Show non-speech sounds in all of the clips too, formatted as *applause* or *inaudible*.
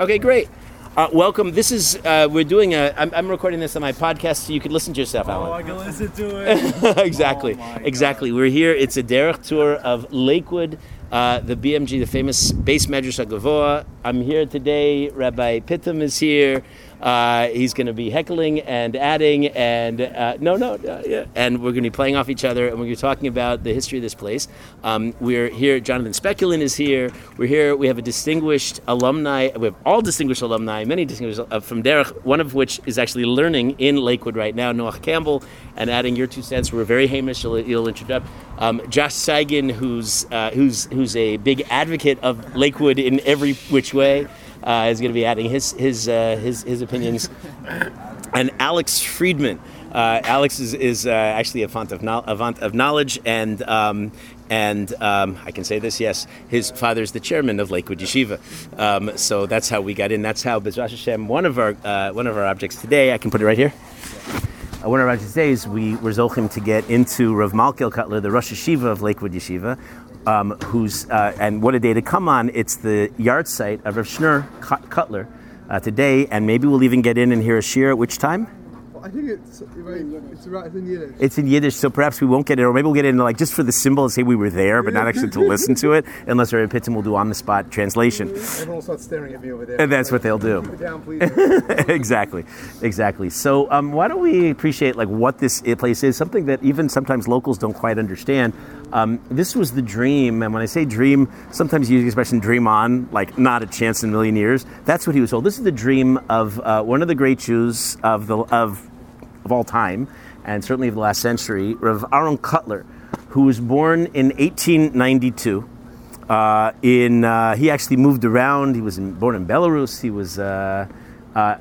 Okay, great. Uh, welcome. This is uh, we're doing a. I'm, I'm recording this on my podcast, so you can listen to yourself, Oh, Alan. I can listen to it. *laughs* exactly, Oh my God. exactly. We're here. It's a derech tour of Lakewood, uh, the BMG, the famous base Medrash Govoha. I'm here today. Rabbi Pitham is here. Uh, he's going to be heckling and adding, and uh, no, no, uh, yeah. and we're going to be playing off each other, and we're going to be talking about the history of this place. Um, we're here. Jonathan Speculin is here. We're here. We have a distinguished alumni. We have all distinguished alumni, many distinguished uh, from Derech. One of which is actually learning in Lakewood right now, Noah Campbell, and adding your two cents. We're very Hamish. You'll, you'll introduce um, Josh Sagan, who's uh, who's who's a big advocate of Lakewood in every which way uh, is going to be adding his his uh, his his opinions, and Alex Friedman. Uh, Alex is, is uh, actually a font of, no- of knowledge, and um, and um, I can say this: yes, his father's the chairman of Lakewood Yeshiva. Um, so that's how we got in. That's how Bezras Hashem. One of our uh, one of our objects today. I can put it right here. Uh, one of our objects today is we were zochim to get into Rav Malkiel Kotler, the Rosh Yeshiva of Lakewood Yeshiva, um, who's uh, and what a day to come on! It's the yahrzeit of Rav Shneur Kotler uh, today, and maybe we'll even get in and hear a shiur at which time. I think it's right, it's right it's in Yiddish. It's in Yiddish, so perhaps we won't get it, or maybe we'll get in like just for the symbol and say we were there, but not actually to listen to it, unless Rabbi Pittston will do on the spot translation. Everyone will start staring at me over there. And that's what they'll do. Keep it down, please. *laughs* exactly, exactly. So um, why don't we appreciate like what this place is? Something that even sometimes locals don't quite understand. Um, this was the dream, and when I say dream, sometimes you use the expression "dream on," like not a chance in a million years. That's what he was told. This is the dream of uh, one of the great Jews of the of of all time, and certainly of the last century, Rav Aaron Kotler, who was born in 1892. Uh, in uh, he actually moved around. He was in, born in Belarus. He was uh, uh,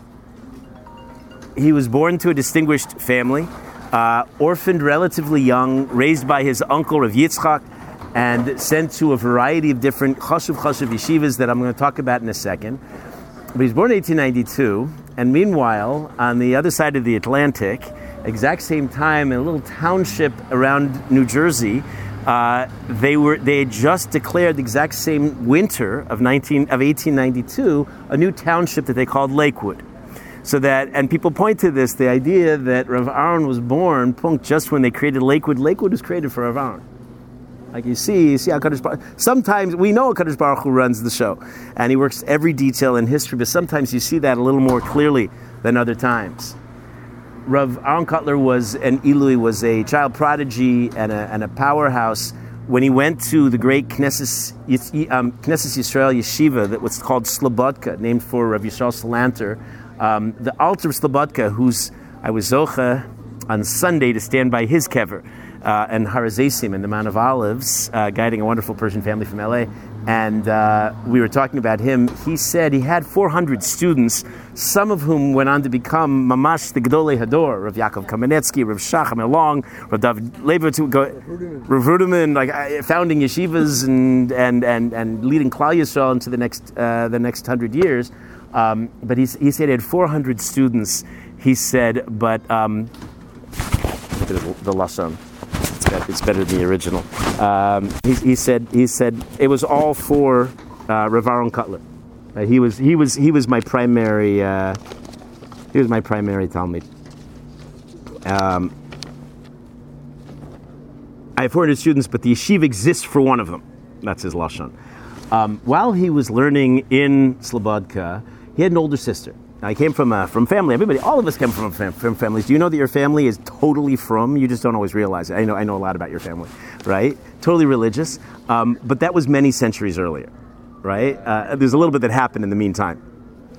he was born to a distinguished family, uh, orphaned relatively young, raised by his uncle Rav Yitzchak, and sent to a variety of different chashuv chashuv yeshivas that I'm going to talk about in a second. But he's born in 1892, and meanwhile, on the other side of the Atlantic, exact same time, in a little township around New Jersey, uh, they were they had just declared the exact same winter of 19 of 1892 a new township that they called Lakewood. So that, and people point to this, the idea that Rav Aaron was born, punk, just when they created Lakewood. Lakewood was created for Rav Aaron. Like you see, you see how Kadosh Baruch, sometimes we know Kadosh Baruch Hu runs the show, and he works every detail in history, but sometimes you see that a little more clearly than other times. Rav Aaron Kotler was an Ilui, was a child prodigy and a, and a powerhouse. When he went to the great Knesset, um, Knesset Yisrael Yeshiva, that was called Slobodka, named for Rav Yisrael Salanter, um, the Alter of Slobodka, who's I was Zocha on Sunday to stand by his kever, uh, and Har HaZeisim in the Mount of Olives, uh, guiding a wonderful Persian family from LA. And uh, we were talking about him. He said he had 400 students, some of whom went on to become Mamash the Gedolei Hador, Rav Yaakov Kamenetsky, Rav Shacham Elong, Rav David Leibowitz, Rav Ruderman, like uh, founding yeshivas and, and, and, and leading Klal Yisrael into the next, uh, the next hundred years. Um, but he, he said he had 400 students. He said, but um, look at the, lashon. It's, bet- it's better than the original. Um, he, he said he said it was all for uh, Rav Kotler. Uh, he was he was he was my primary uh, he was my primary talmid. Um, I have 400 students, but the yeshiva exists for one of them. That's his lashon. Um, while he was learning in Slobodka, he had an older sister. He came from a, from family. Everybody, all of us come from fam- from families. Do you know that your family is totally from? You just don't always realize it. I know I know a lot about your family, right? Totally religious, um, but that was many centuries earlier, right? Uh, there's a little bit that happened in the meantime,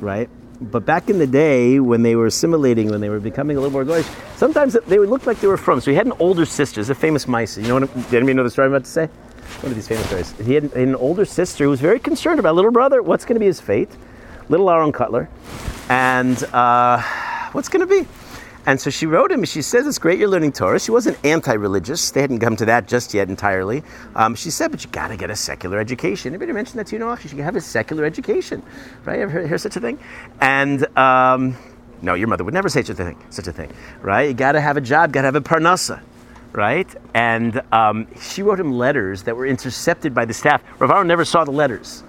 right? But back in the day, when they were assimilating, when they were becoming a little more Goyish, sometimes they would look like they were from. So he had an older sister, a famous mice. You know what? Did anybody know the story I'm about to say? One of these famous stories. He had an older sister who was very concerned about little brother. What's going to be his fate? Little Aaron Kotler, and uh, what's going to be? And so she wrote him. She says, "It's great you're learning Torah." She wasn't anti-religious. They hadn't come to that just yet entirely. Um, she said, "But you got to get a secular education." Anybody mentioned that to you? know, you should have a secular education, right? Ever hear, hear such a thing? And um, no, your mother would never say such a thing. Such a thing, right? You got to have a job. Got to have a parnasa right? And um, she wrote him letters that were intercepted by the staff. Rav Aaron never saw the letters.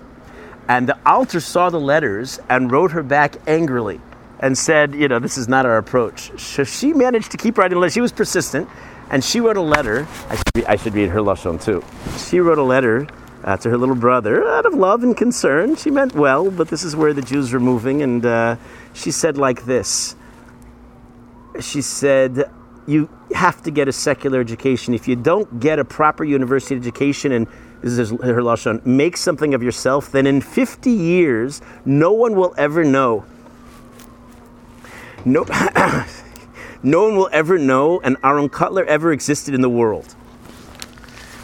And the Alter saw the letters and wrote her back angrily and said, you know, this is not our approach. So she managed to keep writing letters. She was persistent, and she wrote a letter. I should, read, I should read her lashon too. She wrote a letter uh, to her little brother out of love and concern. She meant well, but this is where the Jews were moving, and uh, she said like this. She said, "You have to get a secular education. If you don't get a proper university education and this is her lashon, make something of yourself, then in 50 years, no one will ever know no, *coughs* no one will ever know an Aaron Kotler ever existed in the world.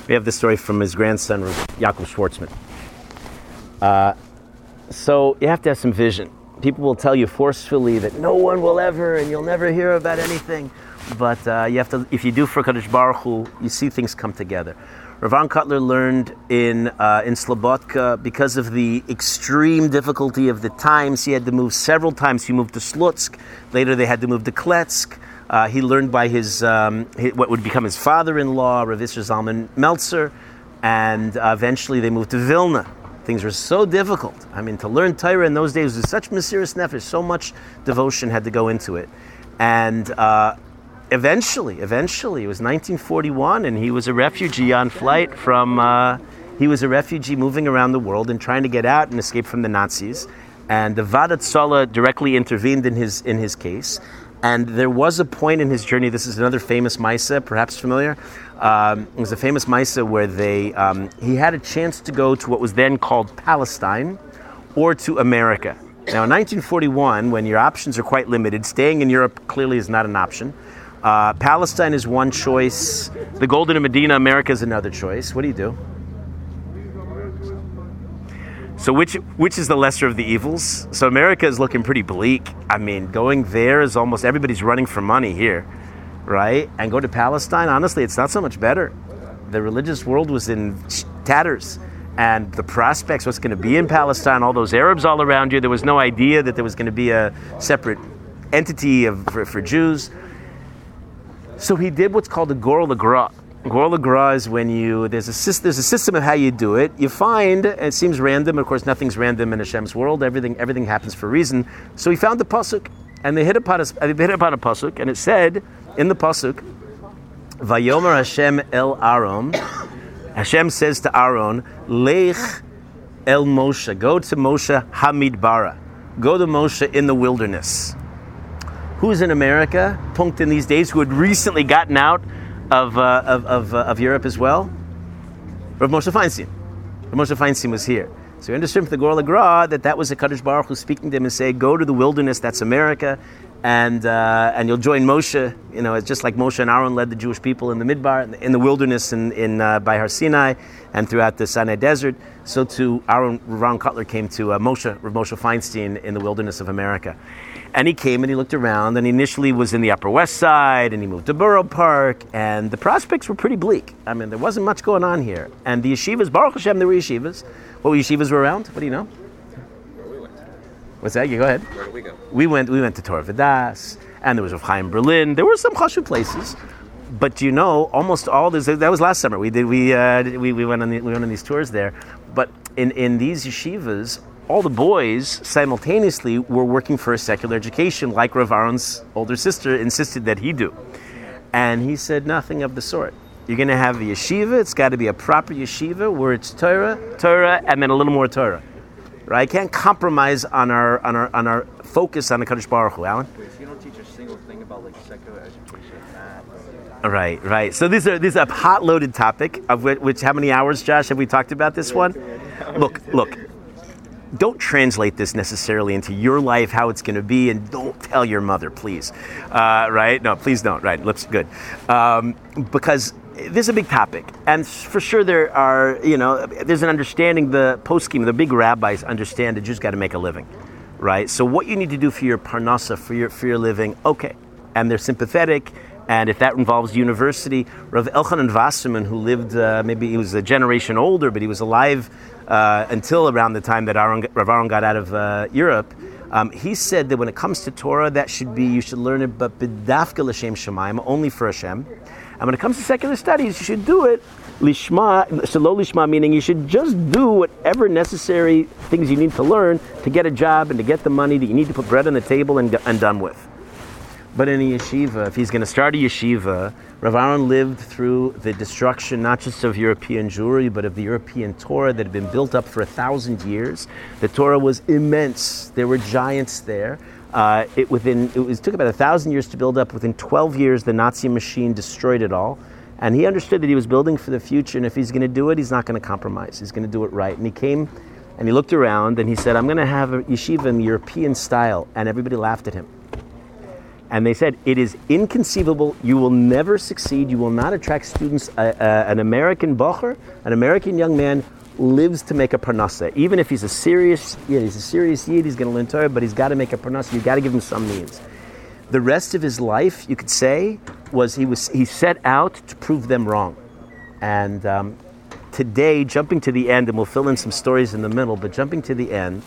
We have this story from his grandson, Yaakov Schwartzman. Uh, so you have to have some vision. People will tell you forcefully that no one will ever, and you'll never hear about anything. But uh, you have to, if you do for Kadosh Baruch Hu, you see things come together. Ravan Kotler learned in, uh, in Slobodka because of the extreme difficulty of the times. He had to move several times. He moved to Slutsk. Later, they had to move to Kletsk. Uh, he learned by his, um, his, what would become his father-in-law, Rav Isser Zalman Meltzer, and uh, eventually they moved to Vilna. Things were so difficult. I mean, to learn Torah in those days was such mesirus nefesh. So much devotion had to go into it, and uh, eventually, eventually, it was 1941, and he was a refugee on flight from. Uh, he was a refugee moving around the world and trying to get out and escape from the Nazis. And the Vadat directly intervened in his in his case. And there was a point in his journey. This is another famous Maisa, perhaps familiar. Um, it was a famous Maisa where they um, he had a chance to go to what was then called Palestine, or to America. Now, in 1941, when your options are quite limited, staying in Europe clearly is not an option. Uh, Palestine is one choice. The Golden Medina, America is another choice. What do you do? So which which is the lesser of the evils? So America is looking pretty bleak. I mean, going there is almost everybody's running for money here, right? And go to Palestine, honestly, it's not so much better. The religious world was in tatters and the prospects what's going to be in Palestine, all those Arabs all around you, there was no idea that there was going to be a separate entity of, for, for Jews. So he did what's called a Goral HaGra. Goral HaGra is when you there's a there's a system of how you do it. You find it seems random. Of course, nothing's random in Hashem's world. Everything everything happens for a reason. So he found the pasuk, and they hit upon a, they hit upon a pasuk, and it said in the pasuk, "Vayomer Hashem el Aaron." Hashem says to Aaron, "Lech el Moshe, go to Moshe Hamidbara, go to Moshe in the wilderness." Who's in America, in these days, who had recently gotten out of, uh, of, of, uh, of, Europe as well? Rav Moshe Feinstein. Rav Moshe Feinstein was here. So we understood from the Goral HaGra that that was a Kadosh Baruch Hu speaking to him and saying, go to the wilderness, that's America, and, uh, and you'll join Moshe. You know, it's just like Moshe and Aaron led the Jewish people in the Midbar, in the wilderness in, in, uh, by Har Sinai and throughout the Sinai desert. So too, Aaron, Ron Kotler came to uh, Moshe, Rav Moshe Feinstein in the wilderness of America. And he came and he looked around, and he initially was in the Upper West Side, and he moved to Borough Park, and the prospects were pretty bleak. I mean, there wasn't much going on here. And the yeshivas, Baruch Hashem, there were yeshivas. What yeshivas were around? What do you know? Where we went. What's that? You go ahead. Where did we go? We went. We went to Torah Vodaas, and there was Rav Chaim Berlin. There were some chashuv places, but do you know, almost all this. That was last summer. We did. We uh, we, we went on the, we went on these tours there. But in in these yeshivas, all the boys simultaneously were working for a secular education, like Rav Aaron's older sister insisted that he do. And he said nothing of the sort. You're going to have a yeshiva. It's got to be a proper yeshiva where it's Torah, Torah, and then a little more Torah. Right? I can't compromise on our on our on our focus on the Kadosh Baruch Hu, Alan. Wait, so you don't teach a single thing about like secular education. Right, right. So this is this is a hot loaded topic of which, which how many hours, Josh, have we talked about this one? Look, look don't translate this necessarily into your life, how it's going to be, and don't tell your mother, please. Uh, right? No, please don't. Right? Looks good. Um, because this is a big topic, and for sure there are, you know, there's an understanding. The poskim, the big rabbis understand that just got to make a living, right? So what you need to do for your parnasa, for your for your living, okay, and they're sympathetic. And if that involves university, Rav Elchanan Wasserman, who lived, uh, maybe he was a generation older, but he was alive uh, until around the time that Aaron, Rav Aaron got out of uh, Europe, um, he said that when it comes to Torah, that should be, you should learn it, but b'dafka l'shem shemaim, only for Hashem. And when it comes to secular studies, you should do it lishma, shelo lishma, meaning you should just do whatever necessary things you need to learn to get a job and to get the money that you need to put bread on the table and, and done with. But in a yeshiva, if he's going to start a yeshiva, Rav Aaron lived through the destruction not just of European Jewry, but of the European Torah that had been built up for a thousand years. The Torah was immense. There were giants there. Uh, it, within, it was, took about a thousand years to build up. Within 12 years, the Nazi machine destroyed it all. And he understood that he was building for the future, and if he's going to do it, he's not going to compromise. He's going to do it right. And he came and he looked around and he said, I'm going to have a yeshiva in European style. And everybody laughed at him. And they said, it is inconceivable. You will never succeed. You will not attract students. Uh, uh, an American bocher, an American young man, lives to make a parnasa. Even if he's a serious, yeah, he's a serious yid, he's going to learn Torah, but he's got to make a parnasa. You've got to give him some means. The rest of his life, you could say, was he was he set out to prove them wrong. And um, today, jumping to the end, and we'll fill in some stories in the middle, but jumping to the end,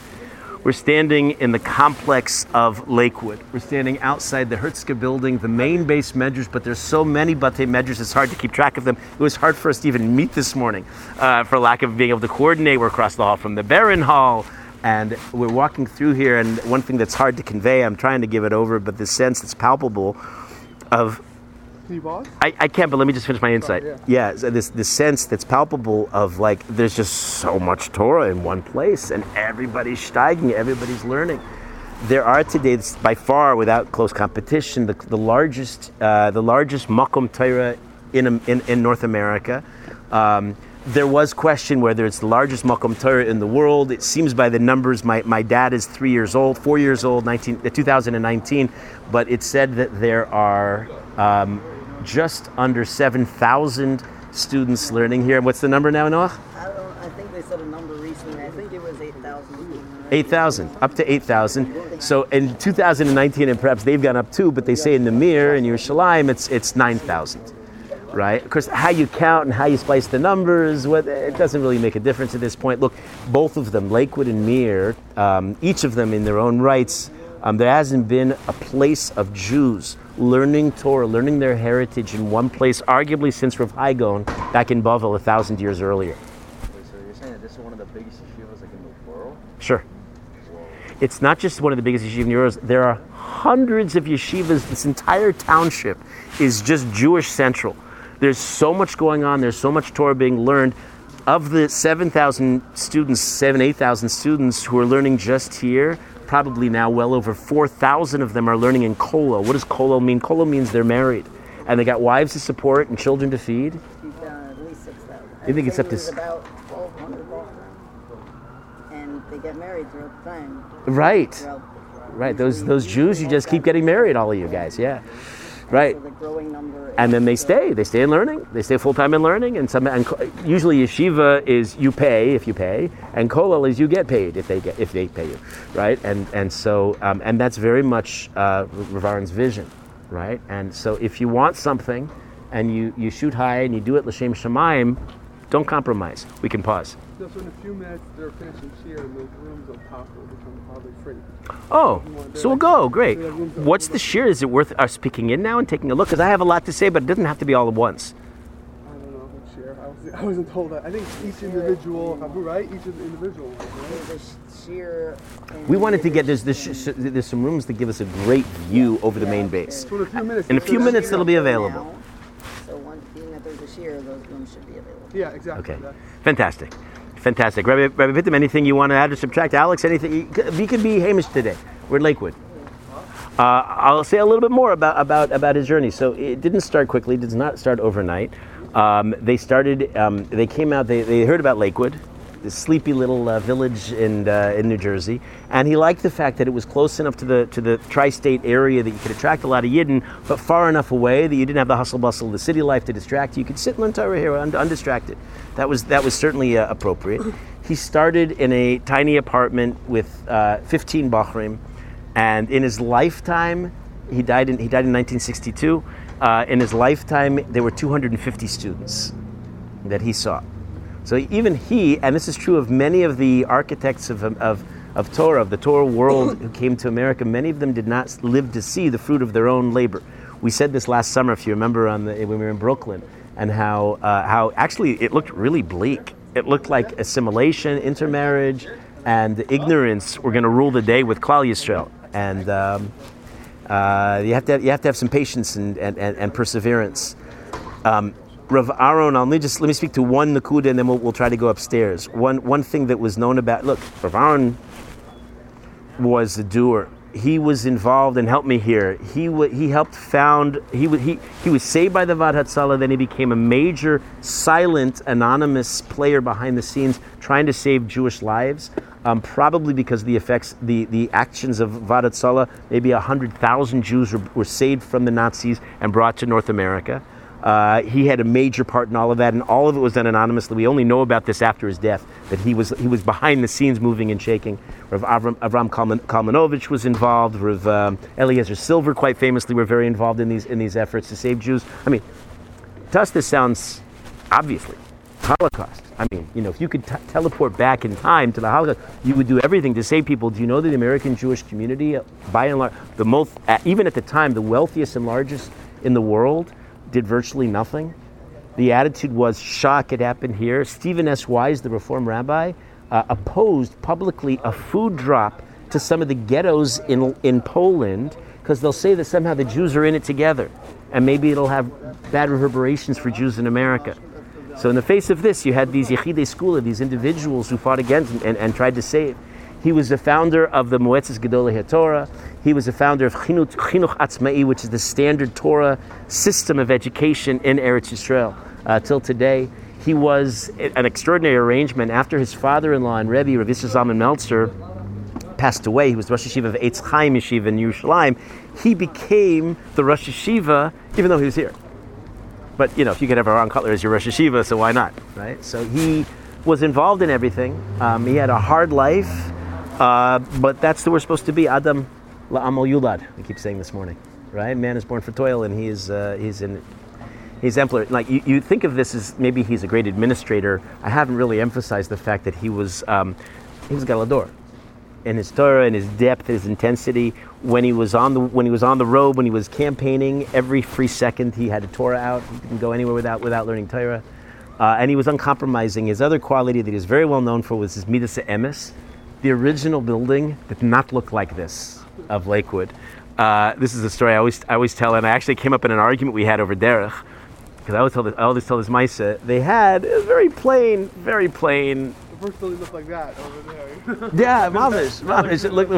we're standing in the complex of Lakewood. We're standing outside the Hertzka building, the main base measures, but there's so many Bate measures, it's hard to keep track of them. It was hard for us to even meet this morning uh, for lack of being able to coordinate. We're across the hall from the Baron Hall. And we're walking through here, and one thing that's hard to convey, I'm trying to give it over, but the sense that's palpable of? I, I can't, but let me just finish my insight. yeah. yeah, so this this sense that's palpable of like there's just so much Torah in one place, and everybody's steiging, everybody's learning. There are today, by far, without close competition, the, the largest uh, the largest makom Torah in, in in North America. Um, there was question whether it's the largest makom Torah in the world. It seems by the numbers, my, my dad is three years old, four years old, 19, uh, 2019, but it said that there are um, just under 7,000 students learning here. What's the number now, Noah? I don't. I think they said a number recently. I think it was eight thousand. 8,000, up to 8,000. So in 2019, and perhaps they've gone up too, but they say in the Mir and Yerushalayim, it's, it's 9,000. Right? Of course, how you count and how you splice the numbers, what, it doesn't really make a difference at this point. Look, both of them, Lakewood and Mir, um, each of them in their own rights, um, there hasn't been a place of Jews learning Torah, learning their heritage in one place, arguably since Rav Hai Gaon back in Bavel a thousand years earlier. Wait, so you're saying that this is one of the biggest yeshivas like in the world? Sure. It's not just one of the biggest yeshivas in Europe. There are hundreds of yeshivas. This entire township is just Jewish central. There's so much going on. There's so much Torah being learned. Of the 7,000 students, 7, 8,000 students who are learning just here, probably now well over 4,000 of them are learning in Kollel. What does Kollel mean? Kollel means they're married. And they got wives to support and children to feed. At least six thousand. You think it's up to about twelve hundred and they get married throughout the time. Right. Throughout, Right. Those, those Jews, you just keep getting married, all of you guys. Yeah. Right. so the growing number. and then they stay. They stay in learning. They stay full time in learning, and some. And usually, yeshiva is you pay if you pay, and kollel is you get paid if they get if they pay you, right? And and so um, and that's very much uh, vision, right? And so if you want something, and you you shoot high and you do it l'shem shemaim, don't compromise. We can pause. So, so in a few minutes, they're finishing shiur and those rooms on top will become probably free. Oh, so we'll go. Great. What's the shiur? Is it worth us picking in now and taking a look? Because I have a lot to say, but it doesn't have to be all at once. I don't know who share. I, was, I wasn't told that. I think each individual, right? Each of the individual. Right? There's a shiur. and We wanted to get there's there's there's, some rooms that give us a great view over the main base. So in a few minutes. In a few minutes, it'll be now. So one, being that there's a shiur, those rooms should be available. Yeah, exactly. Okay, That- fantastic, fantastic. Rabbi, Rabbi Pittem, anything you want to add or subtract? Alex, anything? You could- be Hamish today. We're in Lakewood. Uh, I'll say a little bit more about, about, about his journey. So it didn't start quickly. Did not start overnight. Um, they started. Um, they came out. They, they heard about Lakewood, this sleepy little uh, village in uh, in New Jersey, and he liked the fact that it was close enough to the to the tri-state area that you could attract a lot of Yidden, but far enough away that you didn't have the hustle bustle of the city life to distract you. You could sit in Torah here un- undistracted. That was that was certainly uh, appropriate. *clears throat* He started in a tiny apartment with uh, 15 Bochurim, and in his lifetime, he died in he died in 1962. Uh, in his lifetime, there were 250 students that he saw. So even he, and this is true of many of the architects of, of, of Torah, of the Torah world *coughs* who came to America, many of them did not live to see the fruit of their own labor. We said this last summer, if you remember, on the, when we were in Brooklyn, and how uh, how actually it looked really bleak. It looked like assimilation, intermarriage, and ignorance were going to rule the day with Klal Yisrael. And um, uh, you have to have, you have to have some patience and, and, and, and perseverance. Um, Rav Aaron, me just let me speak to one nakuda, and then we'll, we'll try to go upstairs. One one thing that was known about look, Rav Aaron was a doer. He was involved and helped me here. He w- he helped found he w- he he was saved by the Vad Hatzalah. Then he became a major silent anonymous player behind the scenes, trying to save Jewish lives. Um, probably because the effects, the, the actions of Vad Hatzalah, maybe hundred thousand Jews were, were saved from the Nazis and brought to North America. Uh, he had a major part in all of that, and all of it was done anonymously. We only know about this after his death, that he was he was behind the scenes, moving and shaking. Rav Avram, Avram Kalman, Kalmanovich was involved. Rav um, Eliezer Silver, quite famously, were very involved in these in these efforts to save Jews. I mean, to us, this sounds obviously Holocaust. I mean, you know, if you could t- teleport back in time to the Holocaust, you would do everything to save people. Do you know that the American Jewish community, by and large, the most, even at the time, the wealthiest and largest in the world, did virtually nothing? The attitude was shock, it happened here. Stephen S. Wise, the Reform rabbi, uh, opposed publicly a food drop to some of the ghettos in, in Poland because they'll say that somehow the Jews are in it together and maybe it'll have bad reverberations for Jews in America. So, in the face of this, you had these Yechidei Segulah, these individuals who fought against and, and, and tried to save. He was the founder of the Moetzes Gedolei HaTorah. He was the founder of Chinuch, Atzma'i, which is the standard Torah system of education in Eretz Yisrael uh, till today. He was an extraordinary arrangement. After his father-in-law and Rebbe, Rav Yisrael Zalman Meltzer, passed away, he was the Rosh Yeshiva of Eitz Chaim Yeshiva in Yerushalayim. He became the Rosh Yeshiva, even though he was here. But you know, if you could have Aaron Kotler as your Rosh Yeshiva, so why not, right? So he was involved in everything. Um, he had a hard life, uh, but that's the way we're supposed to be. Adam la'amal yulad. We keep saying this morning, right? Man is born for toil, and he is uh, he's in he's exemplary. Like you, you think of this as maybe he's a great administrator. I haven't really emphasized the fact that he was um, he was Gadol HaDor in his Torah and his depth, his intensity. When he was on the when he was on the road, when he was campaigning, every free second he had a Torah out. He didn't go anywhere without without learning Torah. Uh, and he was uncompromising. His other quality that he was very well known for was his midas emes. The original building did not look like this of Lakewood. Uh, this is a story I always I always tell, and I actually came up in an argument we had over Derech because I always tell this, I always tell this Maisa. They had a very plain, very plain The first building looked like that over there. *laughs* yeah, mamish, mamish. It looked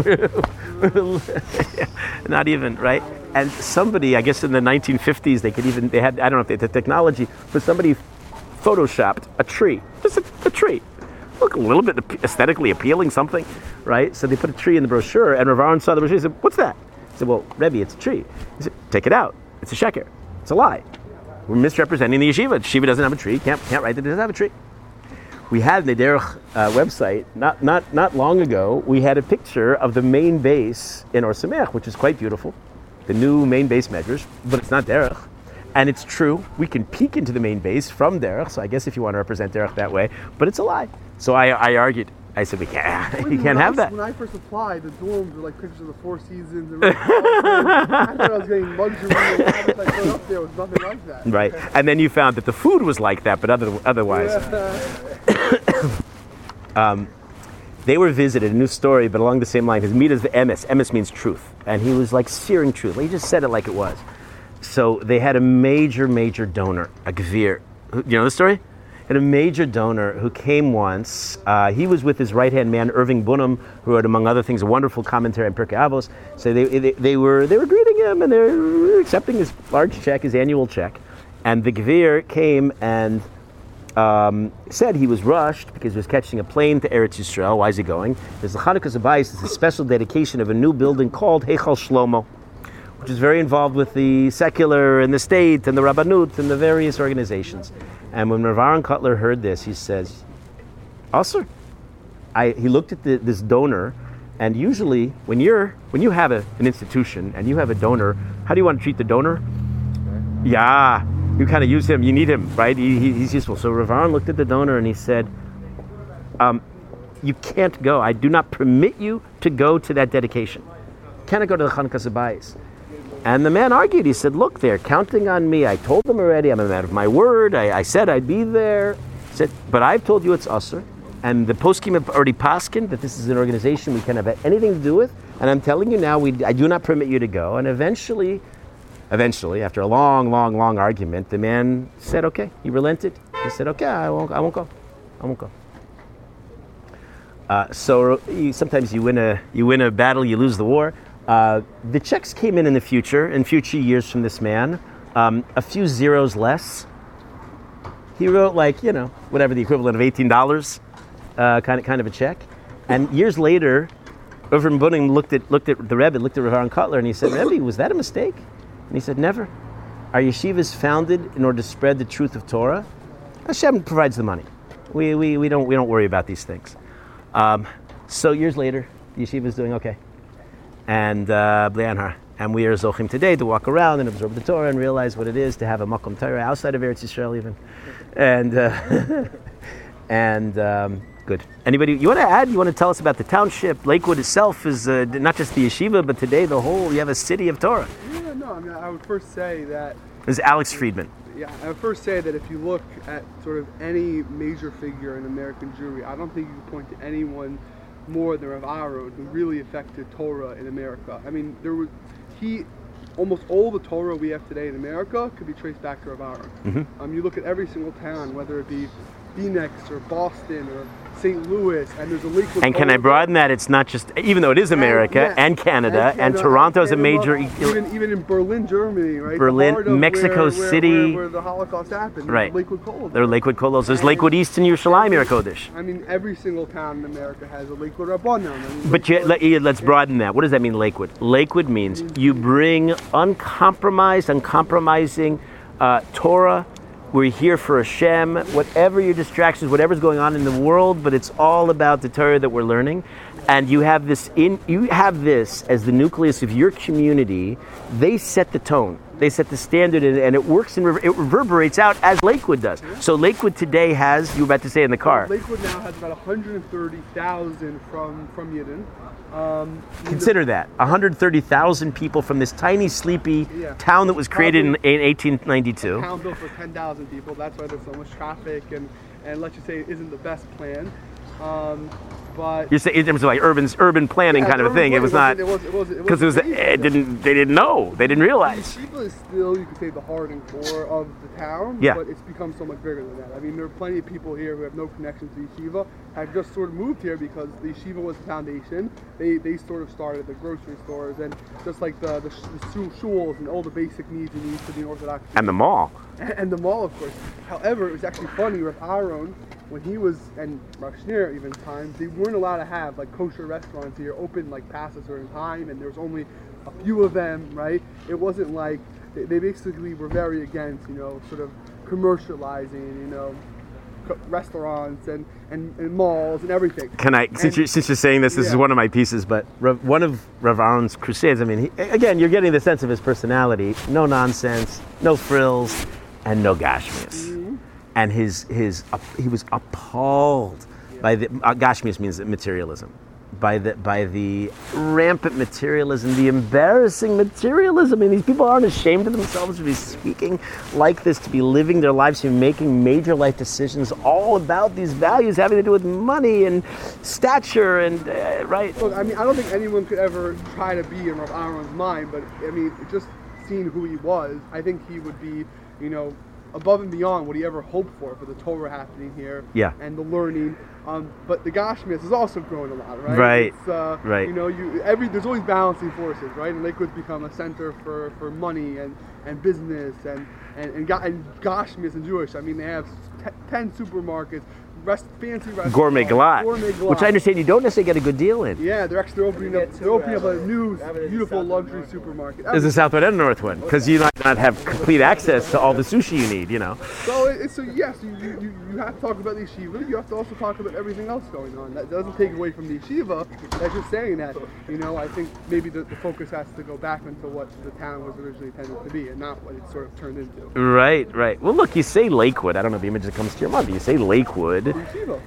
*laughs* not even right. And somebody, I guess in the 1950s, they could even they had I don't know if they had the technology, but somebody photoshopped a tree, just a, a tree, look a little bit aesthetically appealing, something, right? So they put a tree in the brochure, and Rav saw the brochure. He said, "What's that?" He said, "Well, Rebbe, it's a tree." He said, "Take it out. It's a sheker. It's a lie. We're misrepresenting the yeshiva. Yeshiva doesn't have a tree. Can't can't write that it doesn't have a tree." we had the Derech uh, website not, not, not long ago. We had a picture of the main base in Or Sameach, which is quite beautiful. The new main base measures, but it's not Derech. And it's true, we can peek into the main base from Derech, so I guess if you want to represent Derech that way, but it's a lie. So I, I argued. I said, we can't, *laughs* you can't have that. When I first applied, the dorms were like pictures of the Four Seasons. And oh, I thought I was getting luxury. and I put up there was nothing like that. Right. And then you found that the food was like that, but other, otherwise. *coughs* Um, they were visited, a new story, but along the same line. His midas the emes. Emes means truth. And he was like searing truth. He just said it like it was. So they had a major, major donor, a gvir. Who- You know the story? Had a major donor who came once. Uh, he was with his right hand man, Irving Bunim, who wrote, among other things, a wonderful commentary on Pirkei Avos. So they, they, they, were, they were greeting him and they were accepting his large check, his annual check. And the gvir came and um, said he was rushed because he was catching a plane to Eretz Yisrael. Why is he going? There's the Chanukas HaBayis, it's a special dedication of a new building called Heichal Shlomo, which is very involved with the secular and the state and the Rabbanut and the various organizations. And when Rav Aaron Kotler heard this, he says, also, I, he looked at the, this donor, and usually when you're when you have a, an institution and you have a donor, how do you want to treat the donor? Yeah, you kind of use him. You need him, right? He, he- he's useful. So Rav Aaron looked at the donor and he said, um, "You can't go. I do not permit you to go to that dedication. Cannot go to the Chanukas HaBayis." And the man argued. He said, Look, they're counting on me. I told them already. I'm a man of my word. I, I said I'd be there. He said, But I've told you it's assur. And the poskim have already paskin that this is an organization we can't have anything to do with. And I'm telling you now, we, I do not permit you to go. And eventually, eventually, after a long, long, long argument, the man said, Okay. He relented. He said, Okay, I won't, I won't go. I won't go. Uh, so you, sometimes you win a you win a battle, you lose the war. Uh, the checks came in in the future, in future years from this man, um, a few zeros less. He wrote like you know whatever the equivalent of eighteen dollars, uh, kind of kind of a check. And years later, Avram Bunim looked at looked at the Rebbe, looked at Rav Kotler, and he said, Rebbe, was that a mistake? And he said, Never. Our yeshiva is founded in order to spread the truth of Torah. Hashem provides the money. We, we, we, don't, we don't worry about these things. Um, so years later, the yeshiva is doing okay. And uh, Blianhar. And we are zochim today to walk around and absorb the Torah and realize what it is to have a makom Torah outside of Eretz Yisrael even. And, uh, *laughs* and um, good. Anybody, you want to add? You want to tell us about the township? Lakewood itself is uh, not just the yeshiva, but today the whole, you have a city of Torah. Yeah, no, I mean, I would first say that This is Alex Friedman. Yeah, I would first say that if you look at sort of any major figure in American Jewry, I don't think you can point to anyone more than Rav Aaron who really affected Torah in America. I mean, there was he almost all the Torah we have today in America could be traced back to Rav Aaron. Mm-hmm. Um, you look at every single town, whether it be Phoenix or Boston or St. Louis, and there's a Lakewood. And can I broaden that? It's not just, even though it is America yeah, and Canada, and, Canada, Toronto's a major. even, even in Berlin, Germany, right? Berlin, Mexico where, where- City. where, where the Holocaust happened. Right. Lakewood there are Lakewood Kolos. There's And- Lakewood East and Yerushalayim, Yer Kodesh. I mean, every single town in America has a Lakewood Rabban now. I mean, But you, let, let's broaden that. What does that mean, Lakewood? Lakewood means you bring uncompromised, uncompromising uh, Torah. We're here for Hashem, whatever your distractions, whatever's going on in the world, but it's all about the Torah that we're learning. And you have this in you have this as the nucleus of your community. They set the tone. They set the standard, and, and it works and rever- it reverberates out as Lakewood does. So Lakewood today has you were about to say in the car. Lakewood now has about 130,000 from from Yidden. Um, Consider that 130,000 people from this tiny, sleepy Yeah. town that was created in, in 1892. town built for 10,000 people. That's why there's so much traffic, and and let's just say it isn't the best plan. Um, but You're saying in terms of like urban urban planning Yeah, kind of a thing. It was not wasn't- it was- it was- it because it was it eh, didn't they didn't know they didn't realize. Yeshiva is still, you could say, the heart and core of the town. Yeah. But it's become so much bigger than that. I mean, there are plenty of people here who have no connection to yeshiva, have just sort of moved here because the yeshiva was the foundation. They, they sort of started the grocery stores and just like the, the, sh- the shuls and all the basic needs you need to be an Orthodox. And the mall. and the mall, of course. However, it was actually funny with Aaron when he was and Rav even times they weren't allowed to have like kosher restaurants here open like past a certain time, and there was only a few of them, right? It wasn't like they, they basically were very against, you know, sort of commercializing, you know, co- restaurants and, and, and malls and everything. Can I, since And- you're, since you're saying this, this is one of my pieces, but Rev, one of Rev Aaron's crusades, I mean, he, again, you're getting the sense of his personality no nonsense, no frills, and no gashmias. And his, his, he was appalled by the, uh, gashmias means materialism. By the, by the rampant materialism, the embarrassing materialism. I mean, these people aren't ashamed of themselves to be speaking like this, to be living their lives, to be making major life decisions all about these values having to do with money and stature and, uh, right? Look, I mean, I don't think anyone could ever try to be in Rav Aaron's mind, but I mean, just seeing who he was, I think he would be, you know, above and beyond what he ever hoped for for the Torah happening here, Yeah. and the learning. Um, but the Gashmias is also growing a lot, right? Right, It's, uh, right. You know, you every there's always balancing forces, right? And Lakewood's become a center for, for money and, and business and and and, and Gashmias and Jewish. I mean, they have t- ten supermarkets, rest, fancy restaurants, Gourmet Glatt, gourmet which I understand you don't necessarily get a good deal in. Yeah, they're actually opening up. They're opening up a new, beautiful luxury supermarket. Is the Southwood and North one? Because you might not have complete access to all the sushi you need, you know. So, it, so yes, you, you, you- have to talk about the yeshiva. You have to also talk about everything else going on. That doesn't take away from the yeshiva. That's just saying that. You know, I think maybe the, the focus has to go back into what the town was originally intended to be, and not what it sort of turned into. Right, right. Well, look, you say Lakewood. I don't know the image that comes to your mind, but you say Lakewood.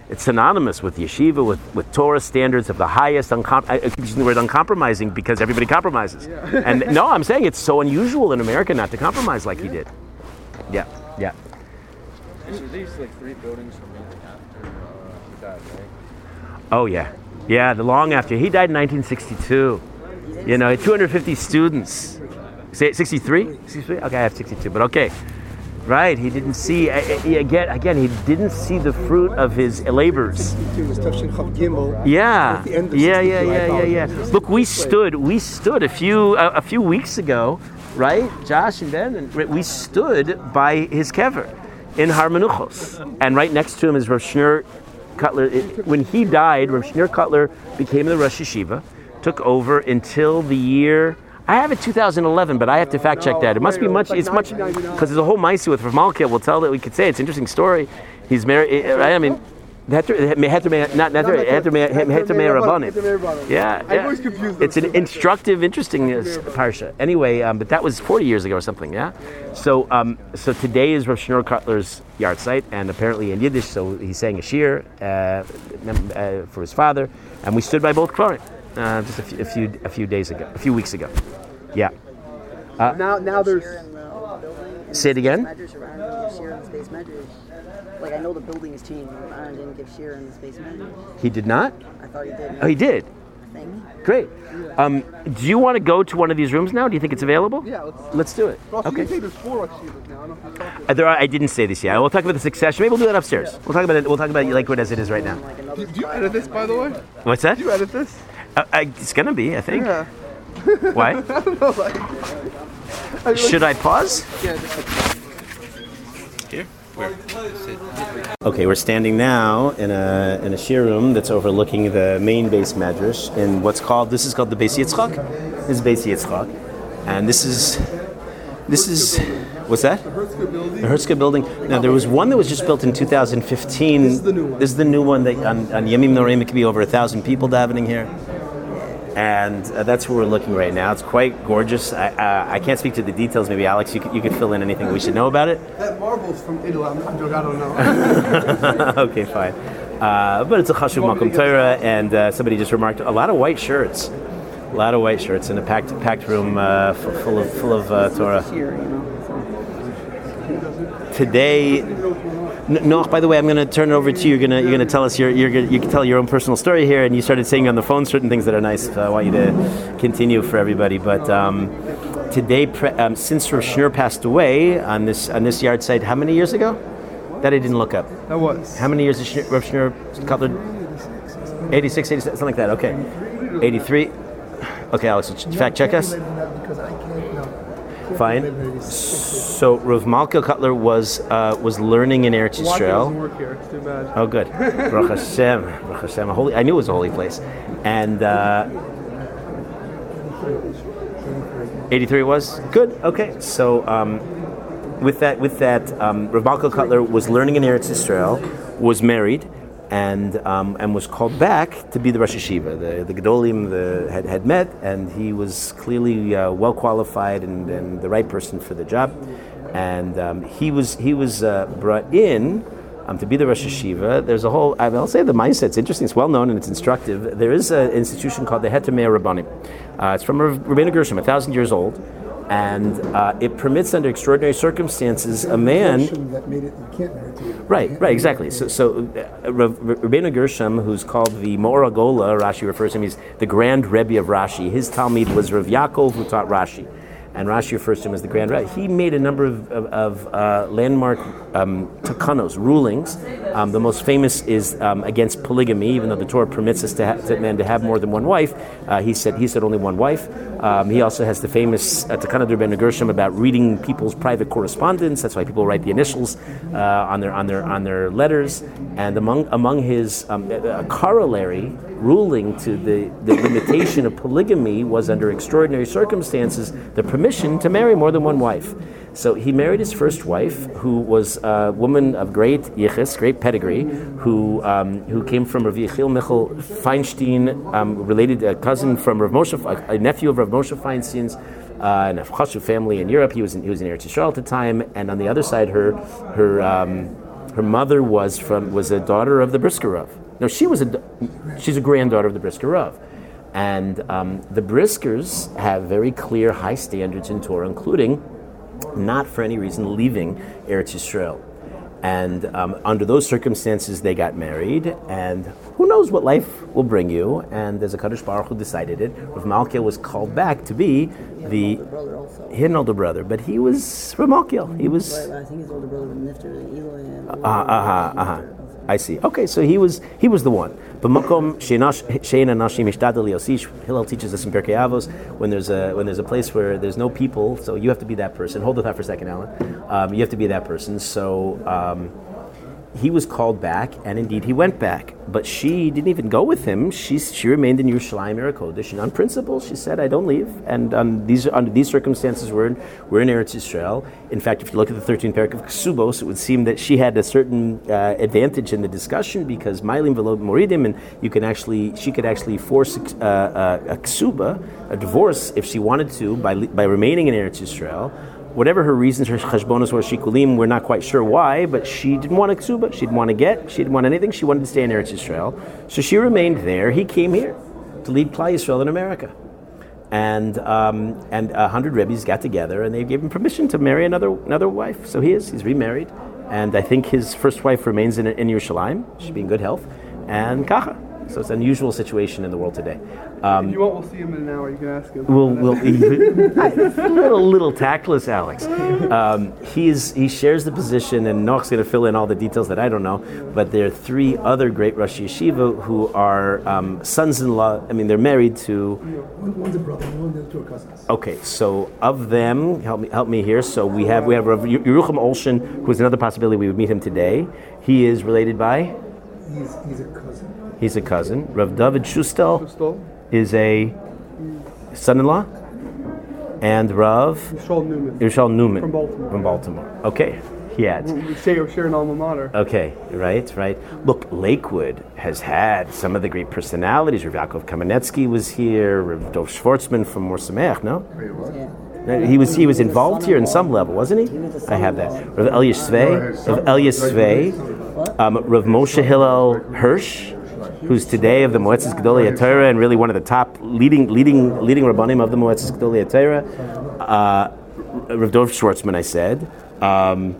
It's synonymous with yeshiva, with, with Torah standards of the highest. Uncom- I I keep using the word uncompromising because everybody compromises. and no, I'm saying it's so unusual in America not to compromise like he did. Yeah, yeah. So these like three buildings from after uh, he died, right? Oh yeah, yeah. The long after he died in 1962. You know, 250 students. Say 63? 63? Okay, I have 62, but okay. Right, he didn't see again. Again, he didn't see the fruit of his labors. Yeah, yeah, yeah, yeah, yeah. Look, we stood, we stood a few a, a few weeks ago, right? Josh and Ben, and we stood by his kever in Har HaMenuchos, and right next to him is Rav Shneur Kotler. When he died, Rav Shneur Kotler became the Rosh Yeshiva, took over until the year. I have it 2011, but I have to fact check that. It must be much. it's much because there's a whole Maisi with Rav Malkiel. We'll tell that we could say it's an interesting story. He's married. I mean, Heter, Heter, Meah- not Heter, Heter, Meah- Heter Meah Rabbanim. Heter Meah Rabbanim. Yeah, I yeah. always confuse It's an instructive, interesting uh, parsha. Anyway, um, but that was 40 years ago or something. Yeah. So, um, so today is Rav Shneur Kotler's yard site, and apparently in Yiddish, so he sang a shiur uh, uh, for his father, and we stood by both Klorim uh, just a few, a few a few days ago, a few weeks ago. Yeah. Now, now there's shiur in the building. and Say it again? Space measures around it, give shiur in the space measures. Like I know the building is changed, but Aaron didn't give shiur in the space measures. He did not. I thought he did. Oh, he did. Great. Um, do you want to go to one of these rooms now? Do you think it's available? yeah. Let's, Let's do it. well, so you Okay. there's four yeshivas now. I don't know if you talked Uh, there are, I didn't say this yet. We'll talk about the succession. Maybe we'll do that upstairs. We'll talk about it. We'll talk about Lakewood as it is right now. Do, do you edit this, by the way? What's that? Do you edit this? Uh, I, it's gonna be, I think. Yeah. *laughs* Why? *laughs* I mean, Should I pause? Yeah, Here? Okay, we're standing now in a in a shiur room that's overlooking the main base medrash in what's called this is called the Beis Yitzchak. This is Beis Yitzchak, and this is this is what's that? Hertzka building. The Herzka building. Now there was one that was just built in 2015. This is the new one. This is the new one that on, on Yamim Noraim it could be over a thousand people davening here, and uh, that's where we're looking right now. It's quite gorgeous. I, uh, I can't speak to the details. Maybe Alex, you could, you could fill in anything we should know about it. That marble's from Italy. I'm, I'm. I don't know. *laughs* okay, fine. Uh, but it's a chashuv makom Torah, and uh, somebody just remarked a lot of white shirts, a lot of white shirts in a packed packed room uh, f- full of full of uh, Torah. Here, you know. So. today. Noach, by the way, I'm going to turn it over to you. You're going to you're going to tell us your you're gonna, you can tell your own personal story here, and you started saying on the phone certain things that are nice. So I want you to continue for everybody. But um, today, pre- um, since Rav Shneur passed away on this on this yahrzeit, how many years ago? That I didn't look up. that was. How many years is Shneur- Rav Shneur Kotler? 86, 87, something like that. Okay, 83. Okay, Alex, fact check us. Because I can't, no. Fine. So Rav Malkiel Kotler was uh, was learning in Eretz Yisrael. work here. It's too bad. Oh, good. Baruch Hashem. Baruch Hashem. Holy. I knew it was a holy place. And uh, 83 was good. Okay. So um, with that, with that, um, Rav Malkiel Kotler was learning in Eretz Yisrael, was married. And, um, and was called back to be the Rosh Yeshiva. The, the Gedolim the, had, had met, and he was clearly uh, well qualified and, and the right person for the job. And um, he was, he was uh, brought in um, to be the Rosh Yeshiva, there's a whole, I mean, I'll say the mindset's interesting, it's well known and it's instructive. There is an institution called the Heter Meah Rabbanim. Uh, it's from Rabbeinu Gershom, a thousand years old, and uh, it permits under extraordinary circumstances a man. That made it, you can't marry two. Right, right, exactly. So, so uh, Rabbeinu Gershom, who's called the Me'or HaGolah Rashi refers to him, he's the Grand Rebbe of Rashi. His Talmud was Rav Yaakov, who taught Rashi. And Rashi refers to him as the Grand Rebbe. He made a number of, of, of uh, landmark um, takanos, rulings. Um, the most famous is um, against polygamy, even though the Torah permits us to, ha- to man to have more than one wife. Uh, he said he said only one wife. Um, he also has the famous uh, Takana Gershom about reading people's private correspondence. That's why people write the initials uh, on their on their on their letters. And among among his um, corollary ruling to the, the limitation of polygamy was under extraordinary circumstances the permission to marry more than one wife. So he married his first wife, who was a woman of great yichus, great pedigree, who um, who came from Rav Yechiel Michel Feinstein, um, related a cousin from Rav Moshe, a, a nephew of Rav Moshe Feinstein's. Uh, an Afchashu family in Europe. He was in, he was in Eretz Yisrael at the time, and on the other side, her her um, Her mother was from was a daughter of the Brisker Rav. No, she was a she's a granddaughter of the Brisker Rav. And um, the Briskers have very clear high standards in Torah, including not for any reason leaving Eretz Yisrael. And um, under those circumstances, they got married, and who knows what life will bring you. And there's a Kadosh Baruch Hu decided it. Rav Malkiel was called back to be the. brother also. He had an older brother, but he was Rav Malkiel. He was. I think his older brother was Nifter Eloy. Uh huh. Uh huh. I see. Okay, so he was he was the one. But Makom Sheina Nashim Ishtadel Yosish. Hillel teaches us in Pirkei Avos when there's a when there's a place where there's no people, so you have to be that person. Hold the thought for a second, Alan. Um, you have to be that person. So. Um, he was called back, and indeed he went back. But she didn't even go with him. She, she remained in Yerushalayim Erekodesh, and on principle, she said, "I don't leave." And on these, under these circumstances, we're in, we're in Eretz Yisrael. In fact, if you look at the 13th parak of Ksubos, it would seem that she had a certain uh, advantage in the discussion because Mailim velo moridim, and you can actually, she could actually force uh, uh, a ksuba, a divorce, if she wanted to, by by remaining in Eretz Yisrael whatever her reasons, her cheshbonos or shikulim, we're not quite sure why, but she didn't want a ksuba, she didn't want to get, she didn't want anything, she wanted to stay in Eretz Yisrael. So she remained there. He came here to lead Klal Yisrael in America. And um, and a hundred rabbis got together and they gave him permission to marry another another wife. So he is, he's remarried. And I think his first wife remains in, in Yerushalayim. She'll be in good health. And kacha. So it's an unusual situation in the world today. Um, If you want, we'll see him in an hour. You can ask him. We'll, we'll *laughs* it's a little, little tactless, Alex. Um, he's, he shares the position, and Noach's going to fill in all the details that I don't know. But there are three other great Rosh Yeshiva who are um, sons-in-law. I mean, they're married to. One, one's a brother, and one the two cousins. Okay, so of them, help me, help me here. So we have we have Rav Yerucham Olshin, who is another possibility. We would meet him today. He is related by. He's, he's a cousin. He's a cousin. Rav David Shustel Stoll. Is a son-in-law, and Rav. Shaul Newman. Yershal Newman From Baltimore. From Baltimore. Okay, he had. We share, share an alma mater. Okay, right, right. Look, Lakewood has had some of the great personalities. Rav Yaakov Kamenetsky was here. Rav Dov Schwartzman from Morsameach, no? Yeah. He was he was involved here in some level, wasn't he? I have that. Rav Elias Svei, Rav Elias Svei, um, Rav Moshe Hillel Hirsch, who's today of the Moetzes Gedolei Torah and really one of the top leading leading leading rabbanim of the Moetzes Gedolei Torah. Uh, Rav Dov Schwartzman, I said. Um,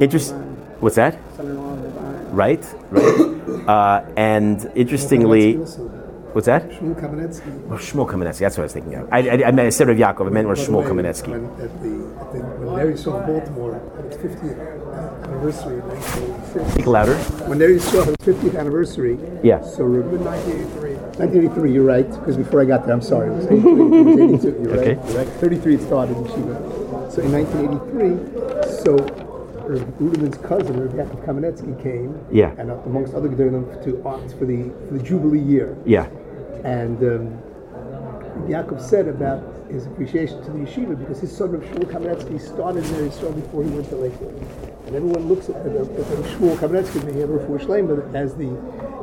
interest. What's that? Son-in-law of Ron. Right, right. Uh, and interestingly, what's that? Shmuel Kamenetsky. Oh, Shmuel Kamenetsky. That's what I was thinking of. I, I, I, meant, I said Rav Yaakov. I meant Shmuel Kamenetsky. When, at the, at the, when Ner Yisrael Baltimore at its 50th anniversary in 1986. Speak louder. When Ner Yisrael its 50th anniversary. Yeah. So Re- 1983. 1983, you're right, because before I got there, I'm sorry, it was 83, it 82, you're *laughs* Okay. right, you're right. 33 it started in Shiva. So in 1983, so Ruderman's cousin, Rav Yaakov Kamenetsky came, Yeah. and uh, amongst other Gedolim to act for the, for the Jubilee year. Yeah. And um, Yaakov said about his appreciation to the yeshiva because his son Rav Shmuel Kamenetsky started in Eretz Yisrael before he went to Lakewood. And everyone looks at, at, at Rav Shmuel Kamenetsky, may he have Refuah as the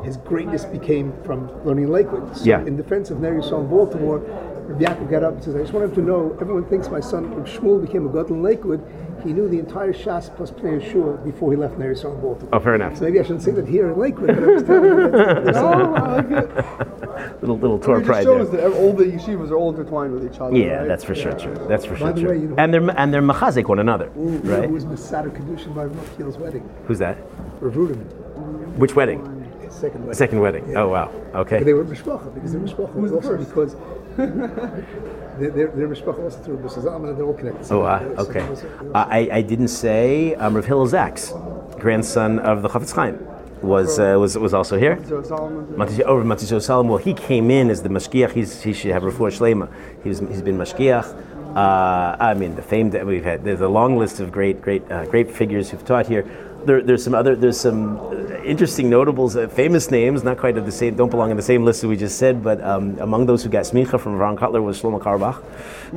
his greatness became from learning in Lakewood. So Yeah. in defense of Ner Yisrael in Baltimore, Rav Yaakov got up and says, I just want him to know, everyone thinks my son Shmuel became a god in Lakewood. He knew the entire Shas plus Pnei Yehoshua before he left Ner Yisrael in Baltimore. Oh, fair enough. So maybe I shouldn't say that here in Lakewood, but I was telling you that. *laughs* Oh, I like it. Little little tour It of just pride shows there. that all the yeshivas are all intertwined with each other. Yeah, right? that's for sure true. That's for sure the true. way, you know- and they're and they're machazik one another, right? Who was mesader kiddushin by Rav wedding? Who's that? Rav Ruderman, Which wedding? second wedding. Second wedding. Oh wow. But Okay. they were mishpacha because they're mishpacha. Who's the also first? Because *laughs* they're, they're, they're mishpacha also through Mrs. Zalman and they're all connected. Oh. So Okay. there was a- there was a- I, I didn't say um, Rav Hillel Zaks, grandson of the Chafetz Chaim, was uh, was was also here. So Solomon. Matish, oh, Matish Salam. Well, he came in as the mashgiach. He's, he should have refuah shlema. He was, he's been mashgiach. Uh, I mean, the fame that we've had. There's a long list of great, great, uh, great figures who've taught here. There, there's some other, there's some uh, interesting notables, uh, famous names, not quite of the same, don't belong in the same list that we just said, but um, among those who got smicha from Ron Kotler was Shlomo Carlebach,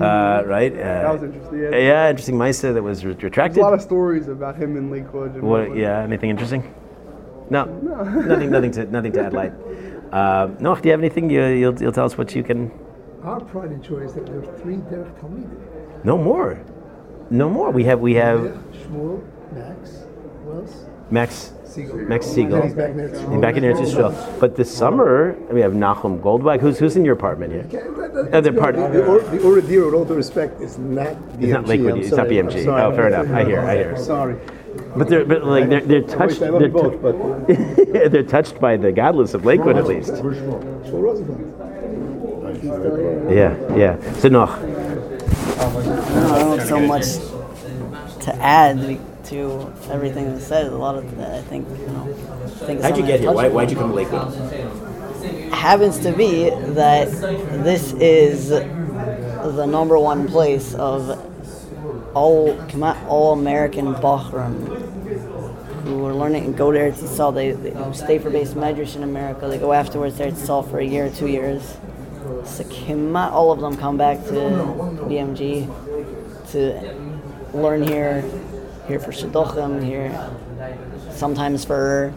uh, right? Uh, That was interesting. Yeah. yeah, interesting Meister that was re- There's retracted. a lot of stories about him in Lakewood. And What, Lakewood. yeah, anything interesting? No, no. *laughs* nothing, nothing to, nothing to add light. Uh, no, do you have anything? You, you'll, you'll tell us what you can. Our pride and joy is that there are three Derech Talmidim. No more, no more. We have, we have. Shmuel, Max, who? Max Siegel. Max Siegel. He's back in Eretz Yisrael. And back in Eretz Yisrael. But this summer, we have Nachum Goldwag. Who's who's in your apartment here? Uh, they're part- The, Or- the Oradir, with all due respect, is not BMG. It's not Lakewood. I'm It's not sorry. BMG. I'm sorry. Oh, fair enough. I hear. I hear. Sorry. But they're but like they're they're I touched. wish I love They're, both, tou- but *laughs* they're touched by the godless of Lakewood at least. Shmuel Rosenfeld. Yeah, yeah. So no, I don't have so much to add to everything that's said. A lot of that, I think, you know. I think how'd you get here? Why why'd you come to Lakewood? happens to be that this is the number one place of all all American Bochurim who are learning and go there to Yisrael. They, they stay for beis medrash in America. They go afterwards there to Yisrael for a year, or two years. So kima- all of them come back to BMG to learn here, here for shidduchim, here sometimes for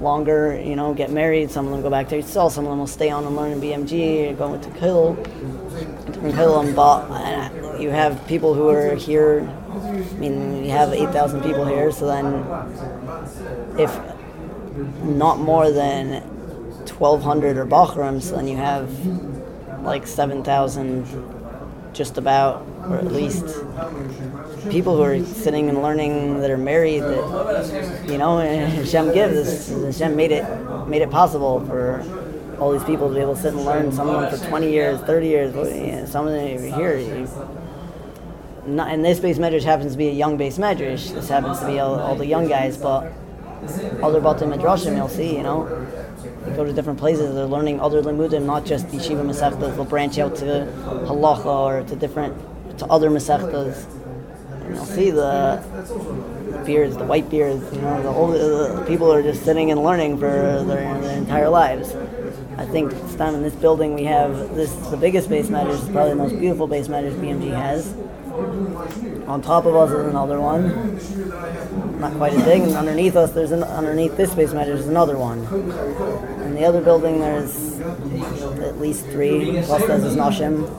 longer, you know, get married. Some of them go back to Yisrael. Some of them will stay on and learn in BMG, go into Kollel, different Kollelim. But you have people who are here. I mean, you have 8,000 people here, so then if not more than 1,200 are Bochurims, then you have like 7,000 just about, or at least people who are sitting and learning that are married that you know eh, *laughs* Hashem gives Hashem made it made it possible for all these people to be able to sit and learn some of them for 20 years 30 years some of them here. You, not, and this beis medrash happens to be a young beis medrash this happens to be all, all the young guys but other Batim Midrashim you'll see you know. They go to different places they're learning other limudim not just yeshiva masechtas they'll branch out to halacha or to different to other masechtas and you'll see the, beards, the white beards, you know, the old the people are just sitting and learning for their, their entire lives. I think this time in this building we have this the biggest beis medrash, probably the most beautiful beis medrash BMG has. On top of us is another one, not quite as big, and underneath us there's an underneath this beis medrash is another one. In the other building there's at least three, plus there's Nashim,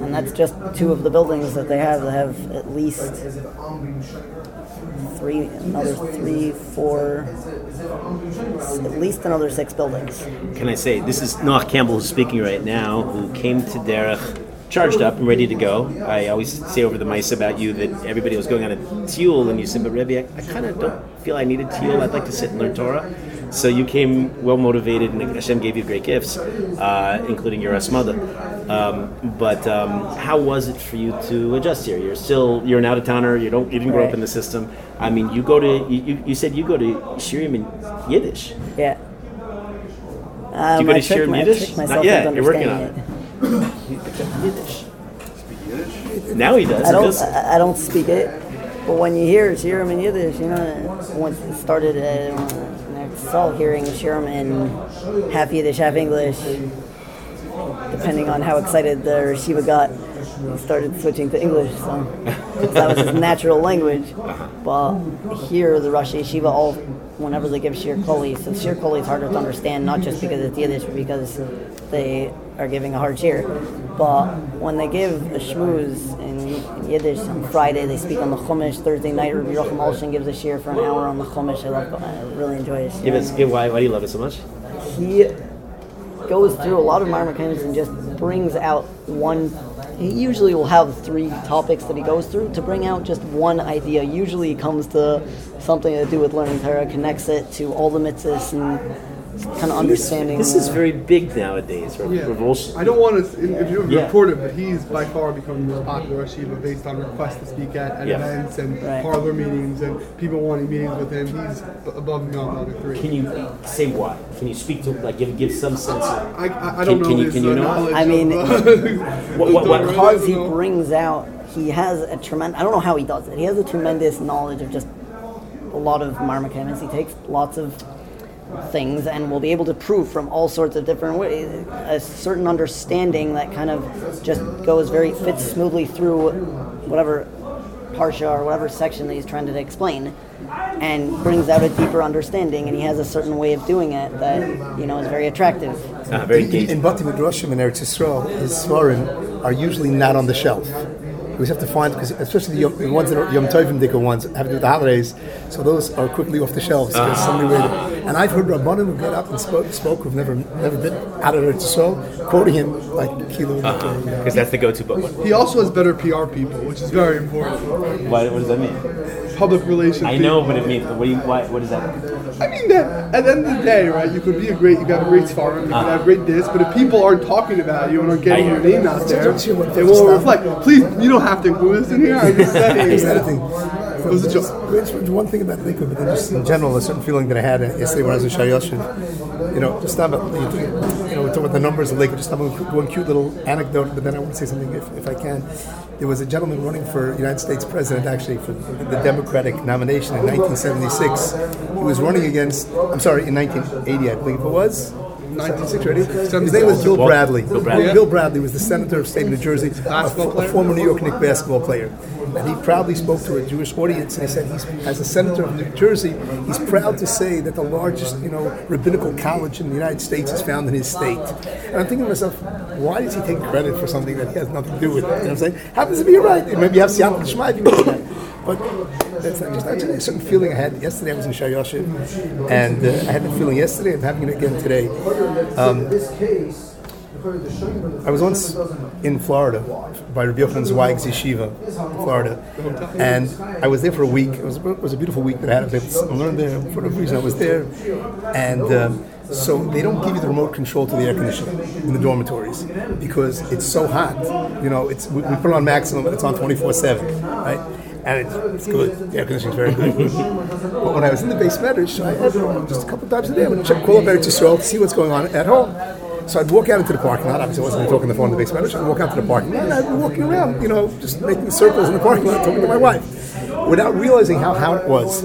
and that's just two of the buildings that they have. They have at least three, another three, four, at least another six buildings. Can I say this is Noah Campbell who's speaking right now, who came to Derech charged up and ready to go. I always say over the mice about you that everybody was going on a tiul, and you said, "But Rebbe, I, I kind of don't feel I need a tiul. I'd like to sit and learn Torah." So you came well motivated, and Hashem gave you great gifts, uh, including your asmada. Um, but um, how was it for you to adjust here? You're still you're an out of towner. You don't you didn't grow up in the system. I mean, you go to you, you, said you go to shiurim in Yiddish. Yeah. Um, Do you go I to Shiurim my- Yiddish? Not yet. You're working understanding Yiddish. *coughs* Now he does. I don't. does. I don't speak it, but when you hear Shiurim in Yiddish, you know, once it started uh, I hearing Shiurim in half Yiddish, half English, depending on how excited the Shiva got, he started switching to English. So that was his natural language. Uh-huh. But here, the Rosh Yeshiva, all whenever they give Shiur Klali, so Shiur Klali is harder to understand, not just because it's Yiddish, but because they are giving a hard shiur. But when they give a shmooze in, in Yiddish on Friday, they speak on the Chumash. Thursday night, Rabbi Yerucham Olshin gives a shiur for an hour on the Chumash. I love, I really enjoy it. Give us, give, why, why do you love it so much? He goes through a lot of mareh mekomos and just brings out one. He usually will have three topics that he goes through to bring out just one idea. Usually, he comes to something to do with learning Torah, connects it to all the mitzvahs and kind of understanding. This is very big nowadays. Right? Yeah. Rav Olshin. I don't want to, if you Yeah. report it, but he's by far becoming the most popular Shiva based on requests to speak at, at Yeah. events and Right. parlor meetings and people wanting meetings with him. He's above and beyond the other three. Can you say why? Can you speak to like give give some sense? Of, I, I, I don't Can- know can you- can you uh, know? I mean, uh, *laughs* *laughs* What- what- what- Torah, because he brings out, he has a tremendous. I don't know how he does it. He has a tremendous knowledge of just a lot of mareh mekomos. He takes lots of things and will be able to prove from all sorts of different ways a certain understanding that kind of just goes very fits smoothly through whatever parsha or whatever section that he's trying to explain and brings out a deeper understanding and he has a certain way of doing it that you know is very attractive uh, very In, in engaging. Bati Midrashim in Eretz Yisrael, his Sefarim are usually not on the shelf. we always have to find because especially the, Yom, the ones that are Yom Tovim Dika ones have to do with the holidays. So those are quickly off the shelves because somebody read it. And I've heard Rabbanim who got up and spoke, spoke who've never never been out of Eretz Yisrael, quoting him like kilo. Because that's the go-to book. He also has better PR people, which is very important. What, what does that mean? Public relations. I people. know what it means, but what, do you, why, what does that mean? I mean that at the end of the day, right? You could be a great, you could have a great star, you could Uh-huh. have great this, but if people aren't talking about you and aren't getting your name out there, Don't you want they will stop? reflect. Please, you don't have to include this in here. I'm just saying. *laughs* It was a joke. One thing about Lakewood, but then just in general, a certain feeling that I had yesterday when I was in Shayoshin. You know, just not about, you know, we're about the numbers of Lakewood, just one, one cute little anecdote, but then I want to say something if, if I can. There was a gentleman running for United States president, actually, for the Democratic nomination in 1976. He was running against, I'm sorry, in 1980, I believe it was. 96, Ready? His name was Bill Bradley. Bill Bradley. Bradley. was the senator of state of New Jersey, a, Basketball a former New York Knicks basketball player. And he proudly spoke to a Jewish audience and he said, he's, as a senator of New Jersey, he's proud to say that the largest, you know, rabbinical college in the United States is found in his state. And I'm thinking to myself, why does he take credit for something that he has nothing to do with? You know what I'm saying? Happens to be right. Maybe you have Siyat Shema But that's not just a certain feeling I had yesterday. I was in Shayoshin, and uh, I had the feeling yesterday. I'm having it again today. Um, I was once in Florida by Rabbi Yochanan Zweig's yeshiva, Florida, and I was there for a week. It was, it was a beautiful week that I had. I learned there for whatever reason. I was there, and um, so they don't give you the remote control to the air conditioning in the dormitories because it's so hot. You know, it's we, we put it on maximum, it's on twenty four seven, right? And it's, it's good. The air conditioning's very good. *laughs* but when I was in the base I had just a couple times a day, I would check, call up Eretz Yisrael to see what's going on at home. So I'd walk out into the parking lot. Obviously, I wasn't talking on the phone in the base. I'd walk out to the parking lot, and I'd be walking around, you know, just making circles in the parking lot, talking to my wife, without realizing how hot it was.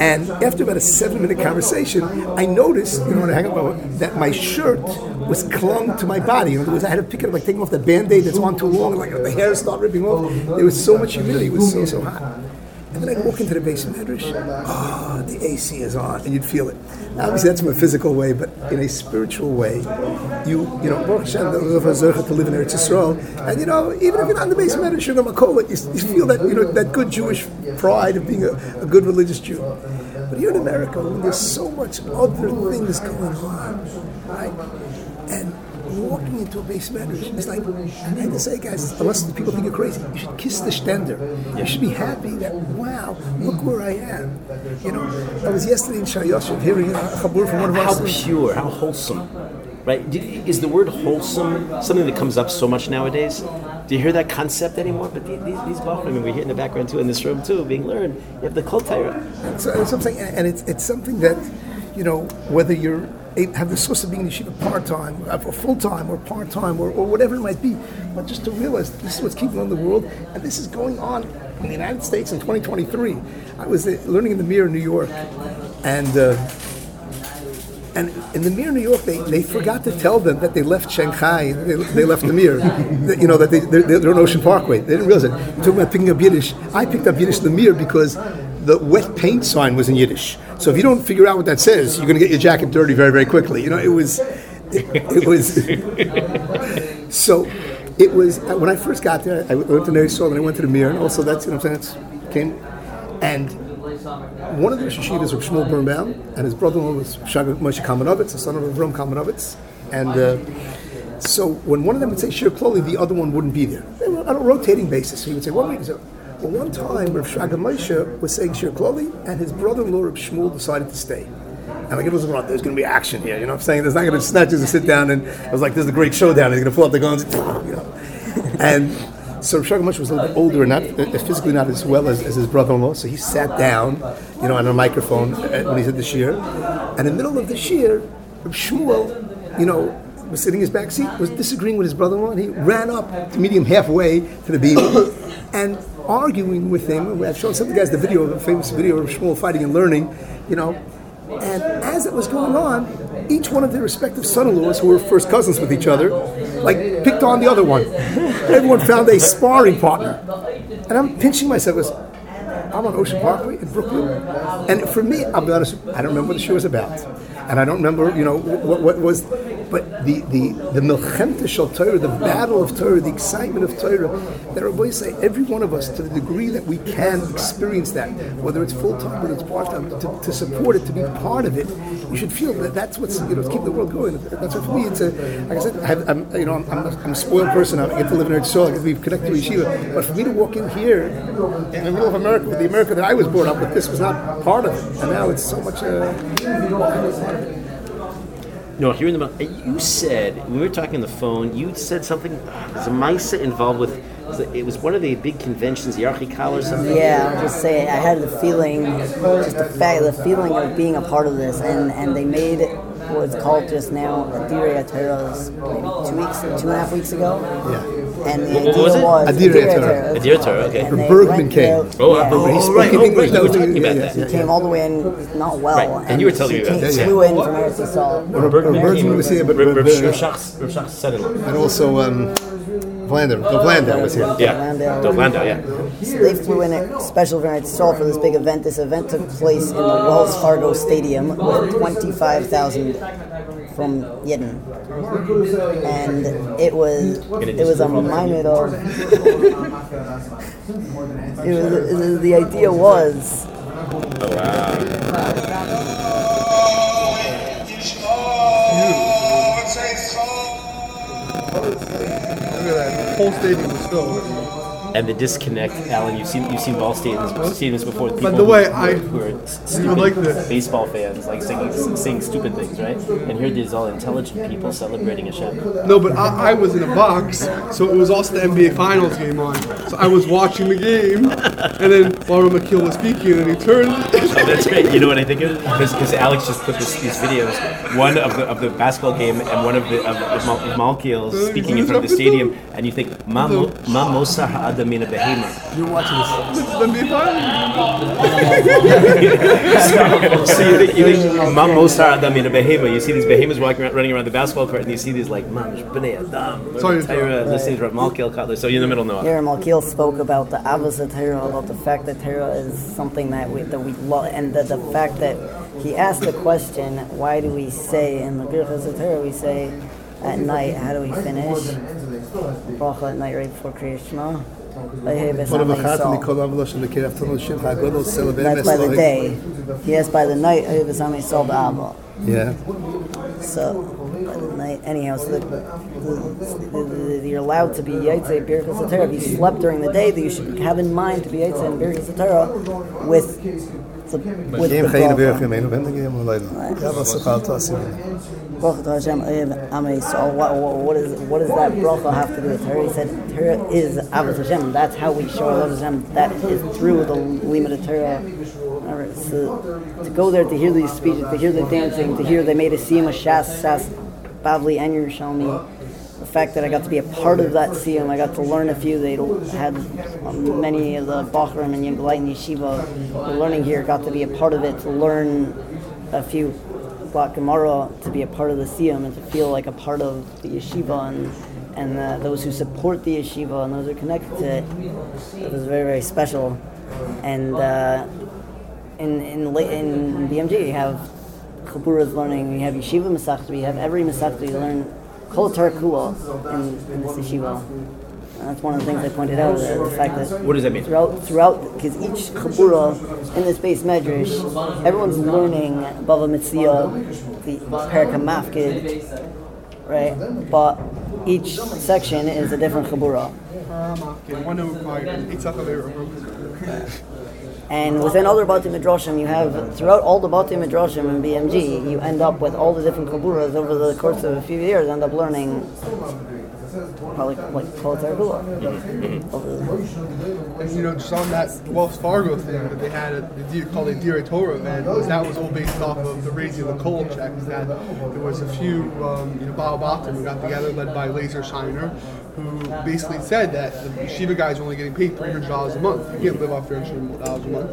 And after about a seven-minute conversation, I noticed, you know, when I hang up, that my shirt was clung to my body. In other words, I had to pick it up, like taking off the band-aid that's on too long, like the hair started ripping off. There was so much humidity. It was so, so hot. And then I'd walk into the beis medrash, oh, ah, the AC is on, and you'd feel it. Obviously, that's from a physical way, but in a spiritual way, you, you know, Baruch Hashem, to live in Eretz Yisrael, and you know, even if you're not in the beis medrash, you're to you, you feel that, you know, that good Jewish pride of being a, a good religious Jew. But here in America, when there's so much other things going on, right? And walking into a beis medrash, it's like, I hate to say, guys, unless people think you're crazy, you should kiss the stender. You should be happy that, wow, look where I am. You know, I was yesterday in Shayoshev hearing a chabur from one of our How students. pure, how wholesome, right? Is the word wholesome something that comes up so much nowadays? Do you hear that concept anymore? But these, these, Bochurim, I mean, we hear in the background too, in this room too, being learned. You have the Kol Torah. So saying, and it's, it's something that, you know, whether you're have the source of being in yeshiva part time, or full time, or part time, or, or whatever it might be, but just to realize this is what's keeping on the world, and this is going on in the United States in 2023. I was uh, learning in the Mir in New York, and. Uh, and in the Mir, New York, they, they forgot to tell them that they left Shanghai. They, they left the Mir. You know that they they're, they're on Ocean Parkway. They didn't realize it. Talking about picking up Yiddish. I picked up Yiddish in the Mir because the wet paint sign was in Yiddish. So if you don't figure out what that says, you're going to get your jacket dirty very very quickly. You know it was it, it was *laughs* so it was when I first got there. I went to Ner Yisrael and I went to the Mir, and also that's you know what I'm saying. It's came and one of the yeshivas was Shmuel Birnbaum, and his brother-in-law was Shraga Moshe Kalmanowitz, the son of Avram Kalmanowitz. And uh, so when one of them would say Shiur Klali, the other one wouldn't be there. They were on a rotating basis. So He would say, one. So, well, one time, Rav Shraga Moshe was saying Shiur Klali, and his brother-in-law, Rav Shmuel, decided to stay. And like it was like, there's going to be action here. You know what I'm saying? There's not going to snatch us and sit down and it was like, there's a great showdown. He's going to pull out the guns, *laughs* you know. And so Rav Moshe was a little bit older and not uh, physically not as well as, as his brother-in-law. So he sat down, you know, on a microphone uh, when he said the shiur. And in the middle of the shiur, Rav Shmuel, you know, was sitting in his back seat, was disagreeing with his brother-in-law, and he ran up to meet him halfway to the beam *coughs* and arguing with him. I've shown some of the guys the video, the famous video of Shmuel fighting and learning, you know. And as it was going on, each one of their respective son-in-laws, who were first cousins with each other, like picked on the other one. *laughs* Everyone found a sparring partner, and I'm pinching myself. I'm on Ocean Parkway in Brooklyn, and for me, I'll be honest, I don't remember what the show was about, and I don't remember, you know, what, what was. But the the the milchemta shel Torah, the battle of Torah, the excitement of Torah, that boys say every one of us, to the degree that we can experience that, whether it's full time, whether it's part time, to, to support it, to be part of it, you should feel that that's what's you know keep the world going. That's what for me. It's a like I said, I I'm you know I'm, I'm, a, I'm a spoiled person. I get to live in Eretz Yisrael, I get to be connected to yeshiva. But for me to walk in here in the middle of America, with the America that I was brought up with, this was not part of it, and now it's so much. Uh, No, here in the you said when we were talking on the phone, you said something. There's a Misa involved with. It was one of the big conventions, the Archikal or something. Yeah, I'm just saying. I had the feeling, just the fact, the feeling of being a part of this, and and they made what's called just now Adire Ateros maybe two weeks, two and a half weeks ago. yeah. And the What- what was it? was Adire Torah. Adire Torah, okay. And Bergman went came. Oh, yeah. uh, oh, He oh, spoke right, in oh, English, right. You were talking about yeah, that. He came all the way in not well. Right, and you were telling me about came- this, yeah. flew in from Eretz Yisrael. Bergman was here, but Reb but, Reb Shach's Reb Shach's son-in-law. and also um, Vlander, the Vlander was here. Yeah, Landau. Dov Landau, yeah. So they flew in a special for Eretz Yisrael for this big event. This event took place in the Wells Fargo Stadium with 25,000 from Yidden. And it was it was a minute of *laughs* it was, it was- the idea was Oh wow. Look at that. The whole stadium was filled. And the disconnect, Alan. You've seen you've seen ball stadiums stadiums before. People the way, I- who are stupid like this. baseball fans, like singing saying stupid things, right? And here there's all intelligent people celebrating Hashem. No, but I, I was in a box, so it was also the NBA Finals game on. So I was watching the game, and then Laura McKeel was speaking, and he turned. *laughs* That's great. You know what I think of? Because Alex just put this, these videos, one of the of the basketball game and one of the of, of, Mal- Malkiel speaking in front of the stadium, and you think, "Ma mo- ma mosa ha'adamina behema." You're watching this. the NBA Finals. So you think, you think "Ma mosa ha'adamina behema." You see these behemoths walking around, running around the basketball court, and you see these like, "Man, b'nei adam." Sorry, Tyra, listening to Malkiel Kotler. So you're in the middle, Noah. here Malkiel spoke about the Avos of Torah, about the fact that Torah is something that we that we love, and the, the fact that he asked the question, why do we say in the Birchas of Torah we say at night? How do we finish? Bracha at night right before Kriyat Shema. That's One of the Chatham, Nikol Avlosh, and the Kiraf Tonal Shem HaGodol, Celebrate by the day. Yes, by the night. Yeah. So, by the night, anyhow, so the, the, the, the, you're allowed to be Yaitse Birkas. If you slept during the day, that you should have in mind to be Yaitse and Birkas with the, with the Bracha to Hashem Amei So what, what, what, is, what does that bracha have to do with Torah? He said Torah is Avos Hashem. That's how we show our love Hashem. That is through the limited Torah. So to go there to hear these speeches, to hear the dancing, to hear they made a siyum of Shas, Sas, Bavli, and Yerushalmi. The fact that I got to be a part of that siyum, I got to learn a few. They had um, many of the Bochurim and Yimbalite and Yeshiva learning here. Got to be a part of it to learn a few Black Gemara to be a part of the Siyum and to feel like a part of the yeshiva and and uh, those who support the yeshiva and those who are connected to it. It was very very special. And uh, in in in BMG you have Chaburas learning, we have yeshiva masachta, we have every masachta you learn kol Torah in, in this yeshiva. And that's one of the things I pointed out, uh, the fact that What does that mean? throughout throughout because each chabura in this beis medrash, everyone's learning Bava Metzia, the Perek HaMafkid, right? But each section is a different chabura. One who acquired eight Sachaver And within other Bati Midrashim, you have throughout all the Bati Midrashim in BMG, you end up with all the different chaburas over the course of a few years. End up learning probably like Kol Targula. And you know, just on that Wells Fargo thing that they had at the deer, called a Dire Torah event, was that was all based off of the raising of the kollel checks. That there was a few, um, you know, Baal Batim who got together, led by Laser Shiner, who basically said that the yeshiva guys are only getting paid three hundred dollars a month. You can't live off three hundred dollars a month.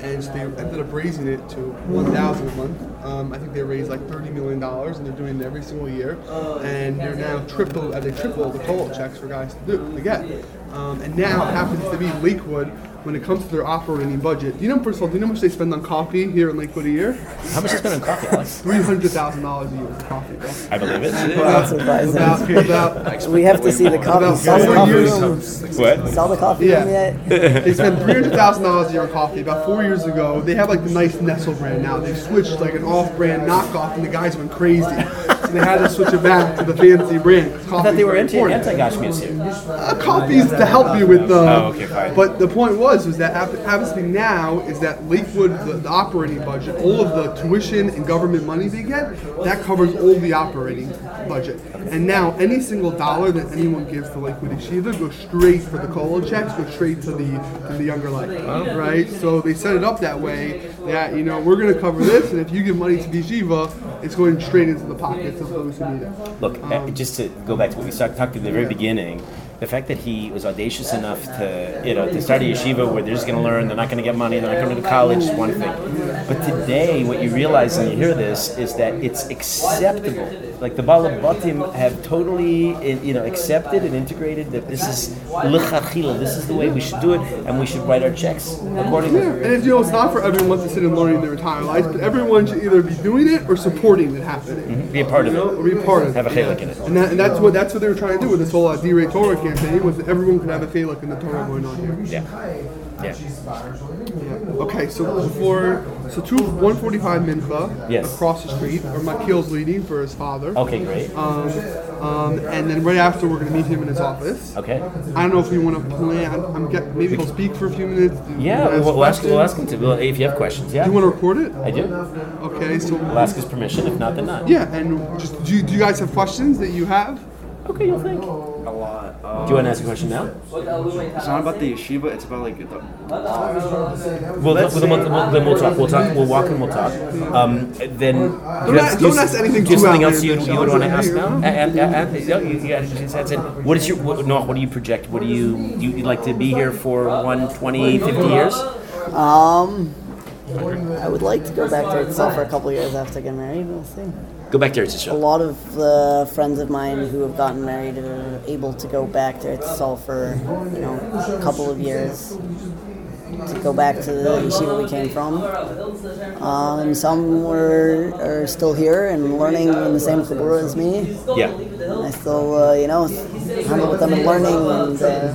And so they ended up raising it to one thousand a month. Um, I think they raised like thirty million dollars, and they're doing it every single year. And they're now triple, uh, they triple the total checks for guys to do to get. Um, and now it happens to be Lakewood when it comes to their operating budget. Do you know, first of all, do you know how much they spend on coffee here in Lakewood a year? How much is spent on coffee, Alex? Three hundred thousand dollars a year for coffee. Bro. I believe it. Not surprising. About, about, *laughs* We have to see the coffee. Sell the coffee What? Sell the coffee Yeah. yet? *laughs* They spend three hundred thousand dollars a year on coffee. About four years ago, they have like the nice Nestle brand now. They switched like an off-brand knockoff, and the guys went crazy. So they had to switch it back to the fancy brand. 'cause I thought they were very anti important. anti Gashmias here. Uh, coffee's to help you with the. Oh, okay, fine. But the point was, was that hap- happens to be now is that Lakewood, the, the operating budget, all of the tuition and government money they get, that covers all the operating budget. And now any single dollar that anyone gives to Lakewood Yeshiva goes straight for the kollel checks, goes straight to the to the yungerleit, right? So they set it up that way that you know we're going to cover this, and if you give money to the yeshiva, it's going straight into the pockets of those who need it. Look, uh, just to go back to what we talked, talked at the very beginning, the fact that he was audacious enough to, you know, to start a yeshiva where they're just going to learn, they're not going to get money, they're not going to go to college, is one thing. But today, what you realize when you hear this is that it's acceptable. Like the Balabatim have totally, you know, accepted and integrated that this is l'chachila, this is the way we should do it, and we should write our checks accordingly. And it's, you know, it's not for everyone to sit and learning their entire lives, but everyone should either be doing it or supporting it happening. Be a part of You know, it. or be a part of Have a it. chelik in it. And, that, and that's what that's what they were trying to do with this whole uh, D-Ray Torah campaign was that everyone could have a chalik in the Torah going on here. Yeah. Yeah. Okay, so before so two 145 mincha Yes. across the street, or Malkiel's leading for his father. Okay, great. Um, um, and then right after we're gonna meet him in his office. Okay. I don't know if you want to plan. I'm, I'm get, maybe he'll speak for a few minutes. Yeah, we'll, we'll ask, we'll ask him to. Well, if you have questions, yeah. Do you want to record it? I do. Okay, so We'll ask his permission. If not, then not. Yeah, and just do you, do you guys have questions that you have? Okay, you'll think. A. Uh, Do you want to ask a question now? it's not about the yeshiva. It's about like the. We'll, then, we'll, we'll, then we'll talk. We'll talk. We'll walk and we'll talk. Um, then Don't ask- don't ask anything do you something else you, you would want to ask like, now? No, you, you. That's it. What is your what, no? What do you project? What do you you you'd like to be here for one, 20, 50 years? Um, I would like to go back to itself for a couple of years after getting married. We'll see. Go back there, A Tisha. lot of the friends of mine who have gotten married are able to go back there. to itself for you know a couple of years to go back to the yeshiva we came from. Um, and some were are still here and learning in the same chabura as me. Yeah. And I still uh, you know hang with them and learning and. Uh,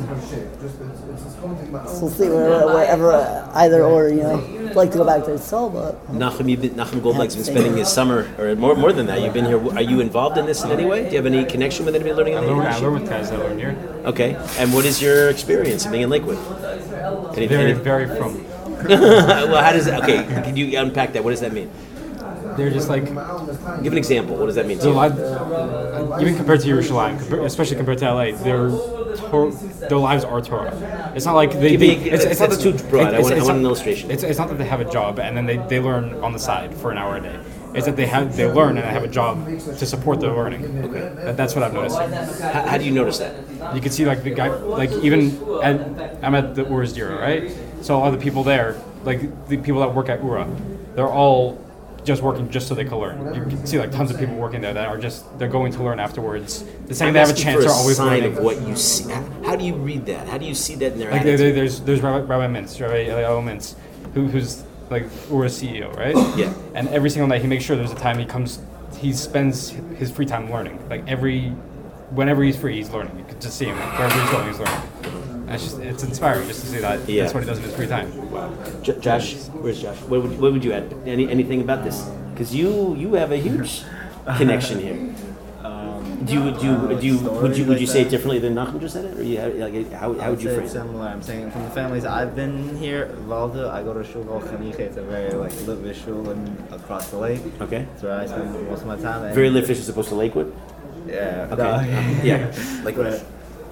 so we'll see where, wherever either or you know like to go back to itself, but Nachum, you've been, Nachum Goldblatt's been spending his summer, or more, more than that. You've been here. Are you involved in this in any way? Do you have any connection with anybody learning I in learn, I Lakewood? learn with guys that learn here. Okay. And what is your experience of being in Lakewood? Any, Very, any- very from. *laughs* well, how does it? Okay, can you unpack that? What does that mean? They're just like Give an example. What does that mean to you? life, even compared to Yerushalayim, especially compared to LA, their Tor- their lives are Torah. It's not like they. Give they me- it's not too broad. I want- I want not- an illustration. It's, it's not that they have a job and then they, they learn on the side for an hour a day. It's that they have they learn and they have a job to support their learning. Okay. That, that's what I've noticed. How, how do you notice that? You can see like the guy, like even at I'm at the Ura's Dira, right? So a lot of the people there, like the people that work at Ura, they're all just working just so they can learn. You can see like tons of people working there that are just they're going to learn afterwards. The second they have a chance, for they're always sign learning. of what you see. How, do you read that? How do you see that in their Like attitude? there- there's there's Rabbi, Rabbi Mintz, Rabbi Eliyahu Mintz, who, who's like Ura's CEO, right? *coughs* Yeah. And every single night he makes sure there's a time he comes, he spends his free time learning. Like every, whenever he's free, he's learning. You can just see him wherever he's going, he's learning. And it's just it's inspiring just to see that. Yeah. That's what he does in his free time. J- Josh, where's Josh? What would, what would you add? Any anything about this? Because you you have a huge *laughs* connection here. Um, do you do you, do you would you would you say it differently than Nachum just said it, or you like how, how would you say phrase it? similar. I'm saying from the families I've been here involved with, I go to shul called Chaniche. It's a very like lit shul and across the lake. Okay. That's where I spend most of my time. Very lit fish as opposed to Lakewood. Yeah. Okay. no. yeah. *laughs* Like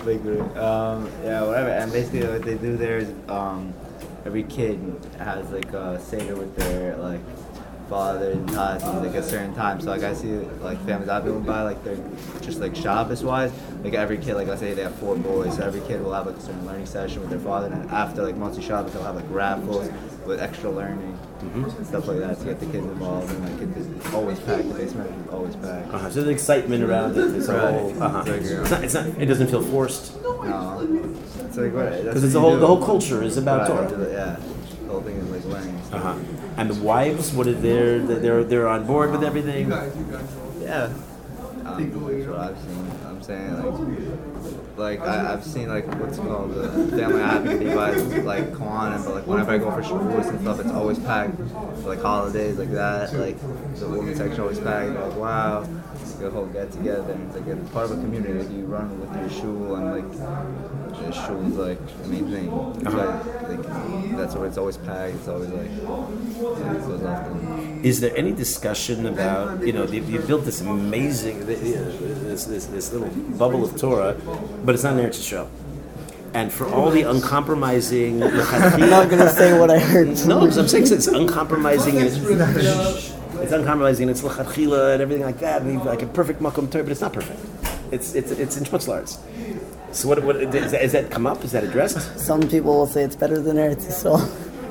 But, Lakewood. Um, yeah, whatever. And basically, what they do there is um, every kid has like a seder with their like father and tati like a certain time. So like I see like families I've been by like they're just like Shabbos wise. Like every kid, like I say they have four boys, so every kid will have like a certain learning session with their father. And after like monthly Shabbos, they'll have like raffles with extra learning, stuff like that to get the kids involved. And like it's always packed. The basement is always packed. Uh-huh. So there's excitement around it. It's a Right. whole. Uh-huh. It's not, it's not. It doesn't feel forced. No. it's like what? Because it's the whole do. the whole culture is about Right, Torah. Yeah, the whole thing is like learning. Uh huh. And the wives, what are they? They're they're on board with everything. Yeah. Um, that's what I've seen. I'm saying like, like I, I've seen like what's called the family I happen to be by like Kwan, but like whenever I go for shavuos and stuff, it's always packed. For, like holidays like that, like the women's section always packed. Like wow, the whole get together and it's like it's part of a community. Like you run with your shul and like the shul is like the main thing. It's uh-huh. like, like that's where it's always packed. It's always like yeah, it goes often. Is there any discussion about you know you you built this amazing this, this this little bubble of Torah, but it's not an Eretz Yisrael. And for all the uncompromising, *laughs* I'm not gonna say what I heard. no, because I'm saying it's uncompromising and it's, it's uncompromising and it's lachatchila and everything like that, and like a perfect makom Torah, but it's not perfect. It's it's it's in schmutzlars. So what what is that, is that come up? Is that addressed? Some people will say it's better than Eretz Yisrael.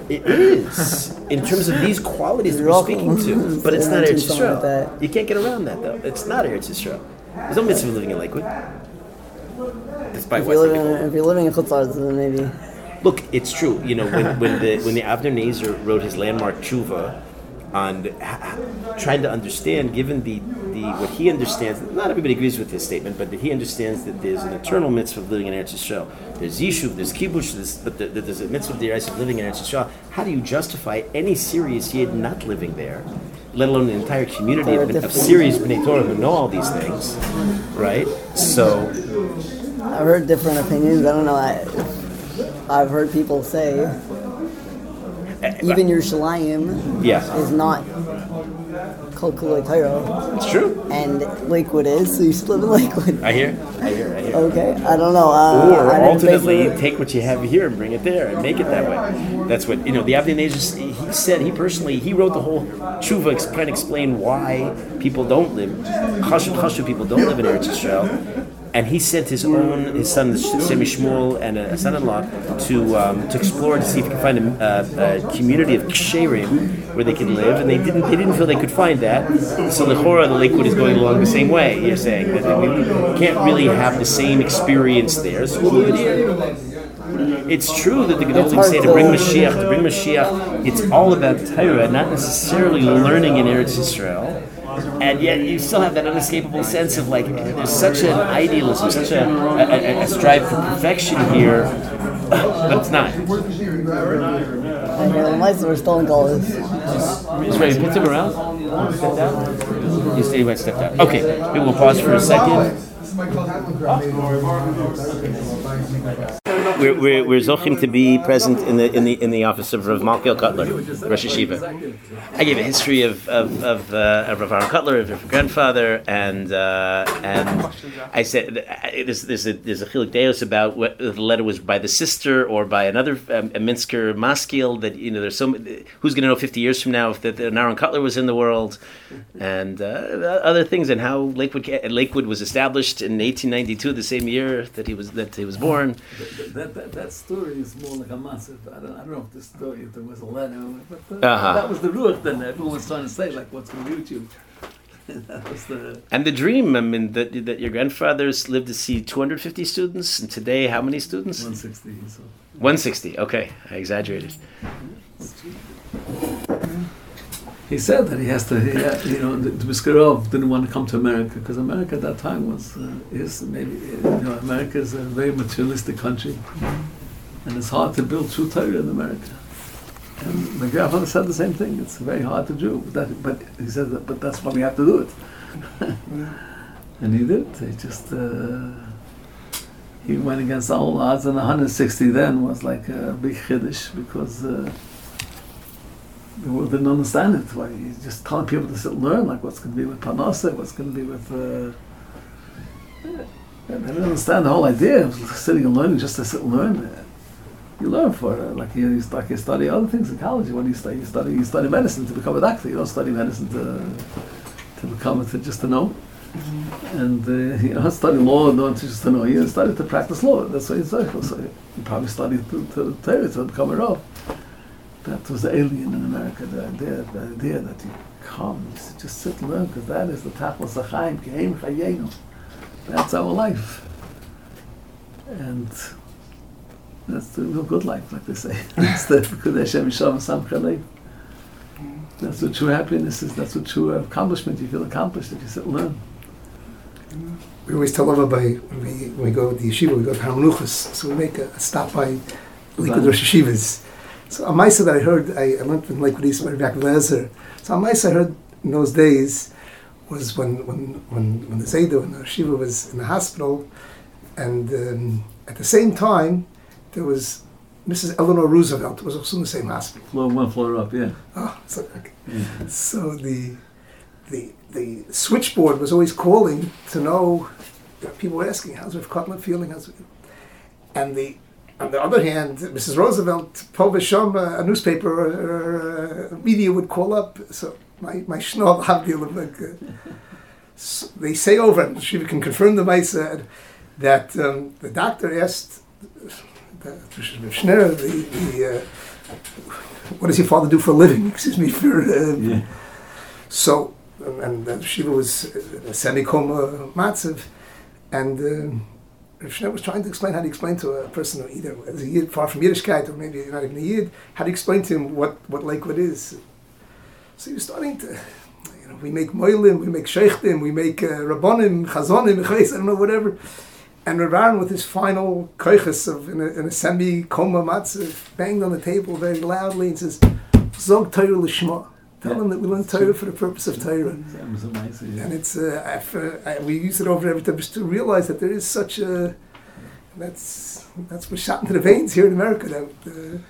It is in terms of these qualities that we're speaking to, but it's not Eretz like Yisrael. that. You can't get around that though. It's not Eretz Yisrael. There's no mitzvah living in Lakewood. Despite If what you're living, if you're living in Chutzlar, then maybe. Look, it's true. You know, when, when the when the Avnei Nezer wrote his landmark tshuva on trying to understand, given the, the what he understands, not everybody agrees with this statement, but that he understands that there's an eternal mitzvah of living in Eretz Yisrael. There's Yishuv, there's Kibush, there's, but the, the, there's a mitzvah of the Eretz of living in Eretz Yisrael. How do you justify any serious Yid not living there? Let alone an entire community of, of serious Bnei Torah who know all these things, right? So, I've heard different opinions. I don't know. I, I've heard people say even Yerushalayim yeah, is not Kulei Torah, it's true. and Lakewood is, so you should live in Lakewood. I hear, I hear, I hear. Okay, I don't know. Uh, or alternately take what you have here and bring it there and make it that way. That's what you know. The Nezer, he said he personally he wrote the whole tshuva trying to explain why people don't live chashuv chashuv people don't live in Eretz Yisrael. And he sent his own, his son, Shem MiShmuel, and a son-in-law to um, to explore to see if he could find a, a, a community of ksherim where they could live, and they didn't. They didn't feel they could find that. So the Chora, the Lakewood, is going along the same way. You're saying that we can't really have the same experience there. So we'll it here. It's true that the Gedolim say to bring Mashiach, to bring Mashiach, it's all about Torah, not necessarily learning in Eretz Yisrael. And yet you still have that unescapable sense of like, there's such an idealism, such a, a, a, a strive for perfection here, but it's not. I mice were still in college. Is ready to put him around? You stay right, step down. Okay, we will pause for a second. We're, we're, we're zochim to be present in the in the in the office of Rav Malkiel Kotler, Rosh HaYeshiva. I gave a history of of of, uh, of Rav Aaron Kotler, of her grandfather, and uh, and I said uh, there's there's a there's a deos about what the letter was by the sister or by another um, a Minsker maskil that you know there's so who's going to know 50 years from now if that Aaron Kotler was in the world, and uh, other things and how Lakewood Lakewood was established in 1892, the same year that he was that he was born. That, that, that story is more like a massive. I don't, I don't know if the story, if there was a letter, but uh, Uh-huh. that was the ruach then everyone was trying to say, like, what's on YouTube. *laughs* that was the. And the dream, I mean, that, that your grandfathers lived to see 250 students, and today, how many students? 160. So. 160. Okay, I exaggerated. He said that he has to, he, you know, the, didn't want to come to America because America at that time was, uh, is maybe, you know, America is a very materialistic country. And it's hard to build true Torah in America. And my grandfather said the same thing. It's very hard to do, but, that, but he said that, but that's why we have to do it. *laughs* and he did. He just, uh, he went against all odds, and 160 then was like a big chiddush because uh, the world didn't understand it. Why he's just telling people to sit and learn, like what's going to be with Parnasa, what's going to be with. Uh, they didn't understand the whole idea of sitting and learning just to sit and learn. You learn for it. Like you, you, like you study other things in college. What do you study? You study you study medicine to become a doctor. You don't study medicine to to become to just to know. And uh, *laughs* you don't study law not just to know. You study to practice law. That's what you study for. So you probably study to to, to, to become a rav. That was alien in America. The idea, the idea that you come, you just sit and learn, because that is the tachlis achaim, kehem chayenu. That's our life. And that's the real good life, like they say. *laughs* that's the Kodesh Yishav Sam That's what true happiness is. That's what true accomplishment. You feel accomplished if you sit and learn. We always tell everybody when we, when we go to the yeshiva, we go to HaMenuchos, so we make a, a stop by Lakewood Rosh Yeshivas. So a Maisa that I heard, I, I learned from Lakewood East back Lezer. So a Maisa I heard in those days was when when when, when the Zayda, when the Shiva was in the hospital, and um, at the same time there was Mrs. Eleanor Roosevelt was also in the same hospital. Floor one floor up, yeah. Oh, so, okay. so the the the switchboard was always calling to know. People were asking, "How's Rav Kotler feeling?" How's and the on the other hand, Mrs. Roosevelt, Povesham, a newspaper or, uh, media would call up. So my my like, *laughs* uh, they say over, and she can confirm the Maisa that um, the doctor asked the, the, the uh, what does your father do for a living? Excuse me for. Uh, Yeah. So, um, and uh, Shiva was a semi-coma matziv, and uh, Rav was trying to explain how to explain to a person who either as a yid far from Yiddishkeit or maybe not even a yid, how to explain to him what, what Lakewood is. So he was starting to, you know, we make moilim, we make sheikhtim, we make uh, rabbonim, chazonim, chayes, I don't know, whatever. And Rav Aaron, with his final koiches of in a, in a semi-coma matziv, banged on the table very loudly and says, Zog Torah Lishma. Tell Yeah. them that we learn Torah for the purpose of Torah. That was. And it's uh, I've, uh, I, we use it over and every time just to realize that there is such a that's that's what's shot into the veins here in America. That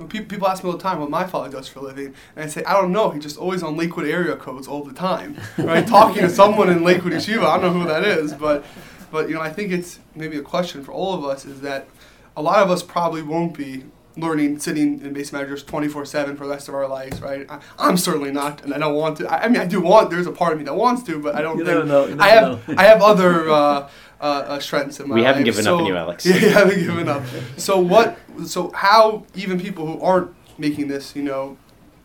uh, people ask me all the time what my father does for a living, and I say, I don't know. He's just always on Lakewood area codes all the time, right? *laughs* Talking to someone in Lakewood Yeshiva. I don't know who that is, but, but you know, I think it's maybe a question for all of us is that a lot of us probably won't be learning sitting in base managers 24/7 for the rest of our lives, right? I, I'm certainly not, and I don't want to. I, I mean, I do want. There's a part of me that wants to, but I don't You think never know, you I have. know. I have other. Uh, uh, uh, strengths in my We haven't life. given up on So- you, Alex. *laughs* Yeah, you haven't given up. So what? So how even people who aren't making this, you know,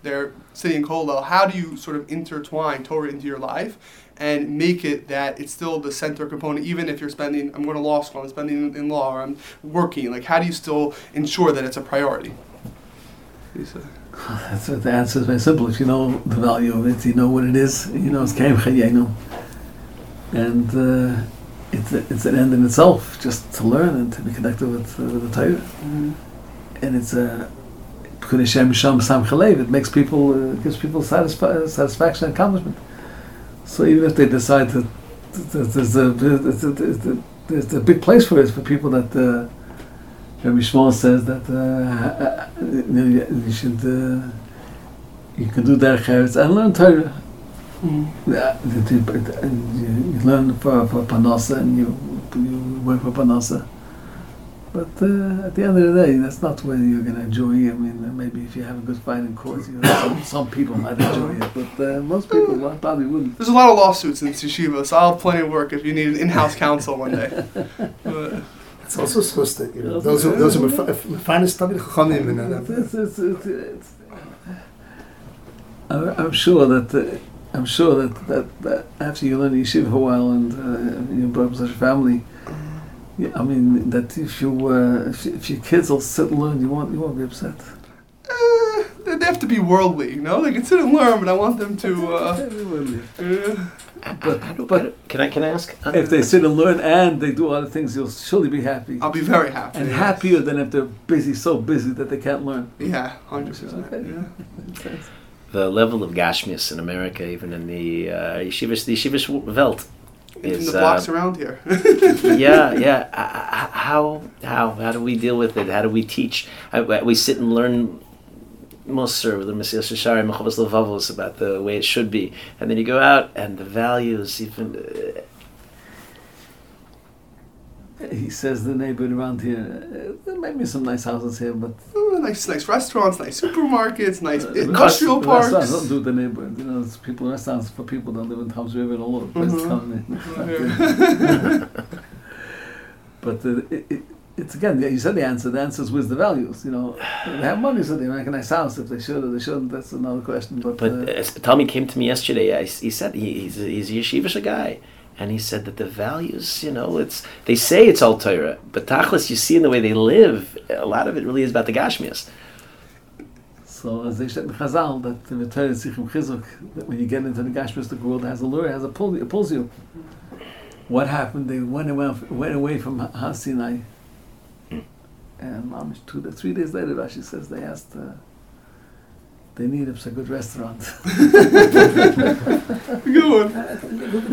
they're sitting in Kollel, how do you sort of intertwine Torah into your life and make it that it's still the center component, even if you're spending, I'm going to law school, I'm spending in law, or I'm working. Like, how do you still ensure that it's a priority? Lisa. *laughs* That's what the answer is very simple. If you know the value of it, you know what it is. You know it's Kaim Chayenu. And uh, it's, a, it's an end in itself, just to learn and to be connected with, uh, with the Torah. And it's a B'chudei Shem Sam Chalev. It makes people, uh, gives people satisfa- satisfaction and accomplishment. So even if they decide to, to there's, a, there's, a, there's, there's a big place for it for people that uh, Rabbi Shmuel says that uh, you, know, you should uh, you can do derech eretz and learn Torah. Yeah, you, you, you learn for, for parnasa and you, you work for parnasa. But uh, at the end of the day, that's not where you're going to enjoy it. I mean, uh, maybe if you have a good fight in court, you know, some, some people might enjoy it, but uh, most people probably wouldn't. There's a lot of lawsuits in Yeshiva, so I'll have plenty of work if you need an in-house counsel one day. *laughs* But, it's also supposed to you know those *laughs* are those are the finest Talmid Chachamim and I'm, I'm sure that uh, I'm sure that, that, that after you learn yeshiva for a while and uh, you grow up in such a family, yeah, I mean that if you uh, if, if your kids will sit and learn, you won't you won't be upset. eh, they they have to be worldly, you know? They can sit and learn, but I want them to, uh, But, but Can I can I ask? uh, if they sit and learn and they do other things, you'll surely be happy I'll be very happy. and yes. happier than if they're busy, so busy that they can't learn. Yeah, 100%. Okay. Yeah. the level of gashmias in America, even in the uh, yeshivas, the yeshivas Welt, In the blocks uh, around here. *laughs* yeah, *laughs* yeah. Uh, uh, how how how do we deal with it? How do we teach? Uh, we sit and learn Musar, the Messiah Shashari, Levavos about the way it should be, and then you go out and the values even. Uh, He says the neighborhood around here, uh, there might be some nice houses here, but Oh, nice, nice restaurants, nice supermarkets, nice Uh, industrial rest- parks. restaurants don't do the neighborhood. You know, it's people restaurants for people that live in Toms River and all over the place. Mhm. Come in. But uh, it, it, it's again, yeah, you said the answer. The answer is with the values. You know, they have money, so they make a nice house. If they should or they shouldn't, that's another question. But, but uh, uh, Tommy came to me yesterday. I, he said he, he's a, he's a yeshivish guy, And he said that the values, you know, it's they say it's all Torah, but tachlis, you see in the way they live, a lot of it really is about the Gashmias. So as they said in Chazal, that the Torah is Chizuk, that when you get into the Gashmistic world, it has a lure, it has a pull, it pulls you. What happened? They went away, went away from Har Sinai, and mamish two, three days later, Rashi says they asked. Uh, they need a good restaurant. *laughs* Good one.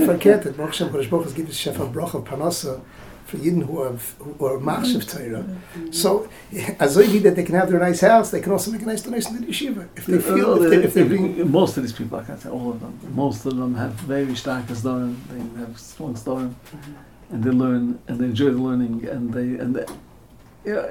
Verkehrt, het mag zijn, Kadosh Baruch Hu gibt es Chef Brach of Parnassa for Yidden who are, er, who are er Machshav Torah. So, as I that they can have their nice house, they can also make a nice donation to the yeshiva. If they feel, if, they, if they're being... most of these people, I can't say all of them, most of them have very stark story. They have strong story, and they learn and they enjoy the learning, and they and they, yeah,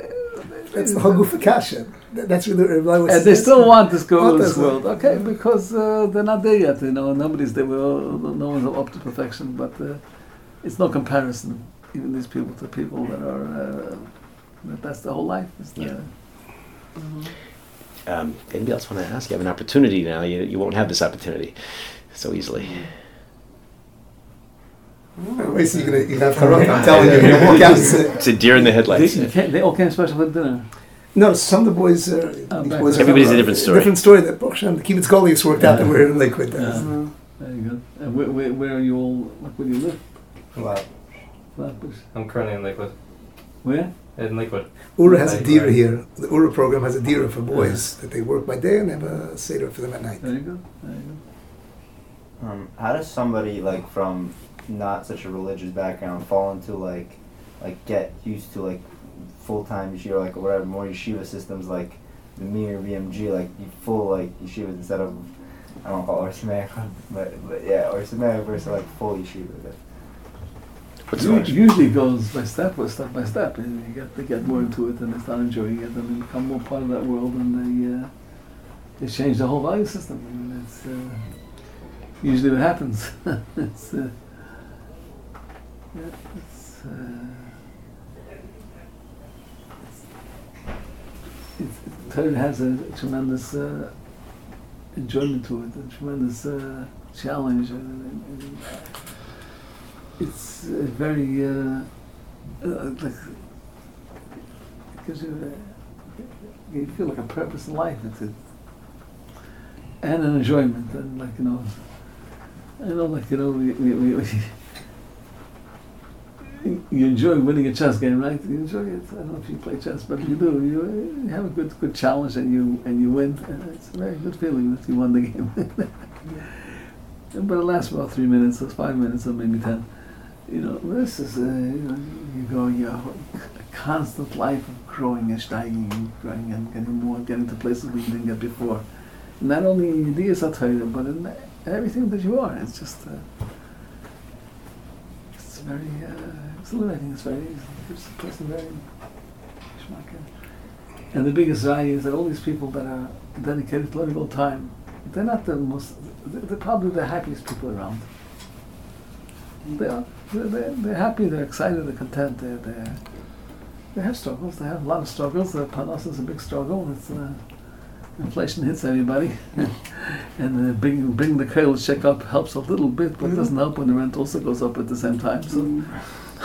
That's the Haguf Akasha. That's what Rabbi was and they still want this girl Want in this this, world, okay? Because uh, they're not there yet. You know, nobody's there. All, no one's up to perfection, but uh, it's no comparison. Even these people to people that are. Uh, that that's the whole life. Is the, Yeah. Um, anybody else want to ask? You have an opportunity now. You, you won't have this opportunity so easily. Wait, so you're gonna you have Harok, I'm telling you, you walk out and say, It's a deer in the headlights. you can't, they all came special for dinner. No, some of the boys, uh, Oh, these back boys are- Everybody's a different story. Different story that Baruch Hashem, the Kibbutz Galuyos worked out that we're in Lakewood. Yeah. Very good. And where, where, where are you all? Like, where do you live? Wow. Flatbush. I'm currently in Lakewood. Where? In Lakewood. Ura has a Right, dira here. The Ura program has a dira for boys that they work by day and they have a seder for them at night. Very good. Very good. Um, how does somebody like from not such a religious background fall into like like get used to like full time yeshiva like or whatever more yeshiva systems like the Mir BMG like full like yeshiva instead of I don't call it Ohr Somayach *laughs* but, but yeah Ohr Somayach versus like full yeshiva. But What's Usually, the goes by step or step by step. And you get they get more into it and they start enjoying it and they become more part of that world and they uh, they change the whole value system. I mean, it's uh, usually what happens. *laughs* it's, uh, yeah, it's, uh, it's, has a tremendous uh, enjoyment to it, a tremendous uh, challenge. And, and, it's very uh, uh, like because you, uh, you feel like a purpose in life. It's a, and an enjoyment, and like you know, I know, like you know, we, we, we you enjoy winning a chess game, right? You enjoy it. I don't know if you play chess, but if you do, you, have a good good challenge, and you and you win. And it's a very good feeling that you won the *laughs* game. but it lasts about three minutes, or five minutes, or maybe ten. You know, this is uh, you know, you go you know, a constant life of growing and steiging, and growing and getting more, getting to places we didn't get before. Not only in ideas but in everything that you are. It's just. Uh, it's very uh, exhilarating. It's very the person schmack. And the biggest value is that all these people that are dedicated to learning all the time, they're not the most. They're probably the happiest people around. They are. They're, they're, they're happy. They're excited. They're content. They're, they're they have struggles. They have a lot of struggles. The panos is a big struggle. It's uh, inflation hits everybody, *laughs* and uh, bring bring the kollel check up helps a little bit, but it doesn't help when the rent also goes up at the same time. So.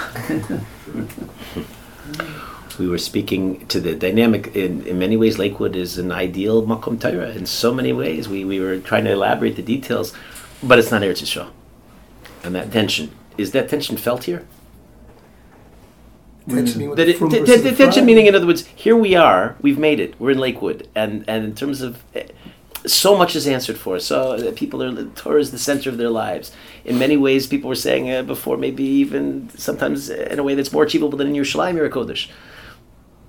*laughs* we were speaking to the dynamic in, in many ways lakewood is an ideal makom Torah. In so many ways we, we were trying to elaborate the details but it's not Eretz Yisrael. And that tension is that tension felt here? Tension meaning with that the it, frum t- t- tension meaning in other words here we are we've made it we're in lakewood and and in terms of eh, so much is answered for. So uh, people are Torah is the center of their lives. In many ways, people were saying uh, before, maybe even sometimes in a way that's more achievable than in Yerushalayim or Kodesh.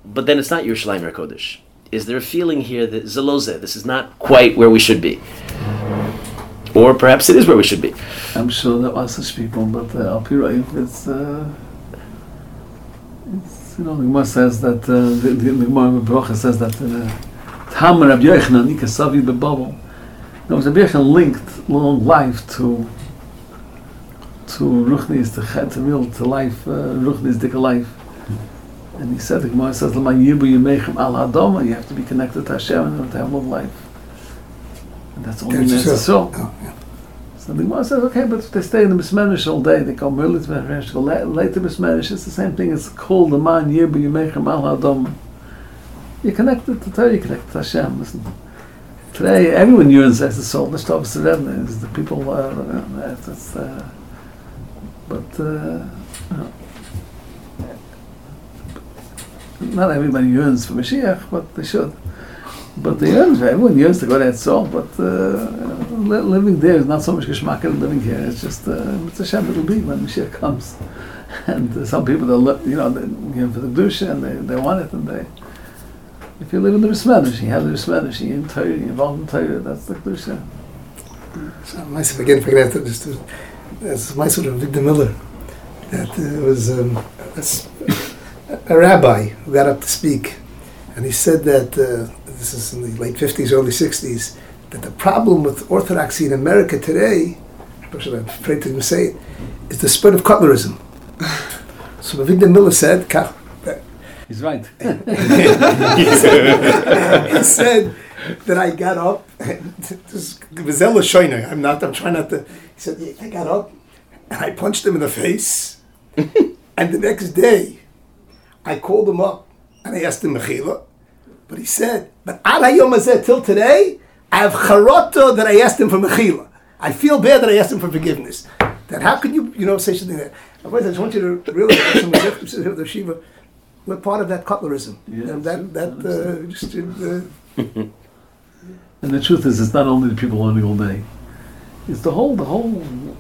But then it's not Yerushalayim or Kodesh. Is there a feeling here that Zeloze, this is not quite where we should be? Or perhaps it is where we should be. I'm sure there are such people, but uh, Al Pirayim, it's, uh, it's, you know, the Gemara says that, uh, the, the, the Gemara says that uh, Tam Rabbi Yochanan Nika Savi Bebabel. No, Rabbi Yochanan linked long life to to Ruchnis, to Chet, to life, uh, Ruchnis, Dika life. And he said, the Gemara says, Lama Yibu Yemechem Al Hadoma, you have to be connected to Hashem in order to have long life. And that's only in Eretz Eretz Yisrael. Yisrael. Oh, yeah. So the Gemara says, okay, but if they stay in the Bismerish all day, they go early to Bismerish, go la- late to Bismerish, it's the same thing. It's called the man yir b'yimechem al hadom. You're connected to Torah, you're connected to Hashem. Listen, today everyone yearns as the soul. The Shtov Serem is the people. Uh, it's, uh, but uh, no. not everybody yearns for Mashiach, but they should. But they yearn, everyone yearns to go to that soul, but uh, li- living there is not so much geschmack in living here. It's just uh, it's a Shem it'll be when Mashiach comes. *laughs* And uh, some people, they'll, you know, they give for the Gdusha and they, they want it and they. If you live in the Rismedish, you have the Rismedish, you in Torah, you're involved in Torah, that's the Gdusha. So myself again, have to just to, that's my sort of Victor Miller. That uh, was um, a, a rabbi who got up to speak, and he said that uh, this is in the late fifties, early sixties, that the problem with orthodoxy in America today, I'm afraid to even say it, is the spread of Kotlerism. So Victor Miller said, "Kach, He's right. *laughs* he said that I got up. This Gazella Shoiner. I'm not. I'm trying not to. He said "Yeah, I got up and I punched him in the face. and the next day, I called him up and I asked him mechila. But he said, "But ad hayom hazeh till today, I have charota that I asked him for mechila. I feel bad that I asked him for forgiveness. That how can you, you know, say something that? I just want you to realize the Shiva, we're part of that Kotlerism. Yeah, and that that uh, just uh, *laughs* And the truth is, it's not only the people learning all day. It's the whole, the whole,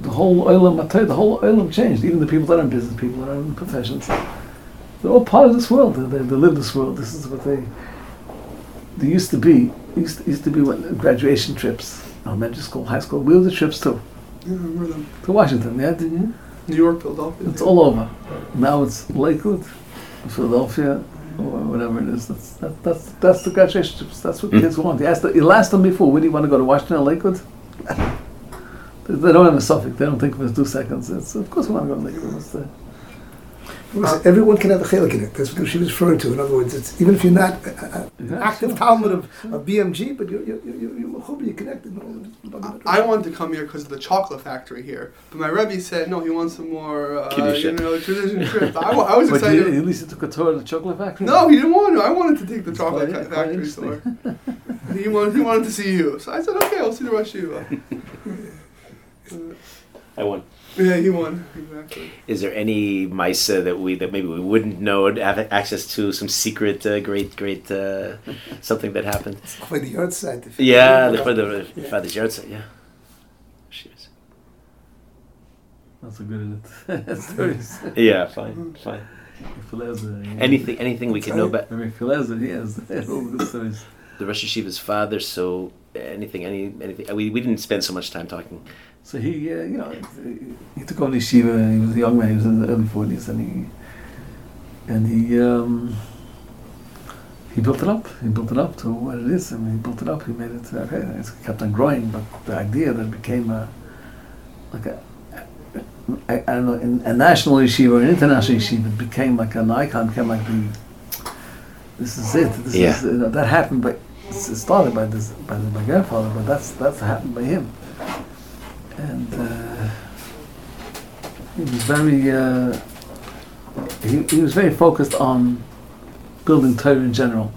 the whole oilam, the whole oilam changed. Even the people that are in business, people that are in professions, they're all part of this world. They, they, they live this world. This is what they. They used to be. Used to, used to be when graduation trips, elementary school, high school. We were the trips too Yeah, I remember them. to Washington. Yeah, didn't you? New York, Philadelphia. It's all over. Now it's Lakewood, Philadelphia, or whatever it is. That's that, that's that's the graduation. That's what kids hmm. want. You asked, you asked them before, where do you want to go to Washington or Lakewood? *laughs* they, they don't have a suffix. They don't think of it as two seconds. It's, of course, we want to go to Lakewood. It's the, Listen, everyone can have a chelik in it. That's what she was referring to. In other words, it's even if you're not uh, uh, an Yeah, active sure, Talmud of, of BMG, but you're you're you're, you're, mechuber, you're connected. I wanted to come here because of the chocolate factory here, but my Rebbe said no. He wants some more, uh, Kedusha. you know, tradition trip. I, I was but excited. you, at least you took a tour of the chocolate factory. no, he didn't want to. I wanted to take the It's chocolate quite- ca- quite factory interesting. store. *laughs* he wanted. He wanted to see you, so I said, okay, I'll see the Rosh Yeshiva. *laughs* I won. Yeah, he won exactly. Is there any Misa that we that maybe we wouldn't know and have access to? Some secret, uh, great, great uh, *laughs* something that happened. By the yahrzeit. if- Yeah, the father, father's yahrzeit. Yeah. Cheers. That's a good *laughs* *laughs* stories. Yeah, fine, fine. Anything, anything we can know about Maybe Filezer, he has all the stories. The Rosh Yeshiva's father. So anything, any, anything. We, we didn't spend so much time talking. So he, uh, you know, he took over the yeshiva. He was a young man. He was in the early forties, and he and he um, he built it up. He built it up to what it is. I mean, he built it up. He made it. Okay, it kept on growing, but the idea that it became a like a I, I don't know, in, a national yeshiva or an international yeshiva, it became like an icon. Became like the this is it. This Yeah. is, you know, that happened, but started by this by my grandfather, but that's that's happened by him and uh, he was very uh, he, he was very focused on building Torah in general.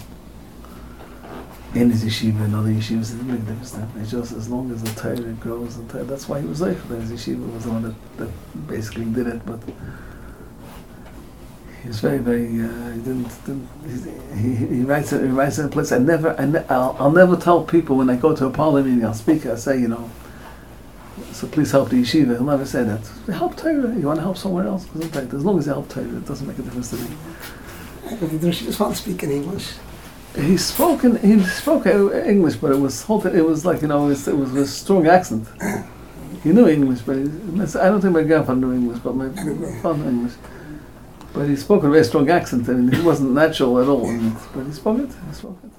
In his yeshiva and other yeshivas, it didn't make difference. It's just as long as the Torah grows, and Torah, that's why he was there. His yeshiva was the one that, that basically did it, but he was very, very. Uh, he didn't. didn't he, he, he writes. He writes in a place. I never. I ne- I'll, I'll never tell people when I go to a parliament meeting. I'll speak. I say, you know, so please help the yeshiva. He'll never say that. Help Torah. You want to help somewhere else? As long as you help Torah, it doesn't make a difference to me. Did she just want to speak in English? He spoke in, he spoke English, but it was it was like you know it was, it was with a strong accent. He knew English, but he, I don't think my grandfather knew English, but my father knew English. But he spoke with a very strong accent, and he wasn't natural at all. And, but he spoke it. He spoke it.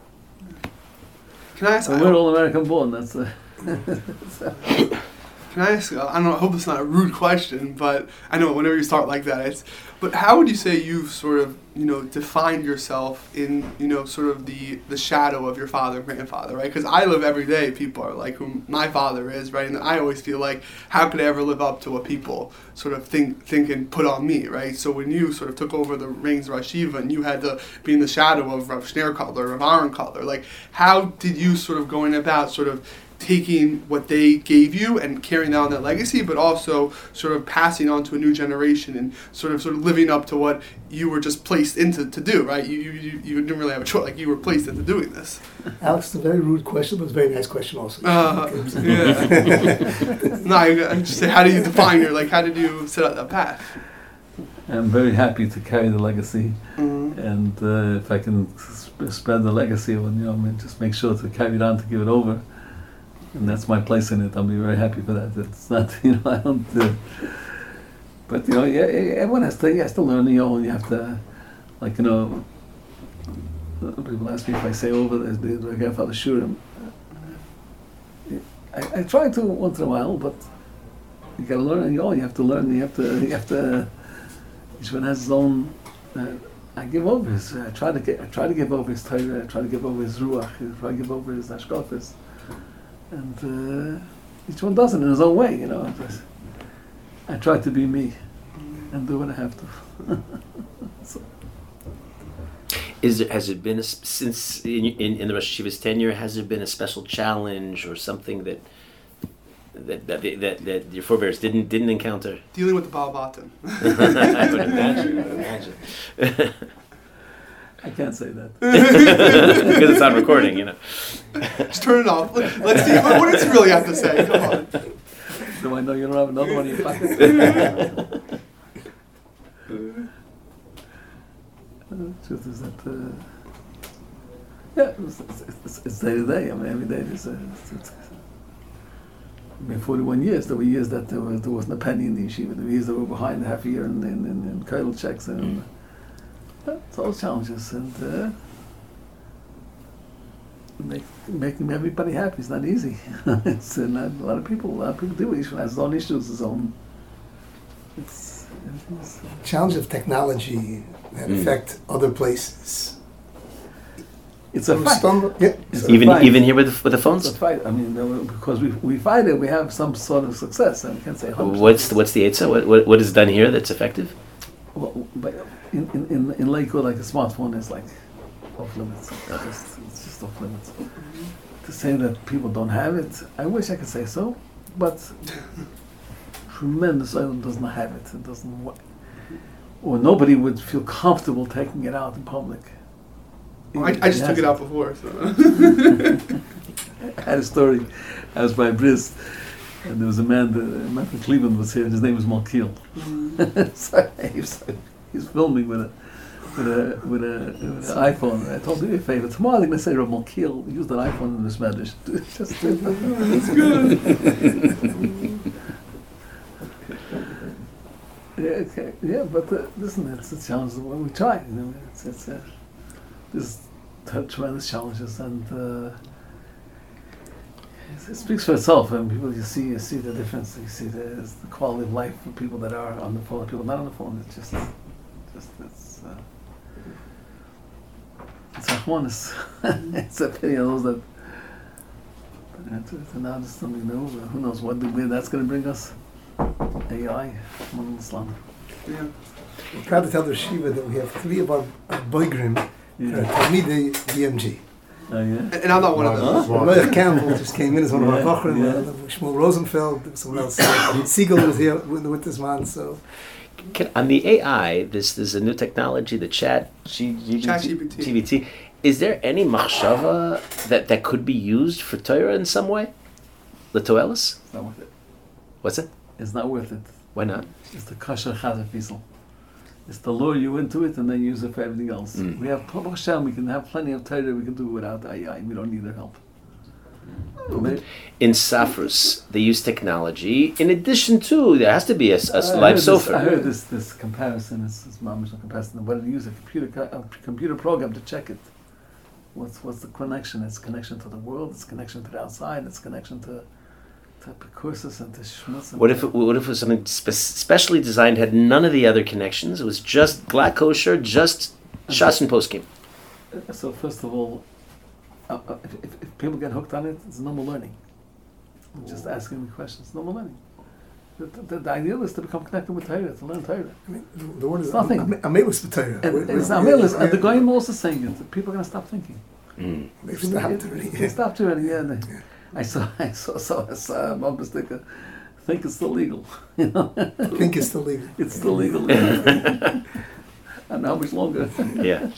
Can I ask? So we're all American born. That's uh, *coughs* Can I ask? I don't know. I hope it's not a rude question, but I know whenever you start like that, it's. But how would you say you've sort of, you know, defined yourself in, you know, sort of the the shadow of your father and grandfather, right? Because I live every day. People are like who my father is, right? And I always feel like, how could I ever live up to what people sort of think think and put on me, right? So when you sort of took over the reins of Rosh Yeshiva and you had to be in the shadow of Rav Shneur Kotler, Rav Aaron Kotler, like how did you sort of going about sort of taking what they gave you and carrying on that legacy, but also sort of passing on to a new generation and sort of sort of living up to what you were just placed into to do, right? You, you, you didn't really have a choice, like you were placed into doing this. Alex, it's a very rude question, but it's a very nice question also. Uh, yeah. *laughs* no, I, I just say, how do you define your, like, how did you set out that path? I'm very happy to carry the legacy, Mhm. and uh, if I can sp- spread the legacy, well, you know, I mean, just make sure to carry it on to give it over, and that's my place in it. I'll be very happy for that. It's not, *laughs* you know, I don't. Uh, but you know, yeah, everyone has to, has to learn. You know, you have to, like you know, people ask me if I say over the, the, the grandfather Shiurim. I, I try to once in a while, but you got to learn. You know, you have to learn. You have to. You have to. Each one has his own. Uh, I give over his. I try to get. I try to give over his Torah. I try to give over his ruach. I try to give over his ashkafis, and uh, each one does it in his own way. You know. Just- I try to be me, and do what I have to. *laughs* so, Is there, has it been a, s- since in, in, in the Rosh Yeshiva's tenure? Has there been a special challenge or something that that that, they- that, that your forebears didn't didn't encounter? Dealing with the Balbatim. *laughs* I would imagine. I would imagine. *laughs* I can't say that. *laughs* because it's on recording, you know. Just turn it off. Let- Let's see what, what does he really have to say. Come on. Do I know you don't have another one in your pocket? Uh, *laughs* the truth is that, uh, yeah, it's, it's, it's, it's day to day. I mean, every day is. Uh, it's, it's, I mean, 41 years. There were years that there, was, there wasn't a penny in the yeshiva. There were years that were behind half a year in, in, in, in Kedel checks. And, uh, it's all challenges. And uh, make, making everybody happy is not easy. *laughs* it's uh, not, a lot of people. A lot of people do. Each one has his own issues, his own. It's, it's Challenge of technology that Mm. affect other places. it's a fight. stumble- yeah, It's so- a Even fight. even here with the, with the It's phones. a fight. I mean, because we, we fight it, we have some sort of success. And we can't say 100%. What's what's the Eitzah? What, what what is done here that's effective? Well, but in, in, in, Lakewood, like a smartphone is like off limits. It's just, it's just off limits. To say that people don't have it, I wish I could say so, but tremendous island does not have it. It doesn't, wa- or nobody would feel comfortable taking it out in public. I, I just took it out before. So. *laughs* I had a story. I was by Briz, and there was a man, the, a man from Cleveland was here, and his name was Malkiel. Mm-hmm. *laughs* so he was, he was filming with a with a with a with an iPhone. I told him, do me a favor. Tomorrow they're to say Rav Malkiel used an iPhone in this Medrash. *laughs* Just do it. *laughs* yeah, okay. yeah, but uh, listen, it's a challenge. We try. You know, it's, it's uh, tremendous challenges, and uh, it, it speaks for itself. And people, you see, you see the difference. You see the, the quality of life for people that are on the phone, people not on the phone. It's just, just it's. Uh, it's Achmanis. *laughs* it's a pity of those that. But it's, it's now just something new. but Who knows what degree that's going to bring us? AI, Mon Islam. yeah. We're proud to tell the Shiva that we have three of our, our boygrim Yeah. uh, Talmidei BMG. Oh yeah. And, and I'm not one of them. Huh? Campbell just came in as one of our Yeah, bochrim. yeah. Uh, Shmuel Rosenfeld, someone else. Uh, Siegel was here with, with this man. So Can, on the AI, this is a new technology, the chat G, G, ChatGPT. GBT. Is there any machshava that, that could be used for Torah in some way? Latoelis? It's not worth it. What's it? It's not worth it. Why not? It's the kosher chazafisel. It's to lure you into it and then use it for everything else. Mm. We have Baruch Hashem, we can have plenty of Torah we can do without AI. We don't need their help. In Safrus, they use technology. In addition to, there has to be a live heard sofa. I heard this, this comparison, mamish no comparison, but you use a computer, a computer program to check it. What's, what's the connection? It's connection to the world, it's connection to the outside, it's connection to, type of courses and the schmutz. and- What if it, what if it was something spe- specially designed, had none of the other connections? It was just black kosher, just shas and poskim. So first of all, uh, uh, if, if, if people get hooked on it, it's normal learning. Just asking the questions, normal learning. The, the, the ideal is to become connected with Torah, to learn Torah. I mean, the- the word is It's nothing. I'm, I'm able to tell you. And, and it's not real, and the Goyim also saying it. People are going to stop thinking. Mm. They've stopped already. They stopped already. Yeah. They, I saw. *laughs* I saw. saw, I saw a bumper sticker. Think it's still legal. You know. I think it's still legal. It's still legal. *laughs* *laughs* and how much longer? Yeah.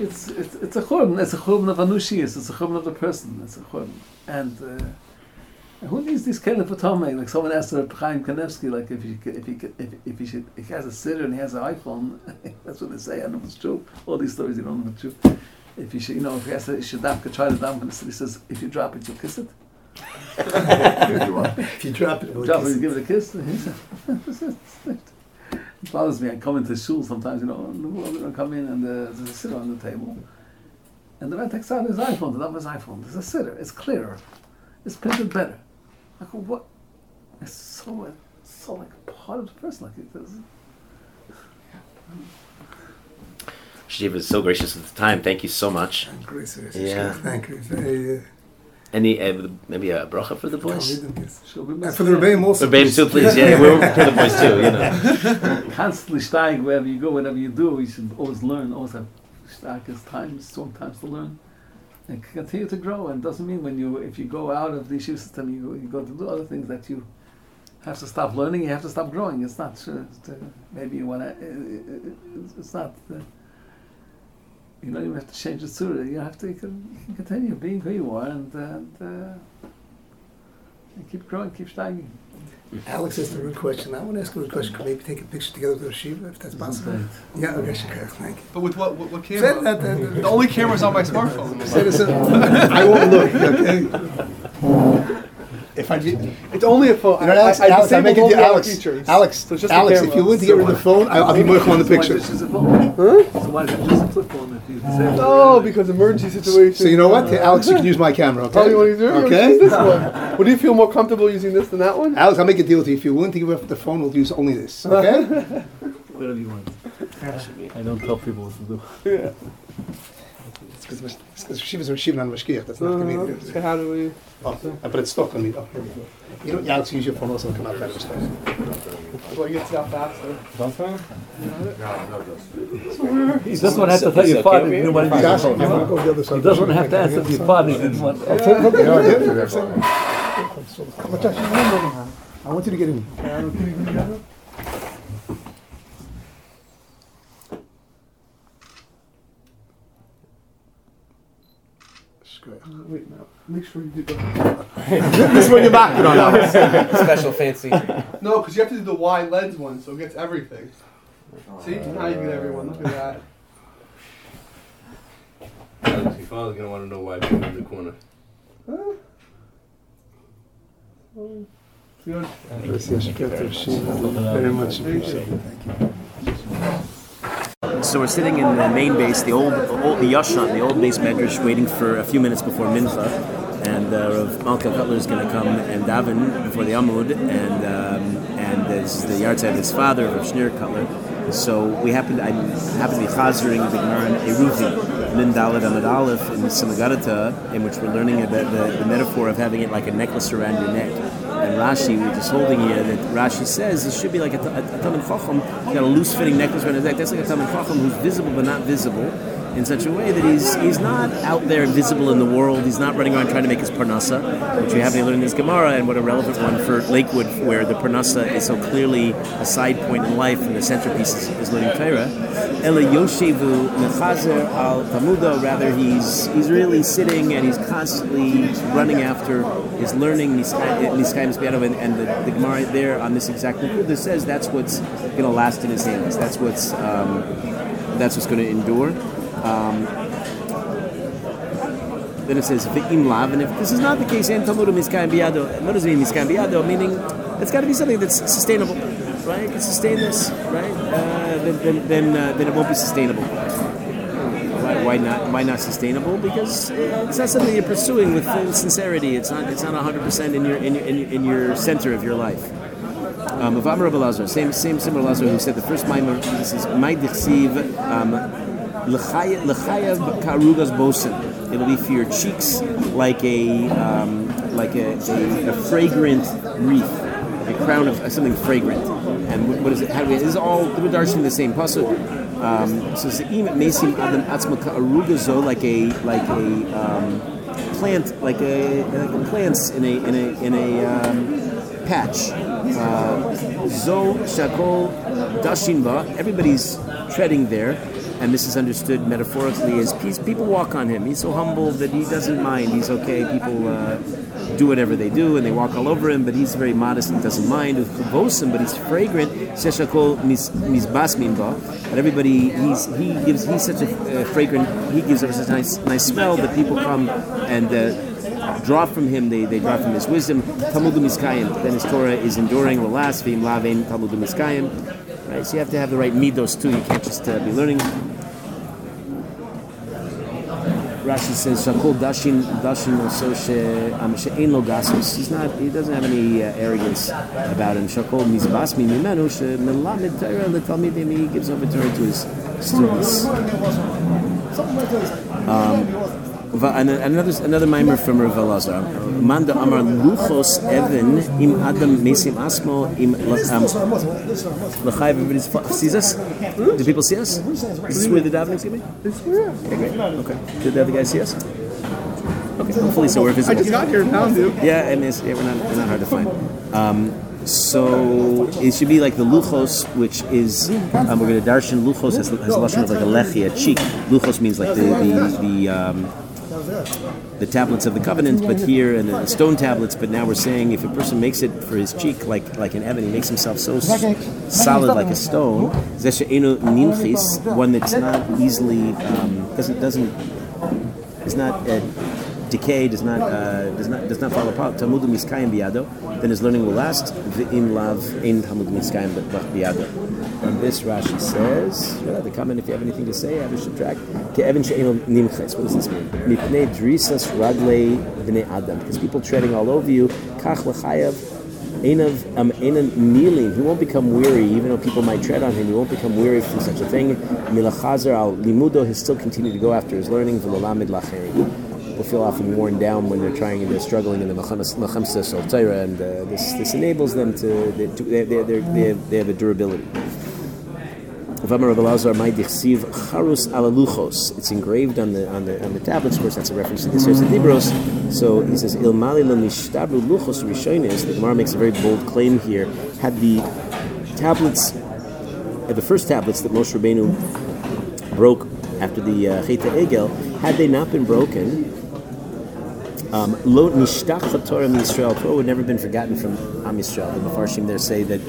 It's it's it's a churban. It's a churban of anushis. It's a churban of the person. It's a churban. And uh, who needs these kind of atome? Like someone asked Reb Chaim Kanevsky, like if he if he if if he should if he has a siddur and he has an iPhone, *laughs* that's what they say. I don't know if it's true. All these stories you don't know if it's true. If you should, you know, if he has to, should dafka try to dam, he says if you drop it, you'll kiss it. *laughs* If you drop it, it'll Drop it, kiss you give it a kiss. *laughs* He said, It bothers me. I come into shul sometimes, you know, and the woman will come in and uh, there's a siddur on the table. And the man takes out his iPhone, the his iPhone. There's a siddur. It's clearer. It's printed better. I go, what? It's so, it's so like part of the person. Like it does. Shiva is so gracious with the time. Thank you so much. Great, sir. Yeah. Thank you. Very, uh, Any uh, maybe a bracha for the boys? I'll read them, yes. She'll be And for the Rebbeim also. For Babe too, please. Yeah, we're *laughs* for the boys too. You know. constantly steig wherever you go, whatever you do. You should always learn, always have starkest times, strong times to learn, and continue to grow. And doesn't mean when you, if you go out of the yeshiva system, you, you go to do other things that you have to stop learning. You have to stop growing. It's not uh, uh, maybe you want to. It's, it's not. Uh, you don't even have to change the surah. You have to. You can, you can continue being who you are and and, uh, and keep growing, keep steiging. Alex asked a good question. I want to ask a good question. Could maybe take a picture together with the Shiva, if that's possible? Yeah, okay, sure. Thank you. But with what, what, what Say camera? that, that, The only camera's on my smartphone. Say this, I won't look, *laughs* okay? If I did, It's only a phone. Uh, you know, I, Alex, I, I Alex, I'm making you, the Alex, features. Alex, So just Alex, if camera. you want to get rid of the phone, I'll, I'll be more on the So why picture. just use a phone? So why don't just a flip phone if you disable? Oh, because emergency situation. So you know what, Alex, you can use my camera, okay? Oh, you want to do? Okay? Use this one. Would you feel more comfortable using this than that one? Alex, I'll make a deal with you. If you're willing to give up the phone, we'll use only this, okay? *laughs* Whatever you want. I don't tell people what to do. It's because Shiva's a Shiva and Mashkiach. That's not Uh-huh. me. So how do we? Oh, I put it stuck on me. Oh, here we go. You know, Alex, use your phone also. Come out better stuff. Well, it gets out faster. He doesn't want to have to tell your partner. He didn't want to use Josh, I'm phone. gonna go the other side. He doesn't want to have to answer to your partner. He didn't want. Okay, okay, yeah, yeah. Come on, Josh, you know, I want you to get in. Wait, no. Make sure you do *laughs* that. This one you're back on. Alex. Special fancy. No, because you have to do the wide lens one, so it gets everything. See? Now you get everyone. Look at that. Alex, your father's gonna want to know why you're in the corner. Good. Very much appreciated. Thank you. So we're sitting in the main base, the old, old the Yashan, the old beis medrash, waiting for a few minutes before Mincha, and uh, Rav Malkiel Kotler is going to come and daven before the Amud, and um, and this is the yard of his father, Rav Shneur Kotler. So we happen, I happen to be chazering the Gemara in Eruvi, Min Daled Amud Aleph in Samagadata, in which we're learning about the, the metaphor of having it like a necklace around your neck. And Rashi, we're just holding here, that Rashi says it should be like a, a, a Talmud Chacham, got a loose fitting necklace around his neck. That's like a Talmud Chacham who's visible but not visible in such a way that he's he's not out there visible in the world. He's not running around trying to make his parnasa, which we happen to learn in this Gemara, and what a relevant one for Lakewood, where the parnasa is so clearly a side point in life, and the centerpiece is, is learning Torah. Ela Yoshevu Mechazer al Tamudo, rather he's he's really sitting and he's constantly running after his learning Niskayim Spianov, and, and the, the Gemara there on this exact that says that's what's going to last in his hands. That's what's um, that's what's going to endure. Um, then it says V'im lav, and if this is not the case, en tamudu miskayim biyado. What does it mean? Meaning it's got to be something that's sustainable, right? It can sustain this, right? Uh, then then then, uh, then it won't be sustainable. Why, why not? Why not sustainable? Because it's not something you're pursuing with full sincerity. It's not. It's not 100 percent in your in your, in your center of your life. Um, of same same similar Lazar who said the first mimer. This is my. Um, Karugas. It'll be for your cheeks like a um, like a, a, a fragrant wreath, a crown of uh, something fragrant. And what, is it? How do we? This is all we're darshan the same pasuk. Um, so Zeim mesim adam atzma ka'arugazo like a like a um, plant like a like plants in a in a in a um, patch. Uh, Zo shakol dashinba. Everybody's treading there. And this is understood metaphorically as peace. People walk on him. He's so humble that he doesn't mind. He's okay. People uh, do whatever they do, and they walk all over him. But he's very modest and doesn't mind. But he's fragrant. Sheshakol misbasminba. And everybody, he's he gives he's such a uh, fragrant. He gives us a nice nice smell that people come and. Uh, draw from him, they, they draw from his wisdom. Talmudim Miskayim, then his Torah is enduring, will last, Vim Miskayim. Right, so you have to have the right midos too. You can't just uh, be learning. Rashi says Shakol Dashin Dashin also she'ein lo gasus. He's not. He doesn't have any uh, arrogance about him. Shakol mizbasmi mimenu she'melamed Torah letalmidim. He gives over Torah to his students. Um, and another another mimer from Rav Elazar. Manda Amar Luchos Evan Im Adam Mesim Asmo Im Lachai. Everybody sees us. Do people see us? Is this where the davening's going to be? Okay, great. Okay. Did the other guys see us? Okay, hopefully so. We're visible. I just got here now, dude. Yeah, and it's, yeah, we're not we're not hard to find. Um, so it should be like the luchos, which is um, we're going to darshan luchos has, has a lashon of like a lechi, a cheek. Luchos means like the the, the um, the tablets of the covenant, but here and the stone tablets. But now we're saying if a person makes it for his cheek, like like an ebony, makes himself so solid like a stone, one that's not easily um, doesn't doesn't is not. Uh, decay does not uh, does not does not fall apart. Talmud miskayim biado. Then his learning will last. In love in Talmud miskayim biado. And this Rashi says, to comment if you have anything to say. Add or nimches. What does this mean? Mipnei drisas raglei adam. Because people treading all over you. Kach l'chayav. Einav um, Einan kneeling, he won't become weary, even though people might tread on him. He won't become weary from such a thing. Milachazer al limudo, he'll still continue to go after his learning. V'lolamid people feel often worn down when they're trying and they're struggling in the Mechamsa Sol Torah, and uh, this, this enables them to they, they, they, they, have, they have a durability. It's engraved on the on the on the tablets. Of course, that's a reference to the Dibros. So he says, "Ilmali l'nishtabru luchos rishonis." The Gemara makes a very bold claim here. Had the tablets, uh, the first tablets that Moshe Rabbeinu broke after the uh, Cheta Egel, had they not been broken, um, Lo nishtach Torah Yisrael. Torah would never been forgotten from Am Yisrael. The Mefarshim there say that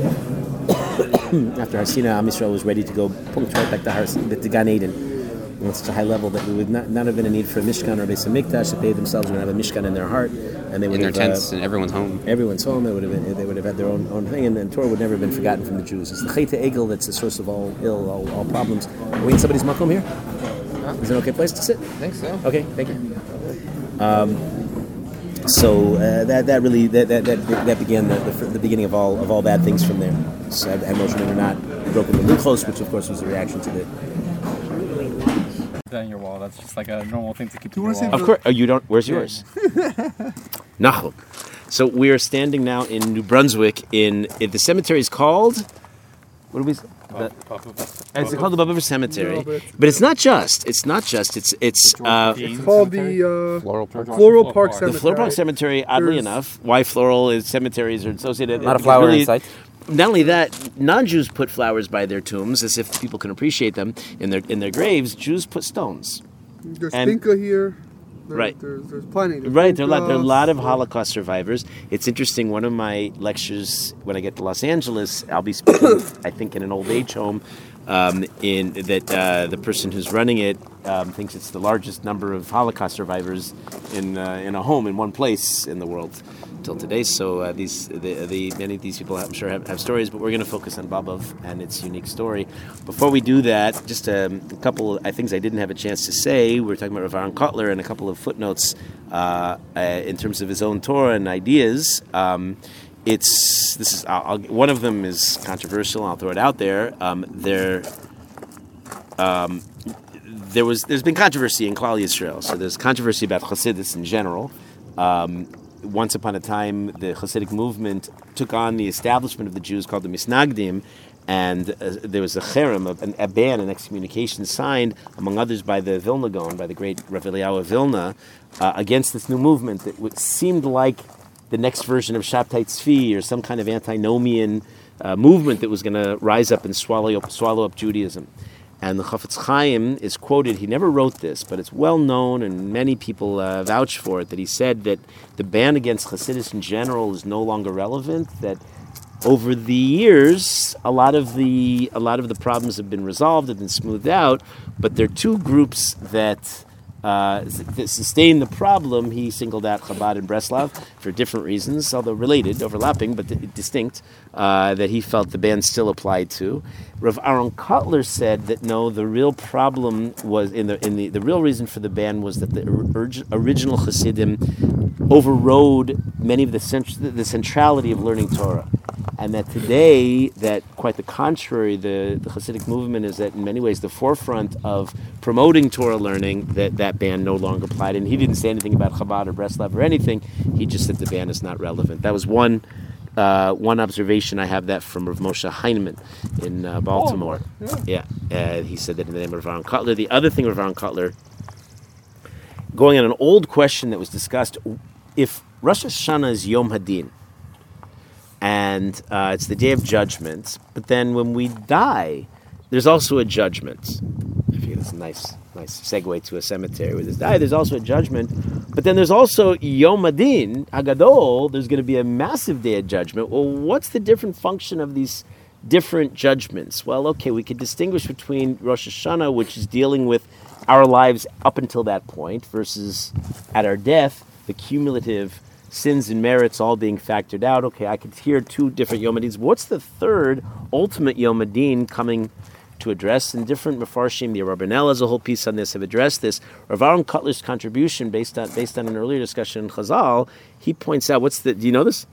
*clears throat* after Har Sinai, Am Yisrael was ready to go punct right back to, Har, to Gan Eden. On such a high level that we would not, not have been a need for a Mishkan or a Beis Hamikdash. That they themselves would have a Mishkan in their heart, and they would in their have, tents, and everyone's home. Everyone's home. They would have been, they would have had their own own thing, and then Torah would never have been forgotten from the Jews. It's the Cheta Egel that's the source of all ill, all, all problems. Are we in somebody's makom here? Is it an okay place to sit? I think so. Okay, thank you. Um, so uh, that that really that that, that, that began the, the, the beginning of all of all bad things from there. So had Moshe Rabbeinu not broken the luchos, which of course was a reaction to the. That in your wall. That's just like a normal thing to keep in wanna your wall. Of course, oh, you don't. Where's yours? *laughs* Nachum. So we are standing now in New Brunswick. In, in the cemetery is called. What do we? The, it's called the Baba Cemetery, No, but- but it's not just. It's not just. It's it's uh, It's called the uh, Floral Park. Floral Park the Cemetery. Floral Park Cemetery. Oddly There's- enough, why floral is cemeteries are associated. Not a flower really- in sight. Not only that, non-Jews put flowers by their tombs as if people can appreciate them in their in their graves. Jews put stones. There's and- Finca here. There's, Right. There's, there's plenty. There's Right, there are, a lot, there are a lot of Holocaust survivors. It's interesting. One of my lectures, when I get to Los Angeles, I'll be speaking, *coughs* I think, in an old age home um, in that uh, the person who's running it um, thinks it's the largest number of Holocaust survivors in uh, in a home in one place in the world till today. So uh, these the, the many of these people I'm sure have, have stories, but we're going to focus on Bobov and its unique story. Before we do that, just um, a couple of things I didn't have a chance to say. We were talking about Rav Aaron Kotler and a couple of footnotes uh, uh, in terms of his own Torah and ideas. Um, it's this is I'll, I'll, one of them is controversial. I'll throw it out there. Um, there, um, there was there's been controversy in Klal Yisrael. So there's controversy about Chassidus in general. Um, once upon a time, the Hasidic movement took on the establishment of the Jews called the Misnagdim, and uh, there was a cherem, a, ban, an excommunication signed, among others, by the Vilna Gaon, by the great Rav Eliyahu of Vilna, uh, against this new movement that seemed like the next version of Shabtai Tzvi or some kind of antinomian uh, movement that was going to rise up and swallow up, swallow up Judaism. And the Chafetz Chaim is quoted, he never wrote this, but it's well known and many people uh, vouch for it, that he said that the ban against Hasidus in general is no longer relevant, that over the years, a lot of the a lot of the problems have been resolved, have been smoothed out, but there are two groups that uh, sustain the problem, he singled out Chabad and Breslov for different reasons, although related, overlapping, but distinct, uh, that he felt the ban still applied to. Rav Aaron Kotler said that no, the real problem was in the in the the real reason for the ban was that the original Hasidim overrode many of the cent- the centrality of learning Torah and that today, that quite the contrary, the, the Hasidic movement is that in many ways the forefront of promoting Torah learning. That that ban no longer applied, and he didn't say anything about Chabad or Breslov or anything. He just said the ban is not relevant. That was one. Uh, one observation I have that from Rav Moshe Heinemann in uh, Baltimore. Oh, yeah, yeah. He said that in the name of Aaron Kotler. The other thing, Rav Aaron Kotler, going on an old question that was discussed, if Rosh Hashanah is Yom Hadin, and uh, it's the day of judgment. But then when we die, there's also a judgment. I feel it's nice, nice segue to a cemetery where there's die. There's also a judgment, but then there's also Yom Adin Agadol. There's going to be a massive day of judgment. Well, what's the different function of these? Different judgments. Well, okay, we could distinguish between Rosh Hashanah, which is dealing with our lives up until that point, versus at our death, the cumulative sins and merits all being factored out. Okay, I could hear two different Yom Adins. What's the third ultimate Yom Adin coming to address? And different Mefarshim, the Rabbanel a whole piece on this, have addressed this. Rav Aaron Kotler's contribution, based on, based on an earlier discussion in Chazal, he points out, what's the, do you know this?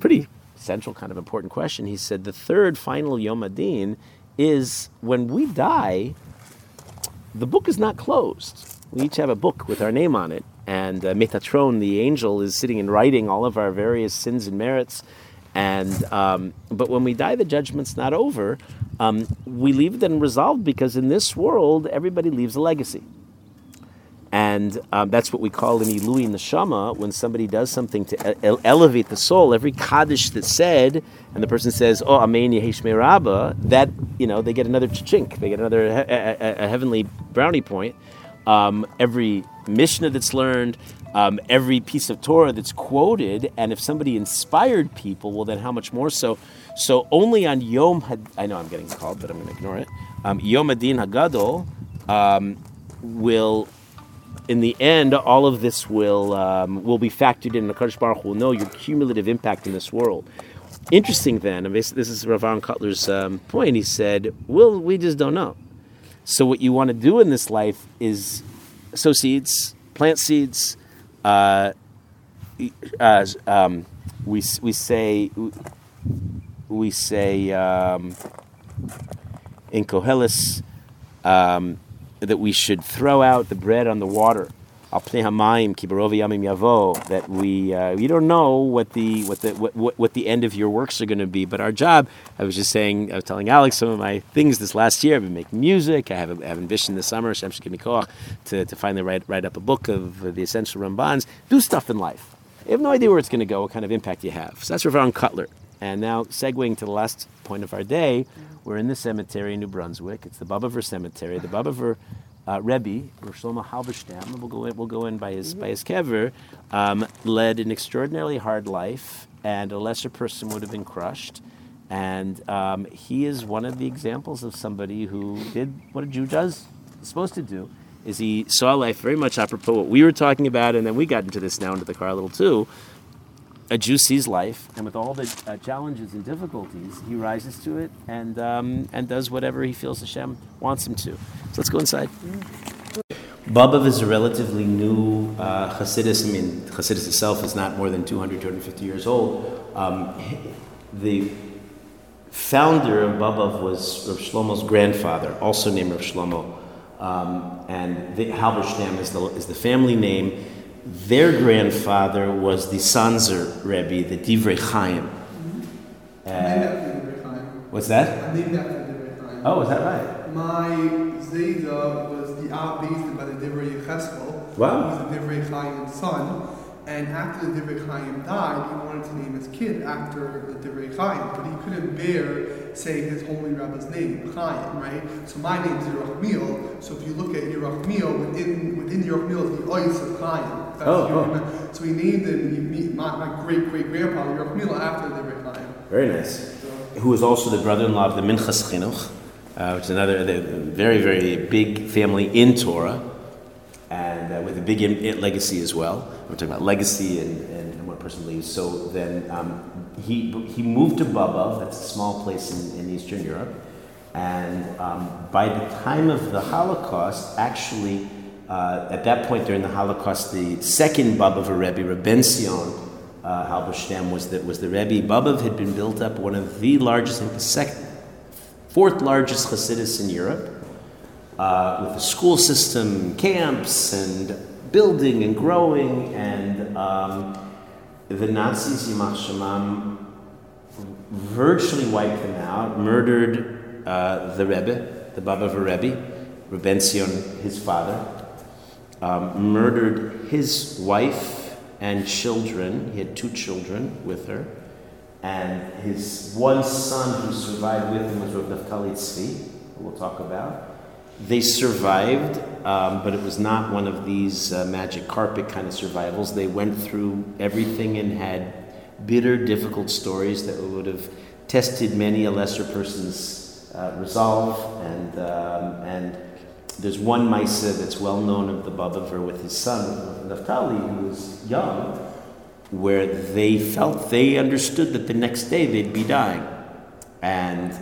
Pretty central kind of important question. He said the third final Yom Adin is when we die, the book is not closed. We each have a book with our name on it and uh, Metatron, the angel, is sitting and writing all of our various sins and merits. And um, but when we die, the judgment's not over. Um, we leave it unresolved because in this world, everybody leaves a legacy. And um, that's what we call in Ilui Neshama, when somebody does something to ele- elevate the soul. Every Kaddish that's said, and the person says, Oh, Amen Yehei Shmei Rabba, that, you know, they get another chink, they get another he- a, a heavenly brownie point um, every Mishnah that's learned, um, every piece of Torah that's quoted, and if somebody inspired people, well, then how much more so? So only on Yom Had, I know I'm getting called, but I'm going to ignore it. Um, Yom Adin Hagadol um, will, in the end, all of this will um, will be factored in. The Kadosh Baruch will know your cumulative impact in this world. Interesting, then, this, is Rav Aaron Kotler's um, point. He said, "Well, we just don't know." So what you want to do in this life is sow seeds, plant seeds. Uh, uh, um, we we say we say um, in Koheles um, that we should throw out the bread on the water that we uh, you don't know what the what the what, what, the end of your works are going to be but our job I was just saying I was telling Alex some of my things this last year. I've been making music I have a, I have ambition this summer to, to finally write write up a book of the essential Rambans do stuff in life. You have no idea where it's going to go what kind of impact you have. So that's Rav Aaron Kotler and now segueing to the last point of our day we're in the cemetery in New Brunswick. It's the Bobover Cemetery. The Bobover uh, Rebbe, Rosh Shlomo Halberstam, we'll go in, we'll go in by his, by his kever, um, led an extraordinarily hard life, and a lesser person would have been crushed. And um, he is one of the examples of somebody who did what a Jew does, is supposed to do, is he saw life very much apropos what we were talking about, and then we got into this now into the car a little too. A Jew sees life, and with all the uh, challenges and difficulties, he rises to it and um, and does whatever he feels Hashem wants him to. So let's go inside. Bobov is a relatively new uh, Hasidus. I mean, Hasidus itself is not more than 200, 250 years old. Um, the founder of Bobov was Rav Shlomo's grandfather, also named Rav Shlomo. Um, and the, Halberstam is the, is the family name. Their grandfather was the Sanzer Rebbe, the Divrei Chaim. Uh, what's that? I named after Divrei Chaim. Oh, is that right? My Zayda was the Av by the Divrei Yecheskel. Wow. He was the Divrei Chaim's son. And after the Divrei Chaim died, he wanted to name his kid after the Divrei Chaim, but he couldn't bear saying his holy rabbi's name, Chaim, right? So my name is Yerachmiel. So if you look at Yerachmiel, within within Yerachmiel is the ois of Chaim. That's Oh, So he named him my, my great great grandfather Yerachmiel after the Divrei Chaim. Very nice. Who is also the brother-in-law of the Minchas Chinuch, uh, which is another the, very, very big family in Torah, and uh, with a big legacy as well. We're talking about legacy and, and, and a person leaves. So then um, he, he moved to Bobov, that's a small place in, in Eastern Europe, and um, by the time of the Holocaust, actually, uh, at that point during the Holocaust, the second Bobov Rebbe, Rebbe Sion, uh, Halberstam was the, was the Rebbe. Bobov had been built up one of the largest, I think the second, fourth largest Hasidus in Europe, uh, with a school system, camps, and building and growing. And um, the Nazis, Yimach Shemam, virtually wiped them out, murdered uh, the Rebbe, the Bobov Rebbe, Sion, his father, um, murdered his wife and children. He had two children with her. And his one son who survived with him was Rav Naftali Tzvi, who we'll talk about. They survived, um, but it was not one of these uh, magic carpet kind of survivals. They went through everything and had bitter, difficult stories that would have tested many a lesser person's uh, resolve. And, um, and there's one Maisa that's well known of the Bobover with his son, Naftali, who was young, where they felt they understood that the next day they'd be dying. And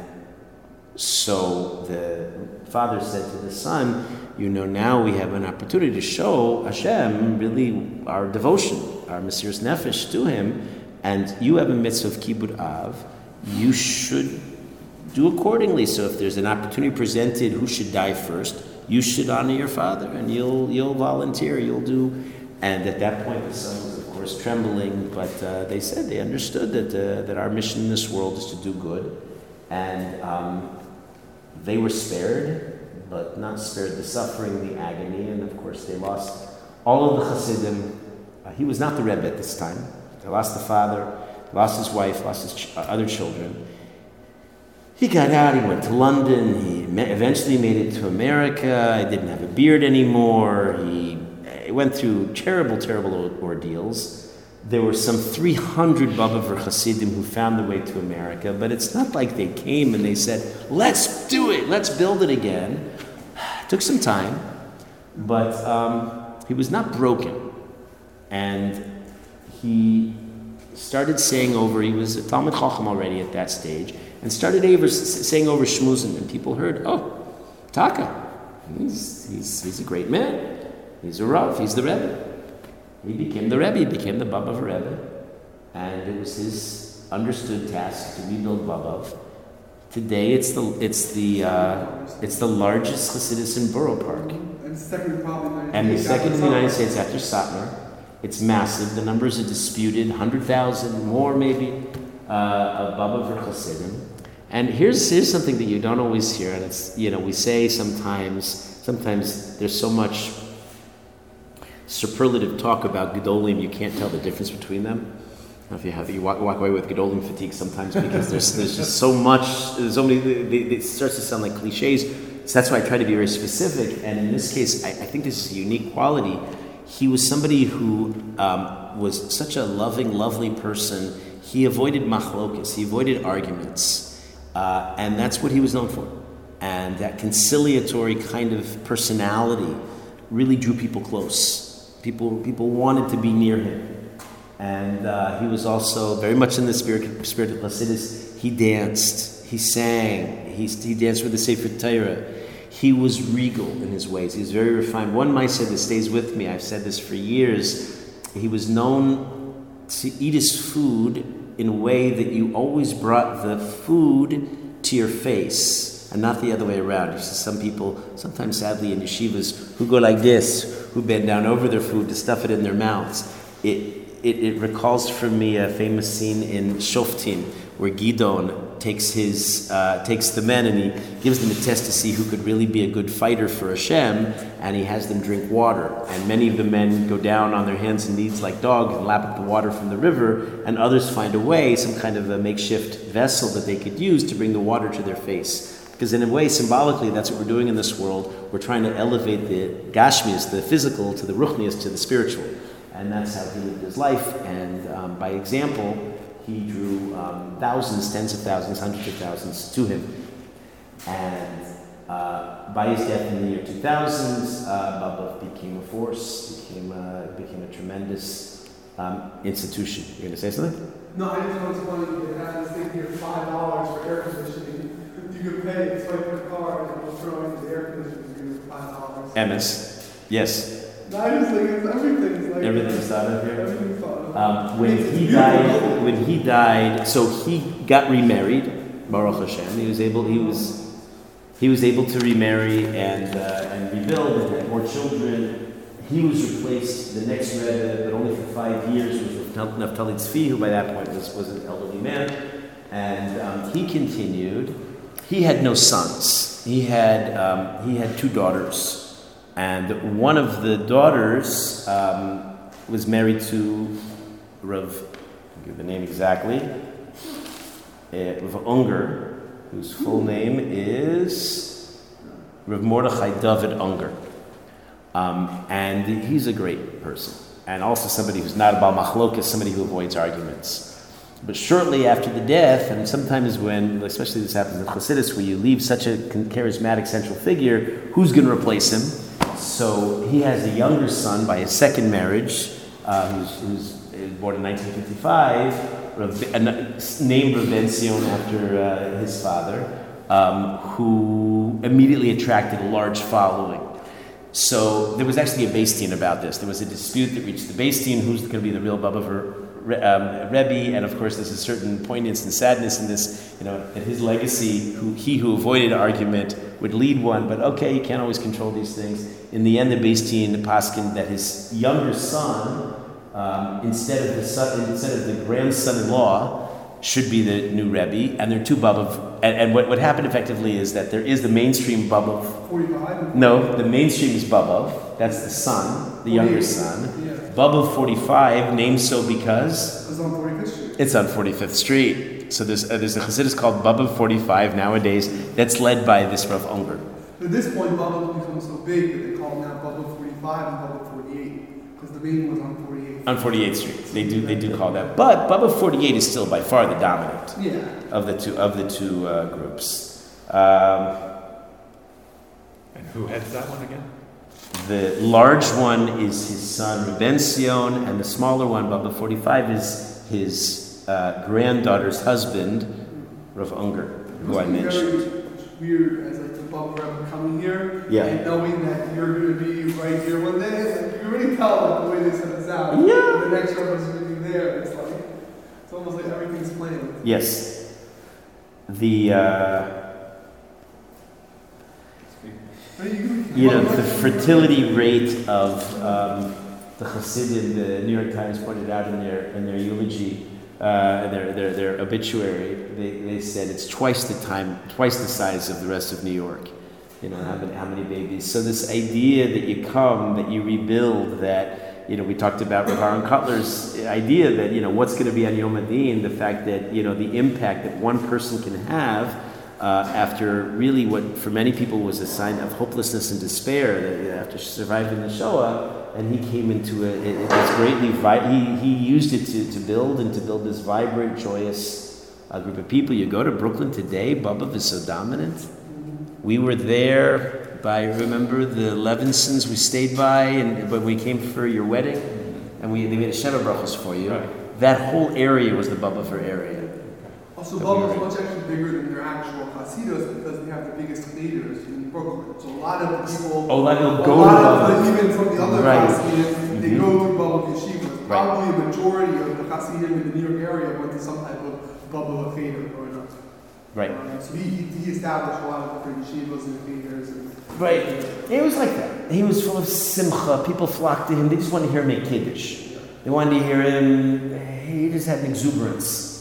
so the father said to the son, You know, now we have an opportunity to show Hashem really our devotion, our Mesirus Nefesh to Him, and you have a mitzvah of Kibbud Av. You should do accordingly. So if there's an opportunity presented, who should die first? You should honor your father, and you'll you'll volunteer. You'll do. And at that point, the son was, of course, trembling. But uh, they said they understood that uh, that our mission in this world is to do good, and um, they were spared, but not spared the suffering, the agony, and of course they lost all of the Hasidim. Uh, he was not the Rebbe at this time. They lost the father, lost his wife, lost his ch- uh, other children. He got out, he went to London, he ma- eventually made it to America, he didn't have a beard anymore, he, he went through terrible, terrible ordeals. There were some 300 Bobover Hasidim who found their way to America, but it's not like they came and they said, let's do it, let's build it again. It *sighs* took some time, but um, he was not broken. And he started saying over, he was a Talmid Chacham already at that stage, and started saying over Shmuzin, and people heard, oh, Taka, he's, he's, he's a great man. He's a Rav, he's the Rebbe. He became the Rebbe, he became the Baba Bobov Rebbe, and it was his understood task to rebuild Bobov. Today, it's the it's the uh, it's the largest Hasidus in Borough Park, And second probably and the second in the United States after Satmar. It's massive. The numbers are disputed, hundred thousand more maybe uh, of Bobov Hasidim. And here's here's something that you don't always hear, and it's you know we say sometimes sometimes there's so much superlative talk about Gedolim, you can't tell the difference between them. If you have, you walk, walk away with Gedolim fatigue sometimes because there's, there's just so much, there's so many, it starts to sound like cliches. So that's why I try to be very specific. And in this case, I, I think this is a unique quality. He was somebody who um, was such a loving, lovely person. he avoided machlokas, he avoided arguments, uh, and that's what he was known for. And that conciliatory kind of personality really drew people close. People, people wanted to be near him. And uh, he was also very much in the spirit, spirit of Hasidus. He danced, he sang, he, he danced with the Sefer Torah. He was regal in his ways. He was very refined. One say that stays with me. I've said this for years. He was known to eat his food in a way that you always brought the food to your face and not the other way around. You see some people, sometimes sadly in yeshivas, who go like this, who bend down over their food to stuff it in their mouths. It, it, it recalls for me a famous scene in Shoftim where Gidon takes his uh, takes the men and he gives them a test to see who could really be a good fighter for Hashem, and he has them drink water. And many of the men go down on their hands and knees like dogs and lap up the water from the river, and others find a way, some kind of a makeshift vessel that they could use to bring the water to their face. Because in a way, symbolically, that's what we're doing in this world. We're trying to elevate the gashmias, the physical, to the ruchnias, to the spiritual and that's how he lived his life. And um, by example, he drew um, thousands, tens of thousands, hundreds of thousands to him. And uh, by his death in the year 2000, uh, became a force, became a, became a tremendous um, institution. You're going to say something? No, I just want to you have this thing here, five dollars for air conditioning. You pay, it's like your car, and you'll throw in the air conditioning for five dollars. Emes, yes. No, I just think it's everything's like Everything's thought of here. Everything's thought of. Um, when he died, when he died, so he got remarried. Baruch Hashem, he was able. He was. He was able to remarry and uh, and rebuild and had more children. He was replaced. The next Rebbe, but only for five years, was with Naftali Tzvi, who by that point was, was an elderly man, and um, he continued. He had no sons. He had um, he had two daughters. And one of the daughters um, was married to Rav, I'll give the name exactly, uh, Rav Unger, whose full name is Rav Mordechai David Unger. Um, and he's a great person, and also somebody who's not about machlokas, somebody who avoids arguments. But shortly after the death, and sometimes when, especially this happens in Chassidus, where you leave such a charismatic central figure, who's going to replace him? So he has a younger son by his second marriage, uh, who's, who's born in 1955, named Reb Bentzion after uh, his father, um, who immediately attracted a large following. So there was actually a Beis Din about this. There was a dispute that reached the Beis Din, who's going to be the real Baba for um, Rebbe, and of course there's a certain poignance and sadness in this, you know, that his legacy, who, he who avoided argument would lead one, but okay, you can't always control these things. In the end, the the Paskin, that his younger son, um, instead of the son, instead of the grandson-in-law, should be the new Rebbe, and there are two Baba. And, and what, what happened effectively is that there is the mainstream Baba. 45? No, the mainstream is Baba. That's the son, the younger son. Yeah. Baba 45, named so because It's on 45th Street. it's on 45th Street. So there's, uh, there's a Chassidus called Baba 45 nowadays that's led by this Rav Unger. At this point, Bubba become so big that they call him now Bubba 45 and Bubba 48. Because the main was on 48. On 48th Street, they do they do call that, but Baba 48 is still by far the dominant Yeah. of the two of the two uh, groups. Um, And who heads that one again? The large one is his son Reb Bentzion, and the smaller one, Baba 45, is his uh, granddaughter's husband, Rav Unger, who I mentioned. weird as like the Bubba Rebbe coming here Yeah. and knowing that you're going to be right here one day. It's like you already tell like, the way this out. Yeah. The next Rebbe's going to be there. It's like, it's almost like everything's planned. Yes. The, uh, you, know, the fertility rate of um, the Hasidim, the New York Times pointed out in their, in their eulogy, uh, their, their, their obituary, they, they said it's twice the time, twice the size of the rest of New York. You know, how many, how many babies. So this idea that you come, that you rebuild, that, you know, we talked about Rav Aaron Kotler's idea that, you know, what's going to be on Yom Adin, the fact that, you know, the impact that one person can have uh, after really what for many people was a sign of hopelessness and despair that after surviving the Shoah, and he came into a, it, it was greatly, vi- he, he used it to, to build and to build this vibrant, joyous uh, group of people. You go to Brooklyn today, Bubba is so dominant. We were there by, remember the Levinsons we stayed by, and when we came for your wedding, and we, they made a Sheva Brachos for you. That whole area was the Bubba for area. Also, Bubba is much actually bigger than their actual Hasidos because they have the biggest cheders in Brooklyn. So a lot of the people, Oh, a lot of people a go lot of the, even from the other Right. Hasidim, they go through Bubba Yeshivas. Right. Probably a majority of the Hasidim in the New York area went to some type of Bubba Cheder growing up. Right. Uh, so he, he he established a lot of different yeshivas and cheders. And, Right. It was like that. He was full of simcha. People flocked to him. They just wanted to hear him make kiddush. They wanted to hear him. He just had an exuberance.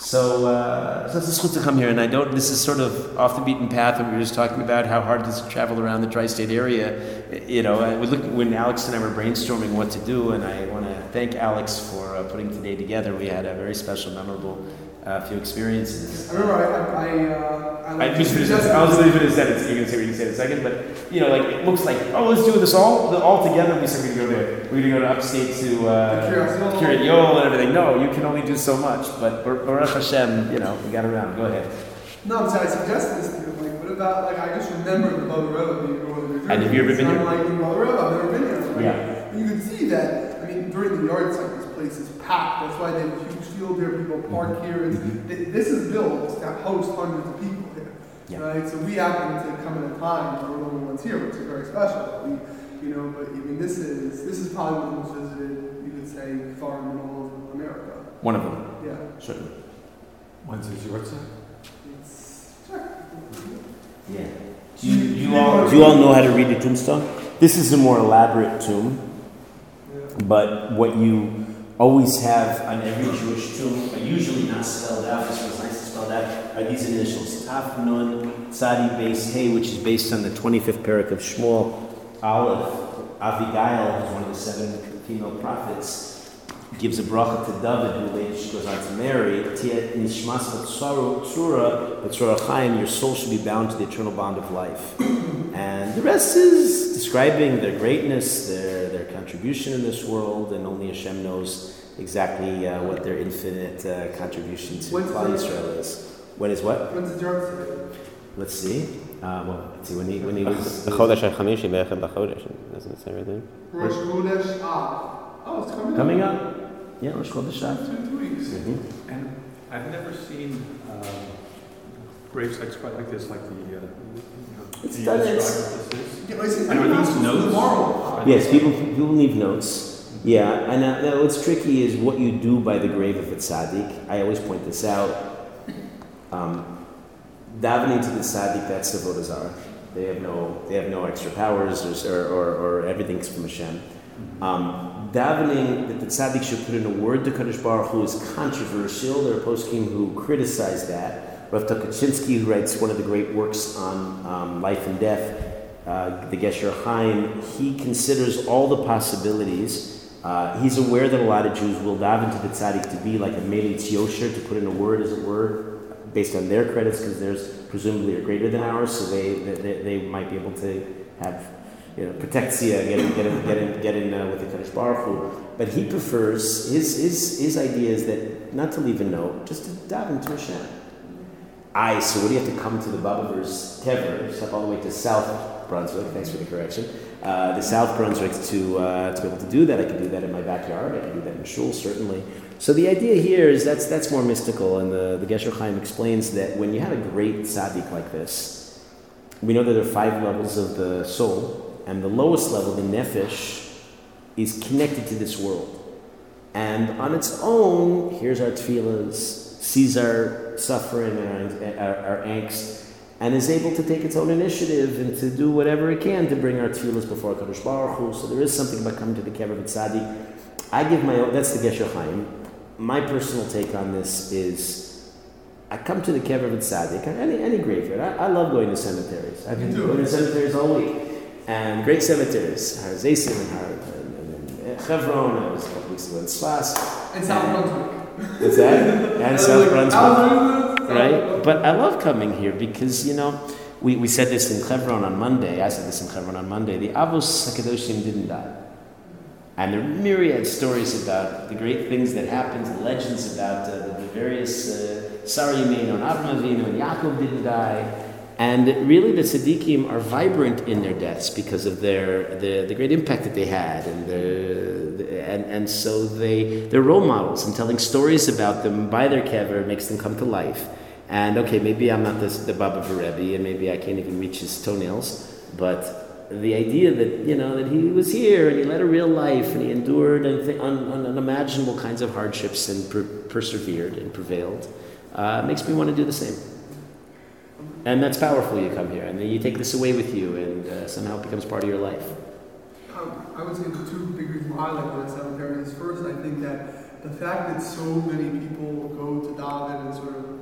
So, uh, so it's schut to come here, and I don't. This is sort of off the beaten path. And we were just talking about how hard it is to travel around the tri-state area. You know, was looking when Alex and I were brainstorming what to do, and I want to thank Alex for uh, putting today together. We had a very special, memorable uh, few experiences. I remember I, I, I, uh, I, I just finished. I was going to finish that. You're going to say what you say in a second, but you know, like it looks like oh, let's do this all all together. We said we're going to go there. We're going to go to upstate to uh, Kiryas Joel. And everything. No, you can only do so much. But Bar- Baruch Hashem, you know, we got around. Go ahead. No, I'm saying I suggested this to you. Like, what about like I just remember the Rebbe being over Jersey. And have you ever been here? I'm like, Bubba Rebbe, I've never been here. Like, Yeah. You can see that. I mean, during the yahrzeit, this place is packed. That's why they have a field there. People park here. It's, th- this is built to host hundreds of people here. Mm-hmm. Yeah. Right. So we happen to come at a time where we're the only ones here, which is very special. We, you know, but I mean, this is this is probably one of the most visited, you could say, farm in all of America. One of them, Yeah. certainly. When's his yahrzeit? It's Yeah. Do you, you all do you all know how to read the tombstone? This is a more elaborate tomb, but what you always have on every Jewish tomb, usually not spelled out. This was nice spelled out. Are these initials Taf Nun Tzadi Beis Hey, which is based on the 25th perek of Shmuel. Aleph Avigail, who's one of the seven female prophets, gives a bracha to David, who later she goes on to marry. nishmas tzura chaim. Your soul should be bound to the eternal bond of life. *clears throat* And the rest is describing their greatness, their their contribution in this world, and only Hashem knows exactly uh, what their infinite uh, contribution to Klal Yisrael is. When is what? When's the Let's see. Uh, well, let's see when he when he *laughs* was. The Chodesh HaChamishi, Be'echem B'Chodesh, doesn't it say right there? Rosh Chodesh Oh, it's coming, Coming up. up. Yeah, Rosh Chodesh Av. Two, two weeks. Mhm. And I've never seen um, grave sites quite like this, like the. Uh, It's can you done, describe it's- what this is? Yeah, listen, And are I'm these not notes? tomorrow. Yes, people people leave notes. Yeah, and uh, now what's tricky is what you do by the grave of a tzaddik. I always point this out. Um, davening to the tzaddik, that's the Vodazara. They have no they have no extra powers or or, or everything's from Hashem. Um, davening that the tzaddik should put in a word to Kadosh Baruch Hu is controversial. There are poskim who criticize that. Rav Tukachinsky, who writes one of the great works on um, life and death, uh, the Gesher Chaim, he considers all the possibilities. Uh, he's aware that a lot of Jews will dive into the tzaddik to be like a melitz yosher, to put in a word, as it were, based on their credits, because theirs presumably are greater than ours, so they, they, they might be able to have, you know, protexia, get get in, get in, get in uh, with the Kadosh Baruch Hu. But he prefers, his, his, his idea is that not to leave a note, just to dive into Hashem. I, so what do you have to come to the Bobovers Kever, step all the way to South Brunswick, thanks for the correction, uh, the South Brunswick to, uh, to be able to do that. I can do that in my backyard, I can do that in shul, certainly. So the idea here is that's, that's more mystical, and the, the Gesher Chaim explains that when you have a great tzaddik like this, we know that there are five levels of the soul, and the lowest level, the nefesh, is connected to this world. And on its own, hears our tefillahs, sees our suffering and our, our, our angst, and is able to take its own initiative and to do whatever it can to bring our tefillahs before Kadosh Baruch Hu. So there is something about coming to the Kever Tzaddik. I give my own, that's the Gesher Chaim. My personal take on this is I come to the Kever Tzaddik, any, any graveyard. I, I love going to cemeteries. I've been going to cemeteries all week. And great cemeteries, Har Zaysim and Har and, Chevron, I was a couple weeks ago in Sfas. *laughs* And South Brunswick. What's that? And South Brunswick. Right? But I love coming here because, you know, we, we said this in Chevron on Monday. I said this in Chevron on Monday. The Avos Hakadoshim didn't die. And there are myriad stories about the great things that happened, legends about uh, the various uh, Sarah and Avinu and Yaakov didn't die. And really, the tzaddikim are vibrant in their deaths because of their the, the great impact that they had, and the, the- and and so they they're role models and telling stories about them by their kever makes them come to life. And okay, maybe I'm not the, the Baba a and maybe I can't even reach his toenails, but the idea that you know that he was here and he led a real life and he endured th- un, un, unimaginable kinds of hardships and per- persevered and prevailed uh, makes me want to do the same. And that's powerful. You come here and then you take this away with you, and uh, somehow it becomes part of your life. Um, I would say two big reasons why I like the cemetery is first, I think that the fact that so many people go to daven and sort of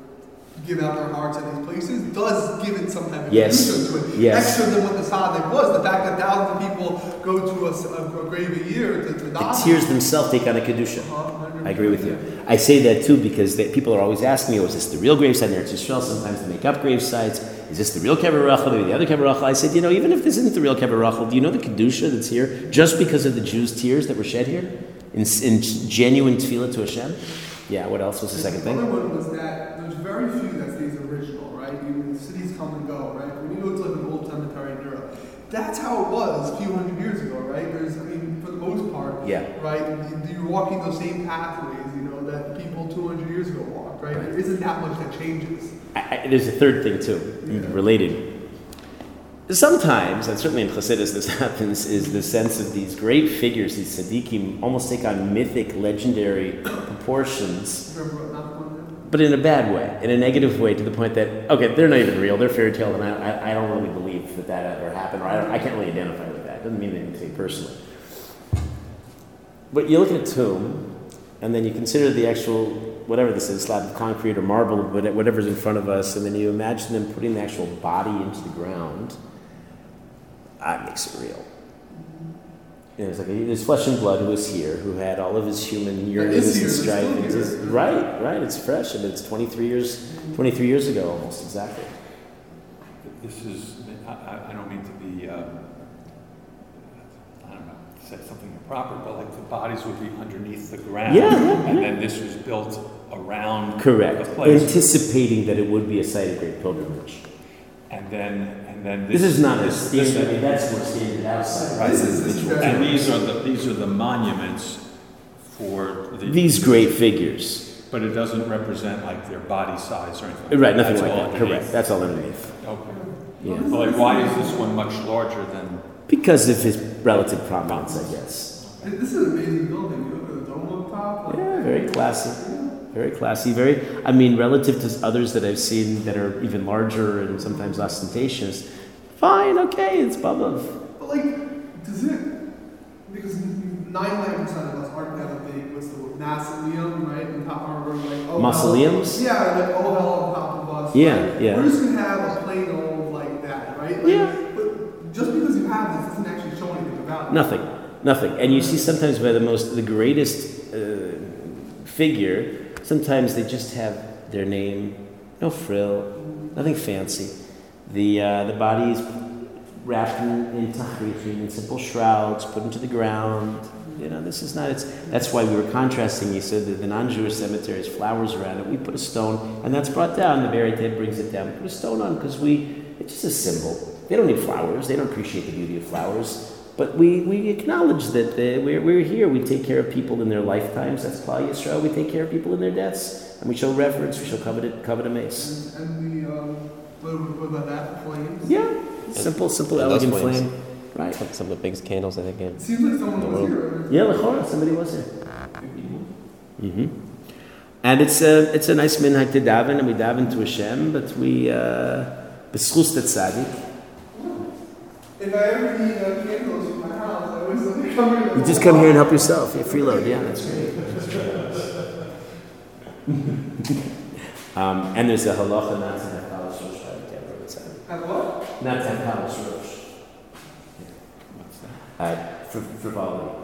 give out their hearts at these places does give it some type of Yes. to it. Yes. Extra than what the tzaddik was. The fact that thousands of people go to a grave a year to, to The tears themselves take on a kedusha. Uh-huh. I agree with you. I say that too because they, people are always asking me, oh, "Was this the real gravesite in Eretz Yisrael?" Sometimes they make up gravesites. Is this the real Kever Rachel? Maybe the other Kever Rachel. I said, you know, even if this isn't the real Kever Rachel, do you know the kedusha that's here just because of the Jews' tears that were shed here in, in genuine tefillah to Hashem? Yeah. What else was the second The other thing? Very few that stays original, right? You, cities come and go, right? When you go to like an old cemetery in Europe, that's how it was a few hundred years ago, right? There's, I mean, for the most part, Yeah. right? you- You're walking those same pathways, you know, that people 200 years ago walked, right? There isn't that much that changes. I, I, there's a third thing too, related. Sometimes, and certainly in Chassidus this *laughs* happens, is the sense of these great figures, these tzaddikim, almost take on mythic, legendary proportions, Remember what Nachman did? But in a bad way, in a negative way, to the point that okay, they're not even real, they're fairy tale, and I, I, don't really believe that that ever happened, or I, don't, I can't really identify with that. Doesn't mean anything to me personally. But you look at a tomb, and then you consider the actual, whatever this is, slab of concrete or marble, whatever's in front of us, and then you imagine them putting the actual body into the ground. That makes it real. You know, it's like there's flesh and blood who was here, who had all of his human yearnings and they're strivings. Right, right. It's fresh, and it's 23 years, 23 years ago almost exactly. This is, I, I- I don't mean to be, um, I don't know, say something improper, but like the bodies would be underneath the ground. Yeah, yeah, And then this was built around Correct. the place. Anticipating that it would be a site of great pilgrimage. And then, and then This this. is not a this- this- standard. I mean, that's more standard outside. Right. This is- this is very- And these are the, these are the monuments for the. These great figures. But it doesn't represent like their body size or anything. Right, nothing That's like all that. underneath. Correct. That's all underneath. Okay. Yeah. But like, why is this one much larger than? Because of his relative prominence, I guess. This is an amazing building. You look at the dome up top. Like, Yeah, very classy. Very classy. Very, I mean, relative to others that I've seen that are even larger and sometimes ostentatious. Fine, okay, it's Baba. But like, does it? Because ninety-nine percent of us aren't gonna big. What's the word? Mausoleum, right? On top of like oh, hell- Yeah, like oh hell on top of us. Yeah, right? yeah. We're just gonna have a plain old like that, right? Like, Yeah. But just because you have this doesn't actually show anything about it. Nothing, nothing. And you see sometimes by the most, the greatest uh, figure, sometimes they just have their name, no frill, nothing fancy. The, uh, the body is wrapped in, in in simple shrouds, put into the ground. You know, this is not, it's, that's why we were contrasting. You said that the non-Jewish cemetery has flowers around it. We put a stone, and that's brought down. The buried dead brings it down. We put a stone on because we, it's just a symbol. They don't need flowers. They don't appreciate the beauty of flowers. But we, we acknowledge that uh, we're, we're here. We take care of people in their lifetimes. That's Klal Yisrael. We take care of people in their deaths. And we show reverence. We show covenant, covenant mace. And, and the um, what, what about that? Flames. Yeah. Simple, simple, And elegant flame. Right. Some of the biggest candles I think in seems like someone the was world. here. Yeah, Lechora, somebody was there. hmm And it's a, it's a nice minhag to daven, and we daven to Hashem, but we, uh, b'schus the tzaddik. If I ever need uh, candles in my house, I always like come here. You just come here and help yourself. You freeload, yeah, that's great. um, and there's a halacha not to have kalus rosh. I can't remember what's that. Have what? Not to have kalus rosh. Uh, for frivolity.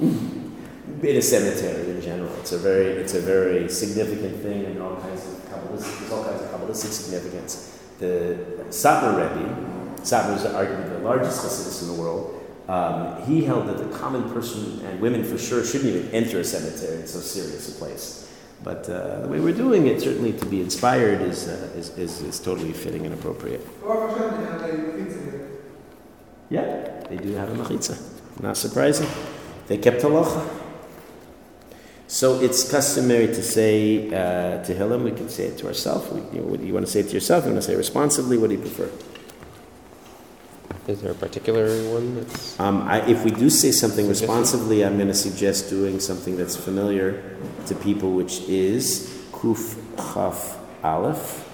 in a cemetery in general. It's a very, it's a very significant thing, and all kinds of kabbalistic, there's all kinds of kabbalistic significance. The Satmar Rebbe, Satmar is arguably the largest Hasidus in the world. Um, he held that the common person and women for sure shouldn't even enter a cemetery. It's so serious a place. But uh, the way we're doing it, certainly to be inspired, is, uh, is, is, is totally fitting and appropriate. Yeah, they do have a machitza. Not surprising. They kept halacha. So it's customary to say uh, to Tehillim, we can say it to ourselves. You, know, you want to say it to yourself? You want to say it responsively? What do you prefer? Is there a particular one that's. Um, I, if we do say something responsively, I'm going to suggest doing something that's familiar to people, which is Kuf Chaf Aleph.